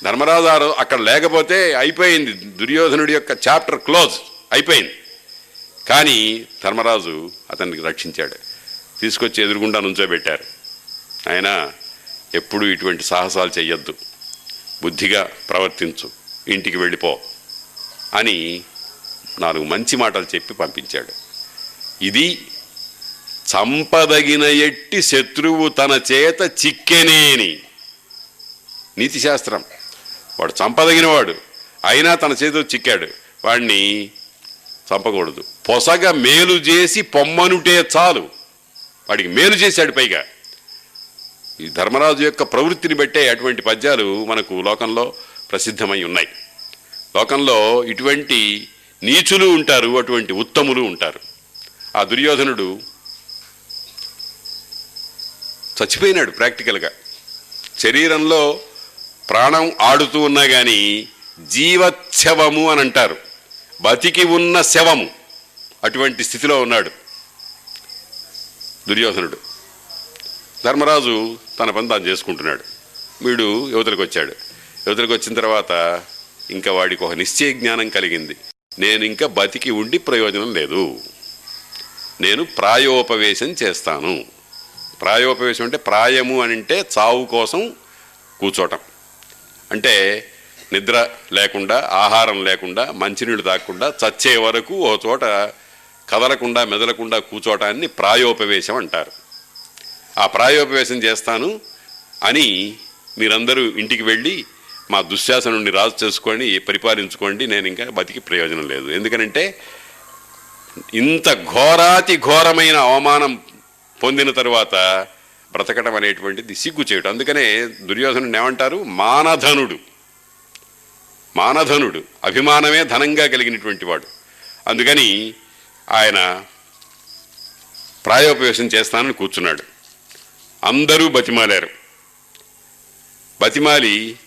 ధర్మరాజు అక్కడ లేకపోతే అయిపోయింది. దుర్యోధనుడి యొక్క చాప్టర్ క్లోజ్ అయిపోయింది. కానీ ధర్మరాజు అతన్ని రక్షించాడు. తీసుకొచ్చి ఎదురుగుండా నుంచోబెట్టారు. ఆయన ఎప్పుడూ ఇటువంటి సాహసాలు చెయ్యొద్దు. బుద్ధిగా ప్రవర్తించు. ఇంటికి వెళ్ళిపో అని నాలుగు మంచి మాటలు చెప్పి పంపించాడు. ఇది చంపదగిన ఎట్టి శత్రువు తన చేత చిక్కెనేని. నీతిశాస్త్రం వాడు చంపదగినవాడు. అయినా తన చేతిలో చిక్కాడు. వాడిని చంపకూడదు. పొసగ మేలు చేసి పొమ్మనుటే చాలు. వాడికి మేలు చేశాడు పైగా. ఈ ధర్మరాజు యొక్క ప్రవృత్తిని బట్టే అటువంటి పద్యాలు మనకు లోకంలో ప్రసిద్ధమై ఉన్నాయి. లోకంలో ఇటువంటి నీచులు ఉంటారు అటువంటి ఉత్తములు ఉంటారు. ఆ దుర్యోధనుడు చచ్చిపోయినాడు ప్రాక్టికల్గా. శరీరంలో ప్రాణం ఆడుతూ ఉన్నా కానీ జీవశవము అని అంటారు. బతికి ఉన్న శవము అటువంటి స్థితిలో ఉన్నాడు దుర్యోధనుడు. ధర్మరాజు తన పని తాను చేసుకుంటున్నాడు. వీడు యువతలకు వచ్చాడు. యువతలకు వచ్చిన తర్వాత ఇంకా వాడికి ఒక నిశ్చయ జ్ఞానం కలిగింది. నేను ఇంకా బతికి ఉండి ప్రయోజనం లేదు. నేను ప్రాయోపవేశం చేస్తాను. ప్రాయోపవేశం అంటే ప్రాయము అని అంటే చావు కోసం కూర్చోటం. అంటే నిద్ర లేకుండా ఆహారం లేకుండా మంచినీళ్ళు తాగకుండా చచ్చే వరకు ఓ చోట కదలకుండా మెదలకుండా కూర్చోటాన్ని ప్రాయోపవేశం అంటారు. ఆ ప్రాయోపవేశం చేస్తాను అని మీరందరూ ఇంటికి వెళ్ళి మా దుశ్శాసనుడిని రాజు చేసుకోండి పరిపాలించుకోండి నేను ఇంకా బతికి ప్రయోజనం లేదు. ఎందుకనంటే ఇంత ఘోరాతి ఘోరమైన అవమానం పొందిన తర్వాత బ్రతకడం అనేటువంటిది సిగ్గు చేయటం. అందుకనే దుర్యోధనుడు ఏమంటారు? మానధనుడు. మానధనుడు. అభిమానమే ధనంగా కలిగినటువంటి వాడు. అందుకని ఆయన ప్రాయోపవేశం చేస్తానని కూర్చున్నాడు. అందరూ బతిమాలారు. బతిమాలి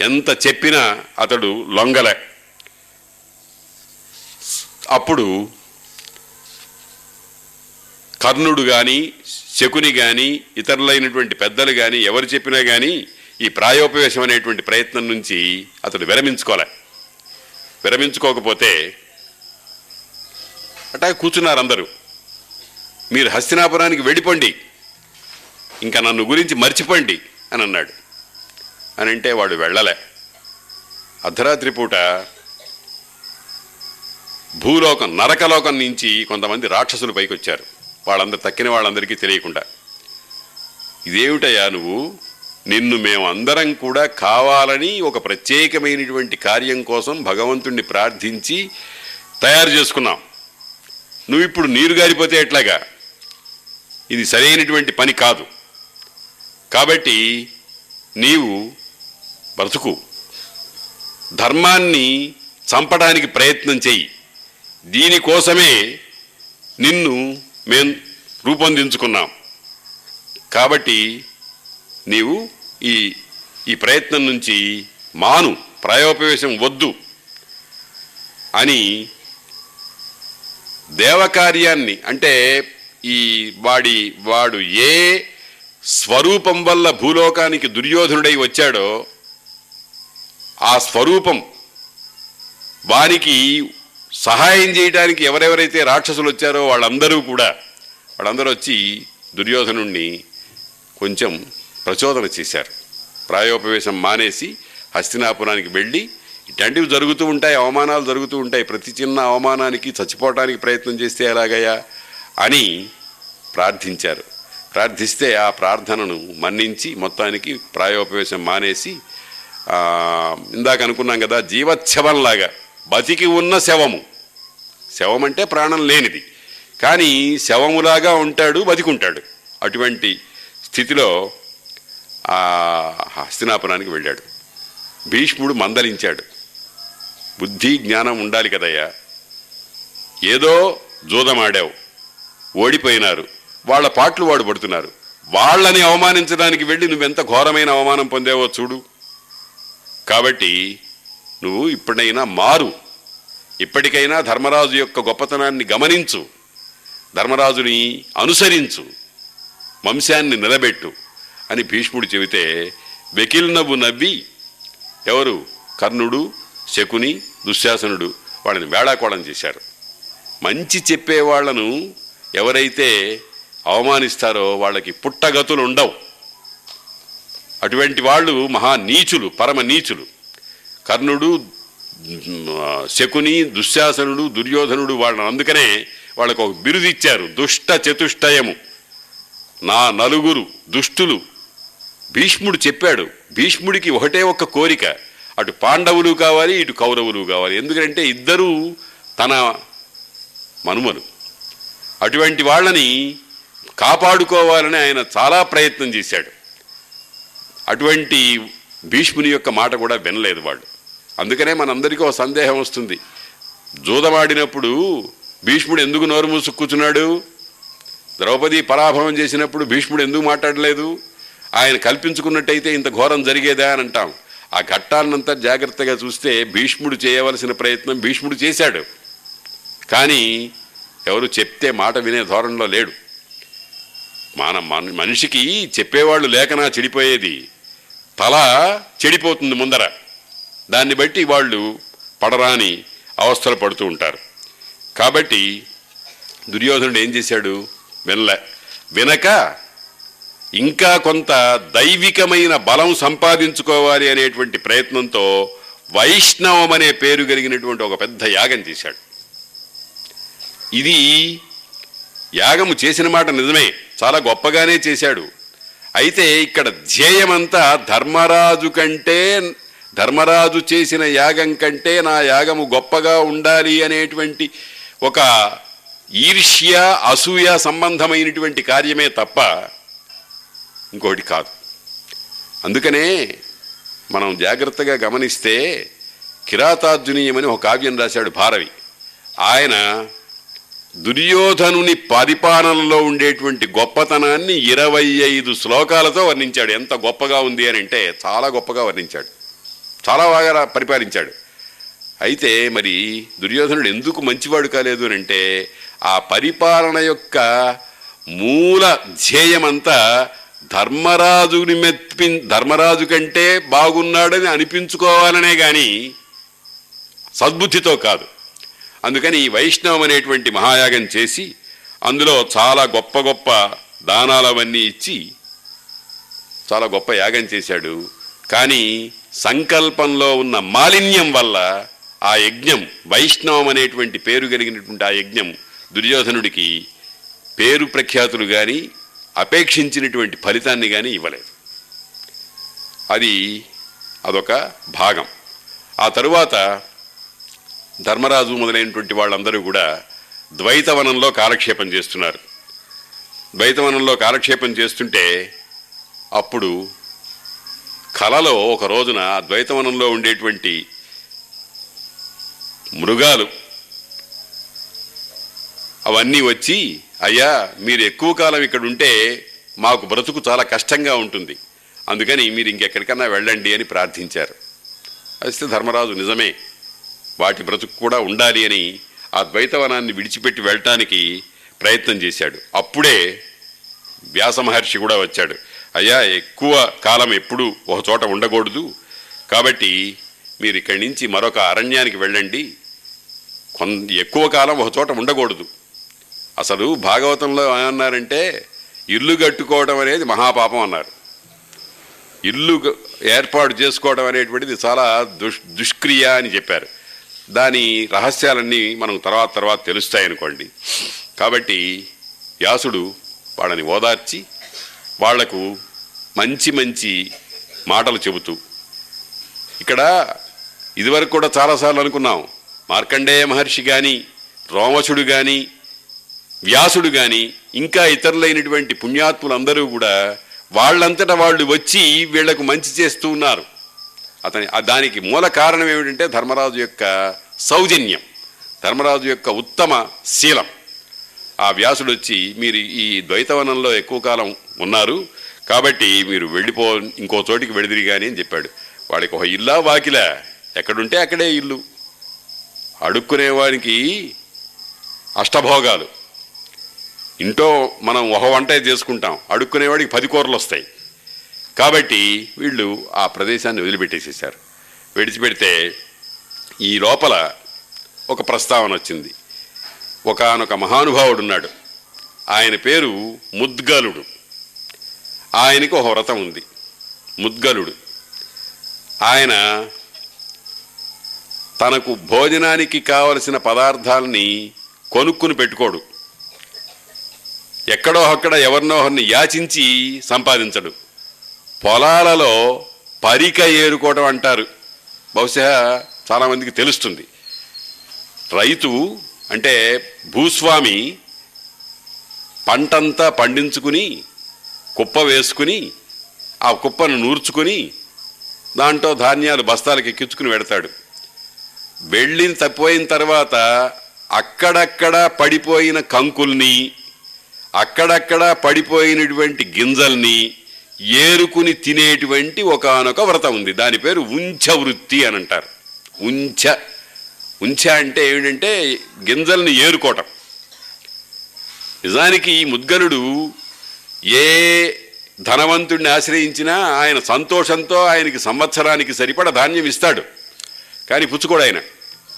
ఎంత చెప్పినా అతడు లొంగలే. అప్పుడు కర్ణుడు కానీ శకుని కానీ ఇతరులైనటువంటి పెద్దలు కానీ ఎవరు చెప్పినా కానీ ఈ ప్రాయోపవేశం అనేటువంటి ప్రయత్నం నుంచి అతడు విరమించుకోలే. విరమించుకోకపోతే అటా కూర్చున్నారు అందరూ మీరు హస్తినాపురానికి వెళ్ళిపోండి. ఇంకా నన్ను గురించి మర్చిపోండి అని అన్నాడు. అని అంటే వాడు వెళ్ళలే. అర్ధరాత్రి పూట భూలోకం నరకలోకం నుంచి కొంతమంది రాక్షసులు పైకి వచ్చారు వాళ్ళందరూ తక్కిన వాళ్ళందరికీ తెలియకుండా. ఇదేమిటయ్యా నువ్వు? నిన్ను మేము అందరం కూడా కావాలని ఒక ప్రత్యేకమైనటువంటి కార్యం కోసం భగవంతుణ్ణి ప్రార్థించి తయారు చేసుకున్నాం. నువ్వు ఇప్పుడు నీరు గారిపోతే ఎట్లాగా? ఇది సరైనటువంటి పని కాదు. కాబట్టి నీవు బ్రతుకు. ధర్మాన్ని చంపడానికి ప్రయత్నం చెయ్యి దీనికోసమే నిన్ను మేం రూపొందించుకున్నాం. కాబట్టి నీవు ఈ ఈ ప్రయత్నం నుంచి మాను ప్రాయోపవేశం వద్దు అని దేవకార్యాన్ని అంటే ఈ వాడి వాడు ఏ స్వరూపం వల్ల భూలోకానికి దుర్యోధనుడై వచ్చాడో ఆ స్వరూపం వానికి సహాయం చేయడానికి ఎవరెవరైతే రాక్షసులు వచ్చారో వాళ్ళందరూ కూడా వాళ్ళందరూ వచ్చి దుర్యోధనుణ్ణి కొంచెం ప్రచోదన చేశారు. ప్రాయోపవేశం మానేసి హస్తినాపురానికి వెళ్ళి ఇట్లాంటివి జరుగుతూ ఉంటాయి అవమానాలు జరుగుతూ ఉంటాయి. ప్రతి చిన్న అవమానానికి చచ్చిపోవటానికి ప్రయత్నం చేస్తే ఎలాగయ్యా అని ప్రార్థించారు. ప్రార్థిస్తే ఆ ప్రార్థనను మన్నించి మొత్తానికి ప్రాయోపవేశం మానేసి ఇందాక అనుకున్నాం కదా జీవచ్ఛవంలాగా బతికి ఉన్న శవము. శవం అంటే ప్రాణం లేనిది. కానీ శవములాగా ఉంటాడు బతికుంటాడు. అటువంటి స్థితిలో ఆ హస్తినాపురానికి వెళ్ళాడు. భీష్ముడు మందలించాడు. బుద్ధి జ్ఞానం ఉండాలి కదయ్యా. ఏదో జూదమాడావు. ఓడిపోయినారు. వాళ్ళ పాటలు వాడు పడుతున్నారు. వాళ్ళని అవమానించడానికి వెళ్ళి నువ్వెంత ఘోరమైన అవమానం పొందావో చూడు. కాబట్టి నువ్వు ఇప్పుడైనా మారు. ఇప్పటికైనా ధర్మరాజు యొక్క గొప్పతనాన్ని గమనించు. ధర్మరాజుని అనుసరించు. వంశాన్ని నిలబెట్టు అని భీష్ముడు చెబితే వెకిల్నవ్వు నవ్వి ఎవరు? కర్ణుడు శకుని దుశ్శాసనుడు వాళ్ళని వేళాకోళం చేశారు. మంచి చెప్పేవాళ్ళను ఎవరైతే అవమానిస్తారో వాళ్ళకి పుట్టగతులు ఉండవు. అటువంటి వాళ్ళు మహా నీచులు పరమ నీచులు. కర్ణుడు శకుని దుశ్శాసనుడు దుర్యోధనుడు వాళ్ళని అందుకనే వాళ్ళకు ఒక బిరుదు ఇచ్చారు. దుష్ట చతుష్టయము. నా నలుగురు దుష్టులు. భీష్ముడు చెప్పాడు భీష్ముడికి ఒకటే ఒక్క కోరిక. అటు పాండవులు కావాలి ఇటు కౌరవులు కావాలి. ఎందుకంటే ఇద్దరూ తన మనుమలు. అటువంటి వాళ్ళని కాపాడుకోవాలని ఆయన చాలా ప్రయత్నం చేశాడు. అటువంటి భీష్ముని యొక్క మాట కూడా వినలేదు వాళ్ళు. అందుకనే మనందరికీ ఒక సందేహం వస్తుంది. జూదమాడినప్పుడు భీష్ముడు ఎందుకు నోరు మూసు కూర్చున్నాడు? ద్రౌపది పరాభవం చేసినప్పుడు భీష్ముడు ఎందుకు మాట్లాడలేదు? ఆయన కల్పించుకున్నట్టయితే ఇంత ఘోరం జరిగేదా అని అంటాం. ఆ ఘట్టాన్నంతా జాగ్రత్తగా చూస్తే భీష్ముడు చేయవలసిన ప్రయత్నం భీష్ముడు చేశాడు. కానీ ఎవరు చెప్తే మాట వినే ధోరణిలో లేడు. మన- మనిషికి చెప్పేవాళ్ళు లేకనా చెడిపోయేది? తల చెడిపోతుంది ముందర. దాన్ని బట్టి వాళ్ళు పడరాని అవస్థలు పడుతూ ఉంటారు. కాబట్టి దుర్యోధనుడు ఏం చేశాడు? వినలే. వినక ఇంకా కొంత దైవికమైన బలం సంపాదించుకోవాలి అనేటువంటి ప్రయత్నంతో వైష్ణవం అనే పేరు కలిగినటువంటి ఒక పెద్ద యాగం చేశాడు. ఇది యాగము చేసిన మాట నిజమే. చాలా గొప్పగానే చేశాడు. అయితే ఇక్కడ ధ్యేయమంతా ధర్మరాజు కంటే ధర్మరాజు చేసిన యాగం కంటే నా యాగము గొప్పగా ఉండాలి అనేటువంటి ఒక ఈర్ష్య అసూయ సంబంధమైనటువంటి కార్యమే తప్ప ఇంకోటి కాదు. అందుకనే మనం జాగ్రత్తగా గమనిస్తే కిరాతార్జునీయమని ఒక కావ్యం రాశాడు భారవి. ఆయన దుర్యోధనుని పరిపాలనలో ఉండేటువంటి గొప్పతనాన్ని ఇరవై ఐదు శ్లోకాలతో వర్ణించాడు. ఎంత గొప్పగా ఉంది అని అంటే చాలా గొప్పగా వర్ణించాడు. చాలా బాగా పరిపాలించాడు. అయితే మరి దుర్యోధనుడు ఎందుకు మంచివాడు కాలేదు అని అంటే ఆ పరిపాలన యొక్క మూల ధ్యేయమంతా ధర్మరాజుని మెప్పి ధర్మరాజు కంటే బాగున్నాడని అనిపించుకోవాలనే కానీ సద్బుద్ధితో కాదు. అందుకని ఈ వైష్ణవం అనేటువంటి మహాయాగం చేసి అందులో చాలా గొప్ప గొప్ప దానాలవన్నీ ఇచ్చి చాలా గొప్ప యాగం చేశాడు. కానీ సంకల్పంలో ఉన్న మాలిన్యం వల్ల ఆ యజ్ఞం వైష్ణవం అనేటువంటి పేరు కలిగినటువంటి ఆ యజ్ఞం దుర్యోధనుడికి పేరు ప్రఖ్యాతులు కానీ అపేక్షించినటువంటి ఫలితాన్ని కానీ ఇవ్వలేదు. అది అదొక భాగం. ఆ తరువాత ధర్మరాజు మొదలైనటువంటి వాళ్ళందరూ కూడా ద్వైతవనంలో కాలక్షేపం చేస్తున్నారు. ద్వైతవనంలో కాలక్షేపం చేస్తుంటే అప్పుడు కలలో ఒక రోజున ద్వైతవనంలో ఉండేటువంటి మృగాలు అవన్నీ వచ్చి అయ్యా మీరు ఎక్కువ కాలం ఇక్కడ ఉంటే మాకు బ్రతుకు చాలా కష్టంగా ఉంటుంది. అందుకని మీరు ఇంకెక్కడికన్నా వెళ్ళండి అని ప్రార్థించారు. అయితే ధర్మరాజు నిజమే. వాటి బ్రతుకు కూడా ఉండాలి అని ఆ ద్వైతవనాన్ని విడిచిపెట్టి వెళ్ళటానికి ప్రయత్నం చేశాడు. అప్పుడే వ్యాస మహర్షి కూడా వచ్చాడు. అయ్యా ఎక్కువ కాలం ఎప్పుడు ఒక చోట ఉండకూడదు. కాబట్టి మీరు ఇక్కడి నుంచి మరొక అరణ్యానికి వెళ్ళండి. కొన్ ఎక్కువ కాలం ఒక చోట ఉండకూడదు. అసలు భాగవతంలో ఏమన్నారంటే ఇల్లు కట్టుకోవడం అనేది మహాపాపం అన్నారు. ఇల్లు ఏర్పాటు చేసుకోవడం అనేటువంటిది చాలా దుష్ దుష్క్రియ అని చెప్పారు. దాని రహస్యాలన్నీ మనం తర్వాత తర్వాత తెలుస్తాయనుకోండి. కాబట్టి వ్యాసుడు వాళ్ళని ఓదార్చి వాళ్ళకు మంచి మంచి మాటలు చెబుతూ. ఇక్కడ ఇదివరకు కూడా చాలాసార్లు అనుకున్నాం. మార్కండేయ మహర్షి కానీ రోమచుడు కానీ వ్యాసుడు కానీ ఇంకా ఇతరులైనటువంటి పుణ్యాత్ములందరూ కూడా వాళ్ళంతటా వాళ్ళు వచ్చి వీళ్ళకు మంచి చేస్తూ ఉన్నారు. అతని దానికి మూల కారణం ఏమిటంటే ధర్మరాజు యొక్క సౌజన్యం. ధర్మరాజు యొక్క ఉత్తమ శీలం. ఆ వ్యాసుడు వచ్చి మీరు ఈ ద్వైతవనంలో ఎక్కువ కాలం ఉన్నారు. కాబట్టి మీరు వెళ్ళిపో ఇంకో చోటికి వెళిదిరి కానీ అని చెప్పాడు. వాడికి ఒక ఇల్లా వాకిలా. ఎక్కడుంటే అక్కడే ఇల్లు. అడుక్కునేవానికి అష్టభోగాలు. ఇంటో మనం ఒక వంటే చేసుకుంటాం. అడుక్కునేవాడికి పది కూరలు వస్తాయి. కాబట్టి వీళ్ళు ఆ ప్రదేశాన్ని వదిలిపెట్టేసేసారు విడిచిపెడితే ఈ లోపల ఒక ప్రస్తావన వచ్చింది. ఒకానొక మహానుభావుడు ఉన్నాడు. ఆయన పేరు ముద్గలుడు. ఆయనకు ఒక వ్రతం ఉంది. ముద్గలుడు. ఆయన తనకు భోజనానికి కావలసిన పదార్థాలని కొనుక్కుని పెట్టుకోడు. ఎక్కడో అక్కడ ఎవరినో ఒకరిని యాచించి సంపాదించడు. పొలాలలో పరిక ఏరుకోవడం అంటారు. బహుశా చాలామందికి తెలుస్తుంది. రైతు అంటే భూస్వామి పంటంతా పండించుకుని కుప్ప వేసుకుని ఆ కుప్పను నూర్చుకుని దాంట్లో ధాన్యాలు బస్తాలకు ఎక్కించుకుని పెడతాడు వెళ్ళిన తప్పిపోయిన తర్వాత అక్కడక్కడ పడిపోయిన కంకుల్ని అక్కడక్కడ పడిపోయినటువంటి గింజల్ని ఏరుకుని తినేటువంటి ఒకానొక వ్రతం ఉంది. దాని పేరు ఉంచ వృత్తి అని అంటారు. ఉంచ ఉంచ అంటే ఏమిటంటే గింజల్ని ఏరుకోవటం. నిజానికి ఈ ముద్గలుడు ఏ ధనవంతుడిని ఆశ్రయించినా ఆయన సంతోషంతో ఆయనకి సంవత్సరానికి సరిపడ ధాన్యం ఇస్తాడు. కానీ పుచ్చుకోడు ఆయన.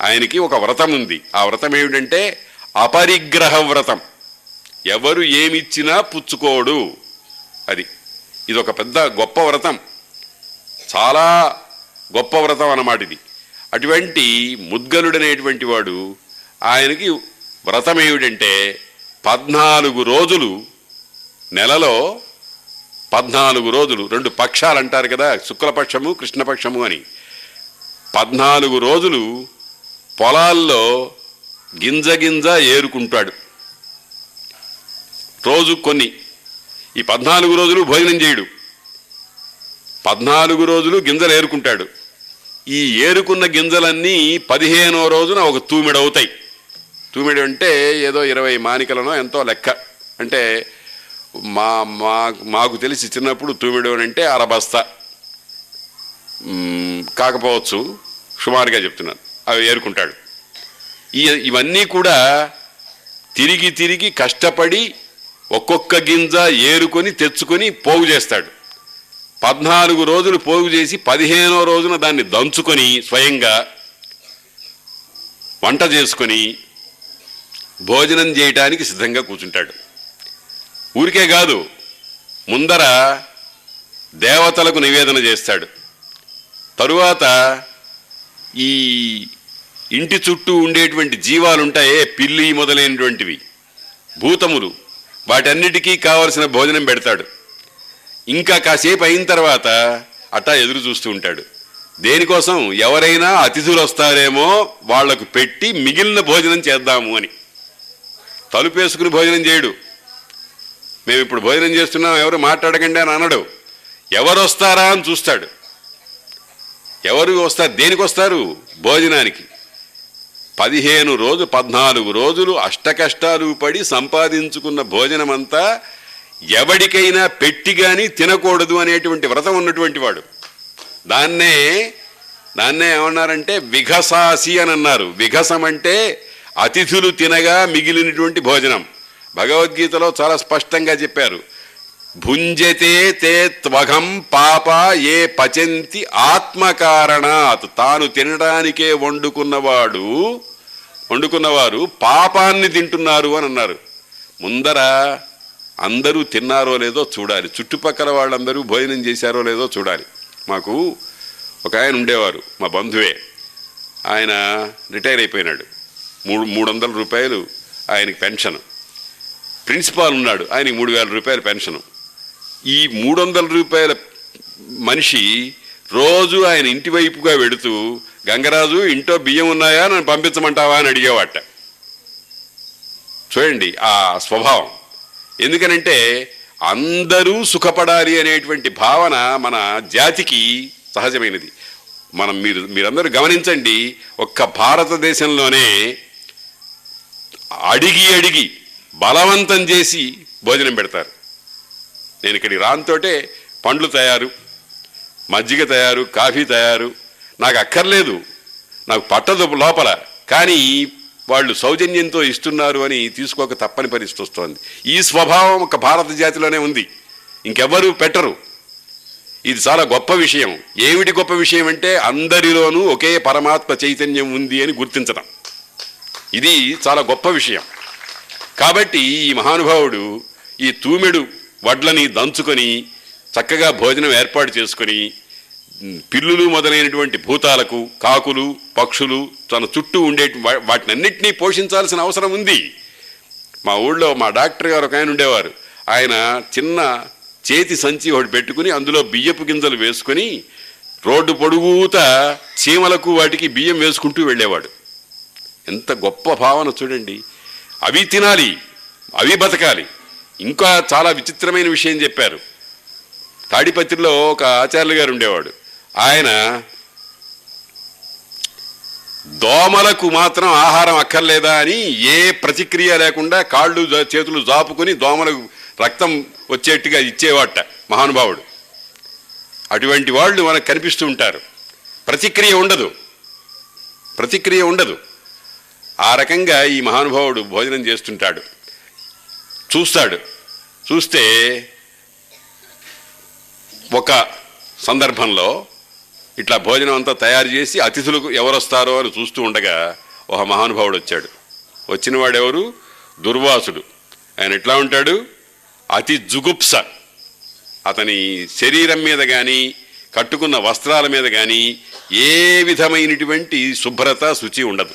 ఆయనకి ఒక వ్రతం ఉంది. ఆ వ్రతం ఏమిటంటే అపరిగ్రహ వ్రతం. ఎవరు ఏమిచ్చినా పుచ్చుకోడు. అది ఇది ఒక పెద్ద గొప్ప వ్రతం. చాలా గొప్ప వ్రతం అన్నమాట ఇది. అటువంటి ముద్గలుడనేటువంటి వాడు ఆయనకి వ్రతం ఏమిటంటే పద్నాలుగు రోజులు నెలలో పద్నాలుగు రోజులు రెండు పక్షాలు అంటారు కదా శుక్లపక్షము కృష్ణపక్షము అని. పద్నాలుగు రోజులు పొలాల్లో గింజ గింజ ఏరుకుంటాడు. రోజు కొన్ని. ఈ పద్నాలుగు రోజులు భోజనం చేయడు. పద్నాలుగు రోజులు గింజలు ఏరుకుంటాడు. ఈ ఏరుకున్న గింజలన్నీ పదిహేనో రోజున ఒక తూమిడవుతాయి. తూమిడి అంటే ఏదో ఇరవై మానికలనో ఎంతో లెక్క. అంటే మా మా మాకు తెలిసి చిన్నప్పుడు తూమిడు అని అంటే అరబస్తా కాకపోవచ్చు సుమారుగా చెప్తున్నాను. అవి ఏరుకుంటాడు. ఇవన్నీ కూడా తిరిగి తిరిగి కష్టపడి ఒక్కొక్క గింజ ఏరుకొని తెచ్చుకొని పోగు చేస్తాడు. పద్నాలుగు రోజులు పోగు చేసి పదిహేనో రోజున దాన్ని దంచుకొని స్వయంగా వంట చేసుకొని భోజనం చేయటానికి సిద్ధంగా కూర్చుంటాడు. ఊరికే కాదు ముందర దేవతలకు నివేదన చేస్తాడు. తరువాత ఈ ఇంటి చుట్టూ ఉండేటువంటి జీవాలు ఉంటాయే పిల్లి మొదలైనటువంటివి భూతములు. వాటన్నిటికీ కావలసిన భోజనం పెడతాడు. ఇంకా కాసేపు అయిన తర్వాత అట్టా ఎదురు చూస్తూ ఉంటాడు. దేనికోసం ఎవరైనా అతిథులు వస్తారేమో వాళ్ళకు పెట్టి మిగిలిన భోజనం చేద్దాము అని. తలుపేసుకుని భోజనం చేయడు. మేము ఇప్పుడు భోజనం చేస్తున్నాం ఎవరు మాట్లాడకండి అని అనడు. ఎవరు వస్తారా అని చూస్తాడు. ఎవరు వస్తారు దేనికి వస్తారు? భోజనానికి. పదిహేను రోజు పద్నాలుగు రోజులు అష్టకష్టాలు పడి సంపాదించుకున్న భోజనమంతా ఎవడికైనా పెట్టి కానీ తినకూడదు అనేటువంటి వ్రతం ఉన్నటువంటి వాడు. దాన్నే దాన్నే ఏమన్నారంటే విఘసాసి అని అన్నారు. విఘసం అంటే అతిథులు తినగా మిగిలినటువంటి భోజనం. భగవద్గీతలో చాలా స్పష్టంగా చెప్పారు. భుంజతే తే త్వగం పాప ఏ పచంతి ఆత్మకారణాత్. తాను తినడానికే వండుకున్నవాడు వండుకున్నవారు పాపాన్ని తింటున్నారు అని అన్నారు. ముందర అందరూ తిన్నారో లేదో చూడాలి. చుట్టుపక్కల వాళ్ళందరూ భోజనం చేశారో లేదో చూడాలి. మాకు ఒక ఆయన ఉండేవారు మా బంధువే. ఆయన రిటైర్ అయిపోయినాడు. మూడు మూడు వందల రూపాయలు ఆయనకి పెన్షన్. ప్రిన్సిపాల్ ఉన్నాడు. ఆయనకి మూడు వేల రూపాయల పెన్షన్. ఈ మూడు వందల రూపాయల మనిషి రోజు ఆయన ఇంటి వైపుగా వెడుతూ గంగరాజు ఇంట్లో బియ్యం ఉన్నాయా? నన్ను పంపించమంటావా? అని అడిగేవాట. చూడండి ఆ స్వభావం. ఎందుకనంటే అందరూ సుఖపడాలి అనేటువంటి భావన మన జాతికి సహజమైనది. మనం మీరు మీరందరూ గమనించండి ఒక్క భారతదేశంలోనే అడిగి అడిగి బలవంతం చేసి భోజనం పెడతారు. నేను ఇక్కడికి రానితోటే పండ్లు తయారు మజ్జిగ తయారు కాఫీ తయారు. నాకు అక్కర్లేదు నాకు పట్టదు లోపల కానీ వాళ్ళు సౌజన్యంతో ఇస్తున్నారు అని తీసుకోక తప్పని పరిస్థితి వస్తోంది. ఈ స్వభావం ఒక భారత జాతిలోనే ఉంది. ఇంకెవ్వరూ పెట్టరు. ఇది చాలా గొప్ప విషయం. ఏమిటి గొప్ప విషయం అంటే అందరిలోనూ ఒకే పరమాత్మ చైతన్యం ఉంది అని గుర్తించడం. ఇది చాలా గొప్ప విషయం. కాబట్టి ఈ మహానుభావుడు ఈ తూమెడు వడ్లని దంచుకొని చక్కగా భోజనం ఏర్పాటు చేసుకొని పిల్లులు మొదలైనటువంటి భూతాలకు కాకులు పక్షులు తన చుట్టూ ఉండే వాటినన్నింటినీ పోషించాల్సిన అవసరం ఉంది. మా ఊళ్ళో మా డాక్టర్ గారు ఒక ఆయన ఉండేవారు. ఆయన చిన్న చేతి సంచి ఒకటి పెట్టుకుని అందులో బియ్యపు గింజలు వేసుకొని రోడ్డు పొడుగుత చీమలకు వాటికి బియ్యం వేసుకుంటూ వెళ్ళేవాడు. ఎంత గొప్ప భావన చూడండి. అవి తినాలి అవి బతకాలి. ఇంకా చాలా విచిత్రమైన విషయం చెప్పారు. తాడిపత్రిలో ఒక ఆచార్యులు గారు ఉండేవాడు. ఆయన దోమలకు మాత్రం ఆహారం అక్కర్లేదా అని ఏ ప్రతిక్రియ లేకుండా కాళ్ళు చేతులు జాపుకొని దోమలకు రక్తం వచ్చేట్టుగా ఇచ్చేవాట మహానుభావుడు. అటువంటి వాళ్ళు మనకు కనిపిస్తూ ఉంటారు. ప్రతిక్రియ ఉండదు. ప్రతిక్రియ ఉండదు. ఆ రకంగా ఈ మహానుభావుడు భోజనం చేస్తుంటాడు. చూస్తాడు. చూస్తే ఒక సందర్భంలో ఇట్లా భోజనం అంతా తయారు చేసి అతిథులకు ఎవరు వస్తారో అని చూస్తూ ఉండగా ఒక మహానుభావుడు వచ్చాడు. వచ్చినవాడు ఎవరు దుర్వాసుడు. ఆయన ఎట్లా ఉంటాడు? అతి జుగుప్స. అతని శరీరం మీద కానీ కట్టుకున్న వస్త్రాల మీద కానీ ఏ విధమైనటువంటి శుభ్రత శుచి ఉండదు.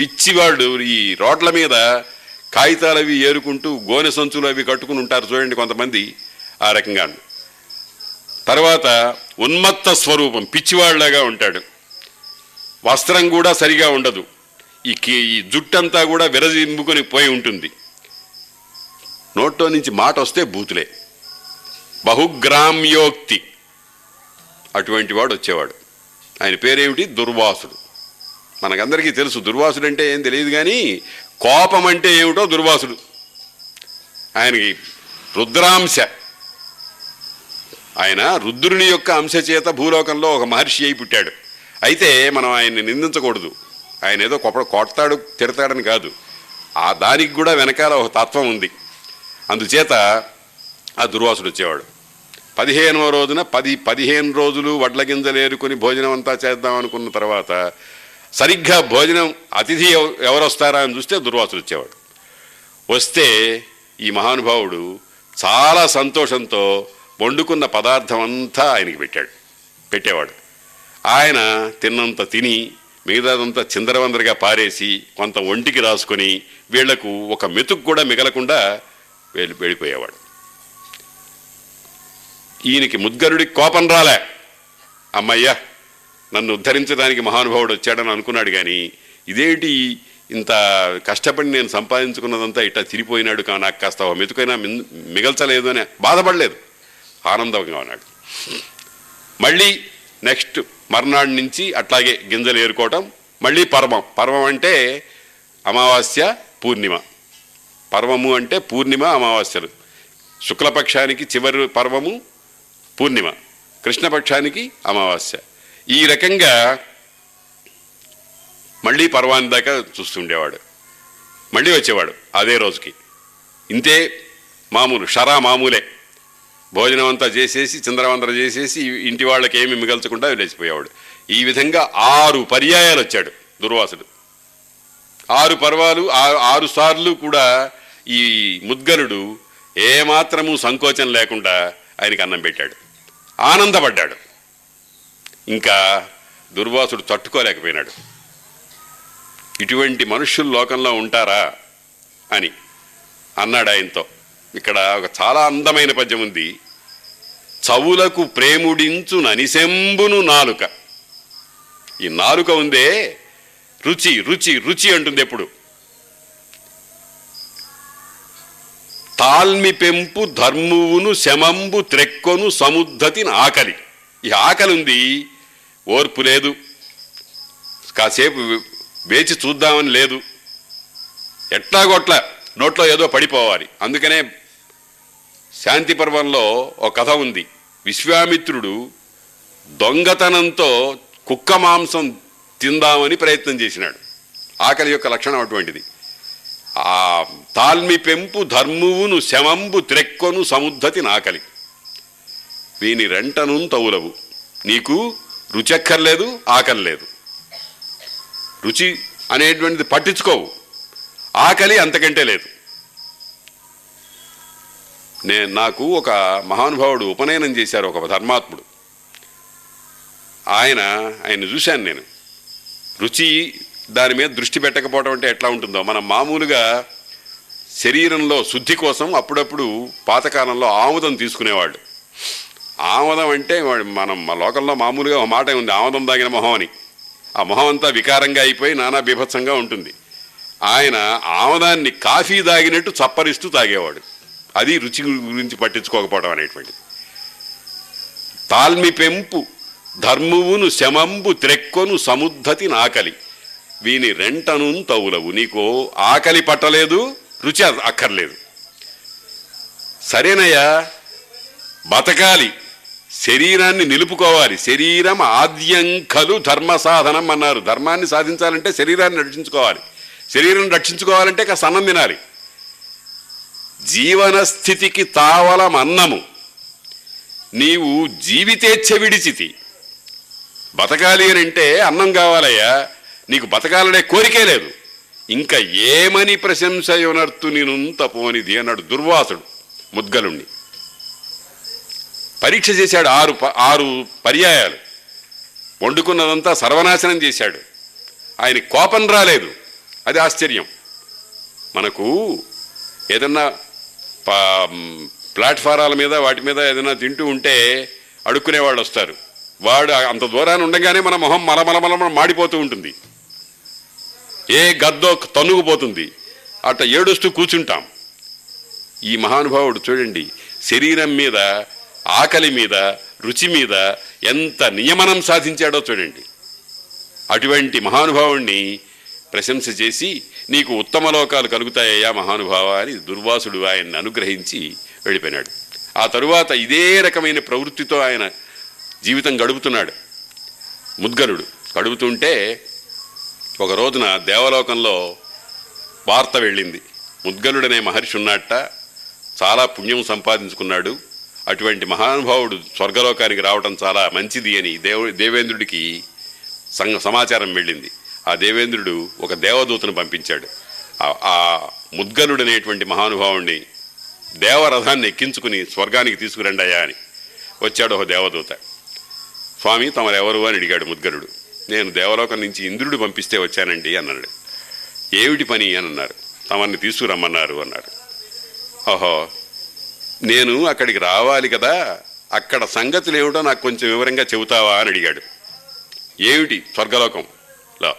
పిచ్చివాడు ఈ రోడ్ల మీద కాగితాలు అవి ఏరుకుంటూ గోనె సంచులు అవి కట్టుకుని ఉంటారు చూడండి కొంతమంది ఆ రకంగా. తర్వాత ఉన్మత్త స్వరూపం పిచ్చివాళ్ళాగా ఉంటాడు. వస్త్రం కూడా సరిగా ఉండదు. ఈ ఈ జుట్టంతా కూడా విరజింపుకొని పోయి ఉంటుంది. నోట్లో నుంచి మాట వస్తే బూతులే. బహుగ్రామ్యోక్తి. అటువంటి వాడు వచ్చేవాడు. ఆయన పేరేమిటి? దుర్వాసుడు. మనకందరికీ తెలుసు దుర్వాసుడు అంటే ఏం తెలియదు కానీ కోపం అంటే ఏమిటో దుర్వాసుడు. ఆయనకి రుద్రాంశ. ఆయన రుద్రుని యొక్క అంశ చేత భూలోకంలో ఒక మహర్షి అయి పుట్టాడు. అయితే మనం ఆయన్ని నిందించకూడదు. ఆయన ఏదో కొప్ప కొడతాడు తిడతాడని కాదు. ఆ దానికి కూడా వెనకాల ఒక తత్వం ఉంది. అందుచేత ఆ దుర్వాసుడు వచ్చేవాడు. పదిహేనవ రోజున పది పదిహేను రోజులు వడ్ల గింజలు ఏరుకొని భోజనం అంతా చేద్దాం అనుకున్న తర్వాత సరిగ్గా భోజనం అతిథి ఎవరు వస్తారా అని చూస్తే దుర్వాసుడు వచ్చేవాడు. వస్తే ఈ మహానుభావుడు చాలా సంతోషంతో వండుకున్న పదార్థం అంతా ఆయనకి పెట్టాడు. పెట్టేవాడు. ఆయన తిన్నంత తిని మిగతాదంతా చిందరవందరగా పారేసి కొంత ఒంటికి రాసుకొని వీళ్ళకు ఒక మెతుకు కూడా మిగలకుండా వెళ్ళి వెళ్ళిపోయేవాడు. ఈయనకి ముద్గరుడికి కోపం రాలే. అమ్మయ్యా నన్ను ఉద్ధరించడానికి మహానుభావుడు వచ్చాడని అనుకున్నాడు కానీ ఇదేంటి ఇంత కష్టపడి నేను సంపాదించుకున్నదంతా ఇట్లా తిరిగిపోయినాడు కా నాకు కాస్త మెతుకైనా మిగల్చలేదు అని బాధపడలేదు. ఆనందంగా ఉన్నాడు. మళ్ళీ నెక్స్ట్ మర్నాడు నుంచి అట్లాగే గింజలు ఏరుకోవటం మళ్ళీ పర్వం. పర్వం అంటే అమావాస్య పూర్ణిమ. పర్వము అంటే పూర్ణిమ అమావాస్యలు. శుక్లపక్షానికి చివరి పర్వము పూర్ణిమ. కృష్ణపక్షానికి అమావాస్య. ఈ రకంగా మళ్ళీ పర్వాని దాకా చూస్తుండేవాడు. మళ్ళీ వచ్చేవాడు అదే రోజుకి. ఇంతే మామూలు షరా మామూలే. భోజనం అంతా చేసేసి చిందరవందర చేసేసి ఇంటి వాళ్ళకి ఏమి మిగల్చకుండా లేచిపోయేవాడు. ఈ విధంగా ఆరు పర్యాయాలు వచ్చాడు దుర్వాసుడు. ఆరు పర్వాలు ఆరు సార్లు కూడా ఈ ముద్గలుడు ఏమాత్రము సంకోచం లేకుండా ఆయనకి అన్నం పెట్టాడు. ఆనందపడ్డాడు. ఇంకా దుర్వాసుడు తట్టుకోలేకపోయినాడు. ఇటువంటి మనుష్యులు లోకంలో ఉంటారా? అని అన్నాడు ఆయనతో. ఇక్కడ ఒక చాలా అందమైన పద్యం ఉంది. చవులకు ప్రేముడించు ననిసెంబును నాలుక. ఈ నాలుక ఉందే రుచి రుచి రుచి అంటుంది ఎప్పుడు. తాల్మి పెంపు ధర్మువును శమంబు త్రెక్కొను సముద్ధతిని ఆకలి. ఈ ఆకలి ఉంది ఓర్పు లేదు. కాసేపు వేచి చూద్దామని లేదు. ఎట్లాగొట్ల నోట్లో ఏదో పడిపోవాలి. అందుకనే శాంతి పర్వంలో ఒక కథ ఉంది. విశ్వామిత్రుడు దొంగతనంతో కుక్క మాంసం తిందామని ప్రయత్నం చేసినాడు. ఆకలి యొక్క లక్షణం అటువంటిది. ఆ తాల్మి పెంపు ధర్మువును శమంబు త్రెక్కొను సముద్ధతి నాకలి. వీని రెంటను తౌలవు నీకు రుచెక్కర్లేదు ఆకలి లేదు. రుచి అనేటువంటిది పట్టించుకోవు. ఆకలి అంతకంటే లేదు. నేను నాకు ఒక మహానుభావుడు ఉపనయనం చేశారు ఒక ధర్మాత్ముడు. ఆయన ఆయన చూశాను నేను. రుచి దాని మీద దృష్టి పెట్టకపోవడం అంటే ఎట్లా ఉంటుందో మనం మామూలుగా శరీరంలో శుద్ధి కోసం అప్పుడప్పుడు పాతకాలంలో ఆముదం తీసుకునేవాళ్ళు. ఆమదం అంటే మనం మా లోకల్లో మామూలుగా ఒక మాట ఉంది ఆమదం తాగిన మొహం అని. ఆ మొహం అంతా వికారంగా అయిపోయి నానా బీభత్సంగా ఉంటుంది. ఆయన ఆమదాన్ని కాఫీ తాగినట్టు చప్పరిస్తూ తాగేవాడు. అది రుచి గురించి పట్టించుకోకపోవడం అనేటువంటిది. తాల్మి పెంపు ధర్మువును శమంబు త్రెక్కొను సముద్ధతి నాకలి. వీని రెంటను తౌలవు నీకో ఆకలి పట్టలేదు రుచి అక్కర్లేదు. సరేనయ్యా బతకాలి. శరీరాన్ని నిలుపుకోవాలి. శరీరం ఆద్యం కలు ధర్మ సాధనం అన్నారు. ధర్మాన్ని సాధించాలంటే శరీరాన్ని రక్షించుకోవాలి. శరీరం రక్షించుకోవాలంటే ఇక సన్నం తినాలి. జీవన స్థితికి తావలం అన్నము. నీవు జీవితేచ్ఛ విడిచితి. బతకాలి అని అంటే అన్నం కావాలయ్యా. నీకు బతకాలనే కోరికే లేదు. ఇంకా ఏమని ప్రశంసయునర్తు నేను తపోనిది అన్నాడు దుర్వాసుడు ముద్గలుణ్ణి. పరీక్ష చేశాడు ఆరు ప- ఆరు పర్యాయాలు. వండుకున్నదంతా సర్వనాశనం చేశాడు. ఆయన కోపం రాలేదు. అది ఆశ్చర్యం. మనకు ఏదన్నా ప్లాట్ఫారాల మీద వాటి మీద ఏదైనా తింటూ ఉంటే అడుక్కునే వాళ్ళు వస్తారు. వాడు అంత దూరాన్ని ఉండగానే మన మొహం మలమలమల మాడిపోతూ ఉంటుంది. ఏ గద్దో తన్నుకుపోతుంది. అట్లా ఏడుస్తూ కూర్చుంటాం. ఈ మహానుభావుడు చూడండి శరీరం మీద ఆకలి మీద రుచి మీద ఎంత నియమనం సాధించాడో చూడండి. అటువంటి మహానుభావుణ్ణి ప్రశంస చేసి నీకు ఉత్తమ లోకాలు కలుగుతాయ్యా మహానుభావ అని దుర్వాసుడు ఆయన్ని అనుగ్రహించి వెళ్ళిపోయినాడు. ఆ తరువాత ఇదే రకమైన ప్రవృత్తితో ఆయన జీవితం గడుపుతున్నాడు. ముద్గలుడు గడుపుతుంటే ఒక రోజున దేవలోకంలో వార్త వెళ్ళింది. ముద్గలుడనే మహర్షి ఉన్నట్ట చాలా పుణ్యం సంపాదించుకున్నాడు. అటువంటి మహానుభావుడు స్వర్గలోకానికి రావటం చాలా మంచిది అని దేవు దేవేంద్రుడికి సంగ సమాచారం వెళ్ళింది. ఆ దేవేంద్రుడు ఒక దేవదూతను పంపించాడు. ఆ- ఆ ముద్గలుడు అనేటువంటి మహానుభావుణ్ణి దేవరథాన్ని ఎక్కించుకుని స్వర్గానికి తీసుకురండి అయ్యా అని వచ్చాడు ఒక దేవదూత. స్వామి తమరెవరు అని అడిగాడు ముద్గలుడు. నేను దేవలోకం నుంచి ఇంద్రుడు పంపిస్తే వచ్చానండి అన్నాడు. ఏమిటి పని అని అన్నారు. తమన్ని తీసుకురమ్మన్నారు అన్నాడు ఓహో నేను అక్కడికి రావాలి కదా అక్కడ సంగతులు ఏమిటో నాకు కొంచెం వివరంగా చెబుతావా అని అడిగాడు. ఏమిటి స్వర్గలోకం? లో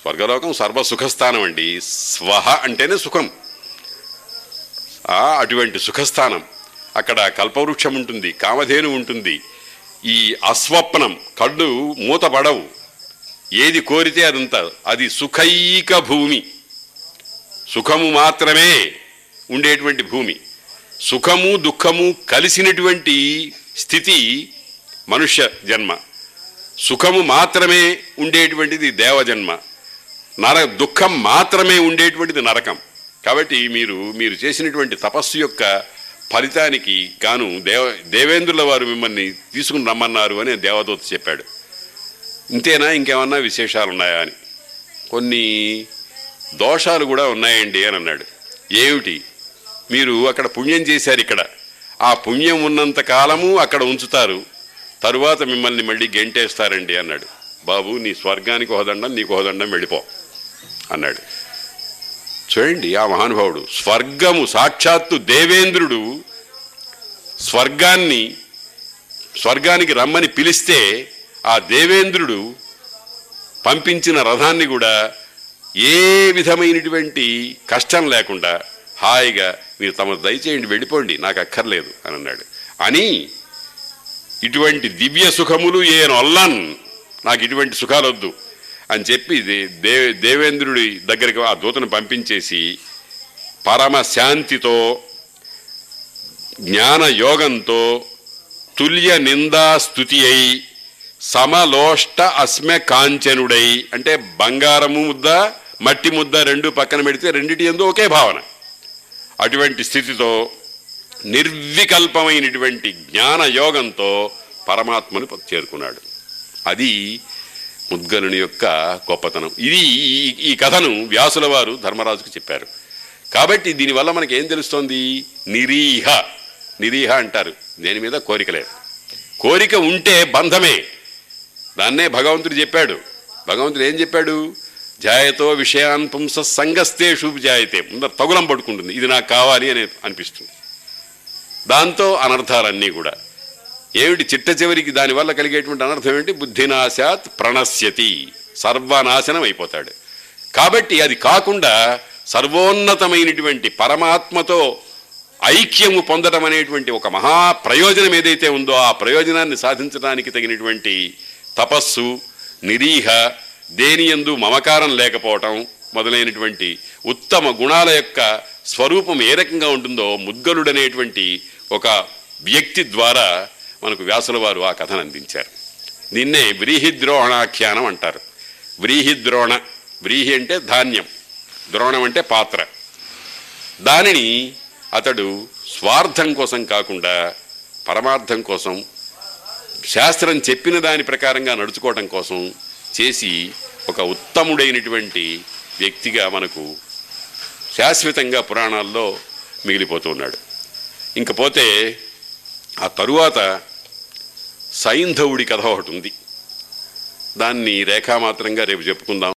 స్వర్గలోకం సర్వ సుఖస్థానం అండి. స్వహ అంటేనే సుఖం. అటువంటి సుఖస్థానం. అక్కడ కల్పవృక్షం ఉంటుంది కామధేను ఉంటుంది. ఈ అస్వప్నం కళ్ళు మూతపడవు. ఏది కోరితే అదంతా అది సుఖైక భూమి. సుఖము మాత్రమే ఉండేటువంటి భూమి. సుఖము దుఃఖము కలిసినటువంటి స్థితి మనుష్య జన్మ. సుఖము మాత్రమే ఉండేటువంటిది దేవజన్మ నర దుఃఖం మాత్రమే ఉండేటువంటిది నరకం. కాబట్టి మీరు మీరు చేసినటువంటి తపస్సు యొక్క ఫలితానికి గాను దేవ దేవేంద్రుల వారు మిమ్మల్ని తీసుకుని రమ్మన్నారు అని దేవదూత చెప్పాడు. ఇంతేనా? ఇంకేమన్నా విశేషాలు ఉన్నాయా అని. కొన్ని దోషాలు కూడా ఉన్నాయండి అని అన్నాడు. ఏమిటి? మీరు అక్కడ పుణ్యం చేశారు ఇక్కడ. ఆ పుణ్యం ఉన్నంత కాలము అక్కడ ఉంచుతారు. తరువాత మిమ్మల్ని మళ్ళీ గెంటేస్తారండి అన్నాడు. బాబు నీ స్వర్గానికి హోదండం నీకు హోదండం వెళ్ళిపో అన్నాడు. చూడండి ఆ మహానుభావుడు స్వర్గము సాక్షాత్తు దేవేంద్రుడు స్వర్గాన్ని స్వర్గానికి రమ్మని పిలిస్తే ఆ దేవేంద్రుడు పంపించిన రథాన్ని కూడా ఏ విధమైనటువంటి కష్టం లేకుండా హాయిగా మీరు తమ దయచేయండి వెళ్ళిపోండి నాకు అక్కర్లేదు అని అన్నాడు. అని ఇటువంటి దివ్య సుఖములు ఏ నొల్లన్ నాకు ఇటువంటి సుఖాలు వద్దు అని చెప్పి దే- దే దేవేంద్రుడి దగ్గరికి ఆ దూతను పంపించేసి పరమ శాంతితో జ్ఞాన యోగంతో తుల్య నిందా స్థుతి అయి సమలోష్ట అస్మె కాంచనుడై అంటే బంగారము ముద్ద మట్టి ముద్ద రెండు పక్కన పెడితే రెండిటి ఎందు ఒకే భావన. అటువంటి స్థితితో నిర్వికల్పమైనటువంటి జ్ఞాన యోగంతో పరమాత్మను చేరుకున్నాడు. అది ముద్గలుని యొక్క గొప్పతనం. ఇది ఈ- ఈ కథను వ్యాసుల వారు ధర్మరాజుకు చెప్పారు. కాబట్టి దీనివల్ల మనకి ఏం తెలుస్తోంది? నిరీహ. నిరీహ అంటారు. దేని మీద? కోరిక లేదు. కోరిక ఉంటే బంధమే. దాన్నే భగవంతుడు చెప్పాడు. భగవంతుడు ఏం చెప్పాడు? జాయతో విషయాన్ పుంస సంగస్తేషు జాయతే. ముందర తగులం పడుకుంటుంది. ఇది నాకు కావాలి అని అనిపిస్తుంది. దాంతో అనర్థాలన్నీ కూడా. ఏమిటి చిట్ట చివరికి దానివల్ల కలిగేటువంటి అనర్థం ఏంటి బుద్ధినాశాత్ ప్రణశ్యతి. సర్వనాశనం అయిపోతాడు. కాబట్టి అది కాకుండా సర్వోన్నతమైనటువంటి పరమాత్మతో ఐక్యము పొందడం అనేటువంటి ఒక మహా ప్రయోజనం ఏదైతే ఉందో ఆ ప్రయోజనాన్ని సాధించడానికి తగినటువంటి తపస్సు నిరీహ దేనియందు మమకారం లేకపోవటం మొదలైనటువంటి ఉత్తమ గుణాల యొక్క స్వరూపం ఏ రకంగా ఉంటుందో ముద్గలుడనేటువంటి ఒక వ్యక్తి ద్వారా మనకు వ్యాసుల వారు ఆ కథను అందించారు. దీన్నే వ్రీహిద్రోహణాఖ్యానం అంటారు. వ్రీహిద్రోణ వ్రీహి అంటే ధాన్యం ద్రోణం అంటే పాత్ర. దానిని అతడు స్వార్థం కోసం కాకుండా పరమార్థం కోసం శాస్త్రం చెప్పిన దాని ప్రకారంగా నడుచుకోవటం కోసం చేసి ఒక ఉత్తముడైనటువంటి వ్యక్తిగా మనకు శాశ్వతంగా పురాణాల్లో మిగిలిపోతున్నాడు ఇంకపోతే ఆ తరువాత సైంధవుడి కథ ఒకటి ఉంది. దాన్ని రేఖామాత్రంగా రేపు చెప్పుకుందాం.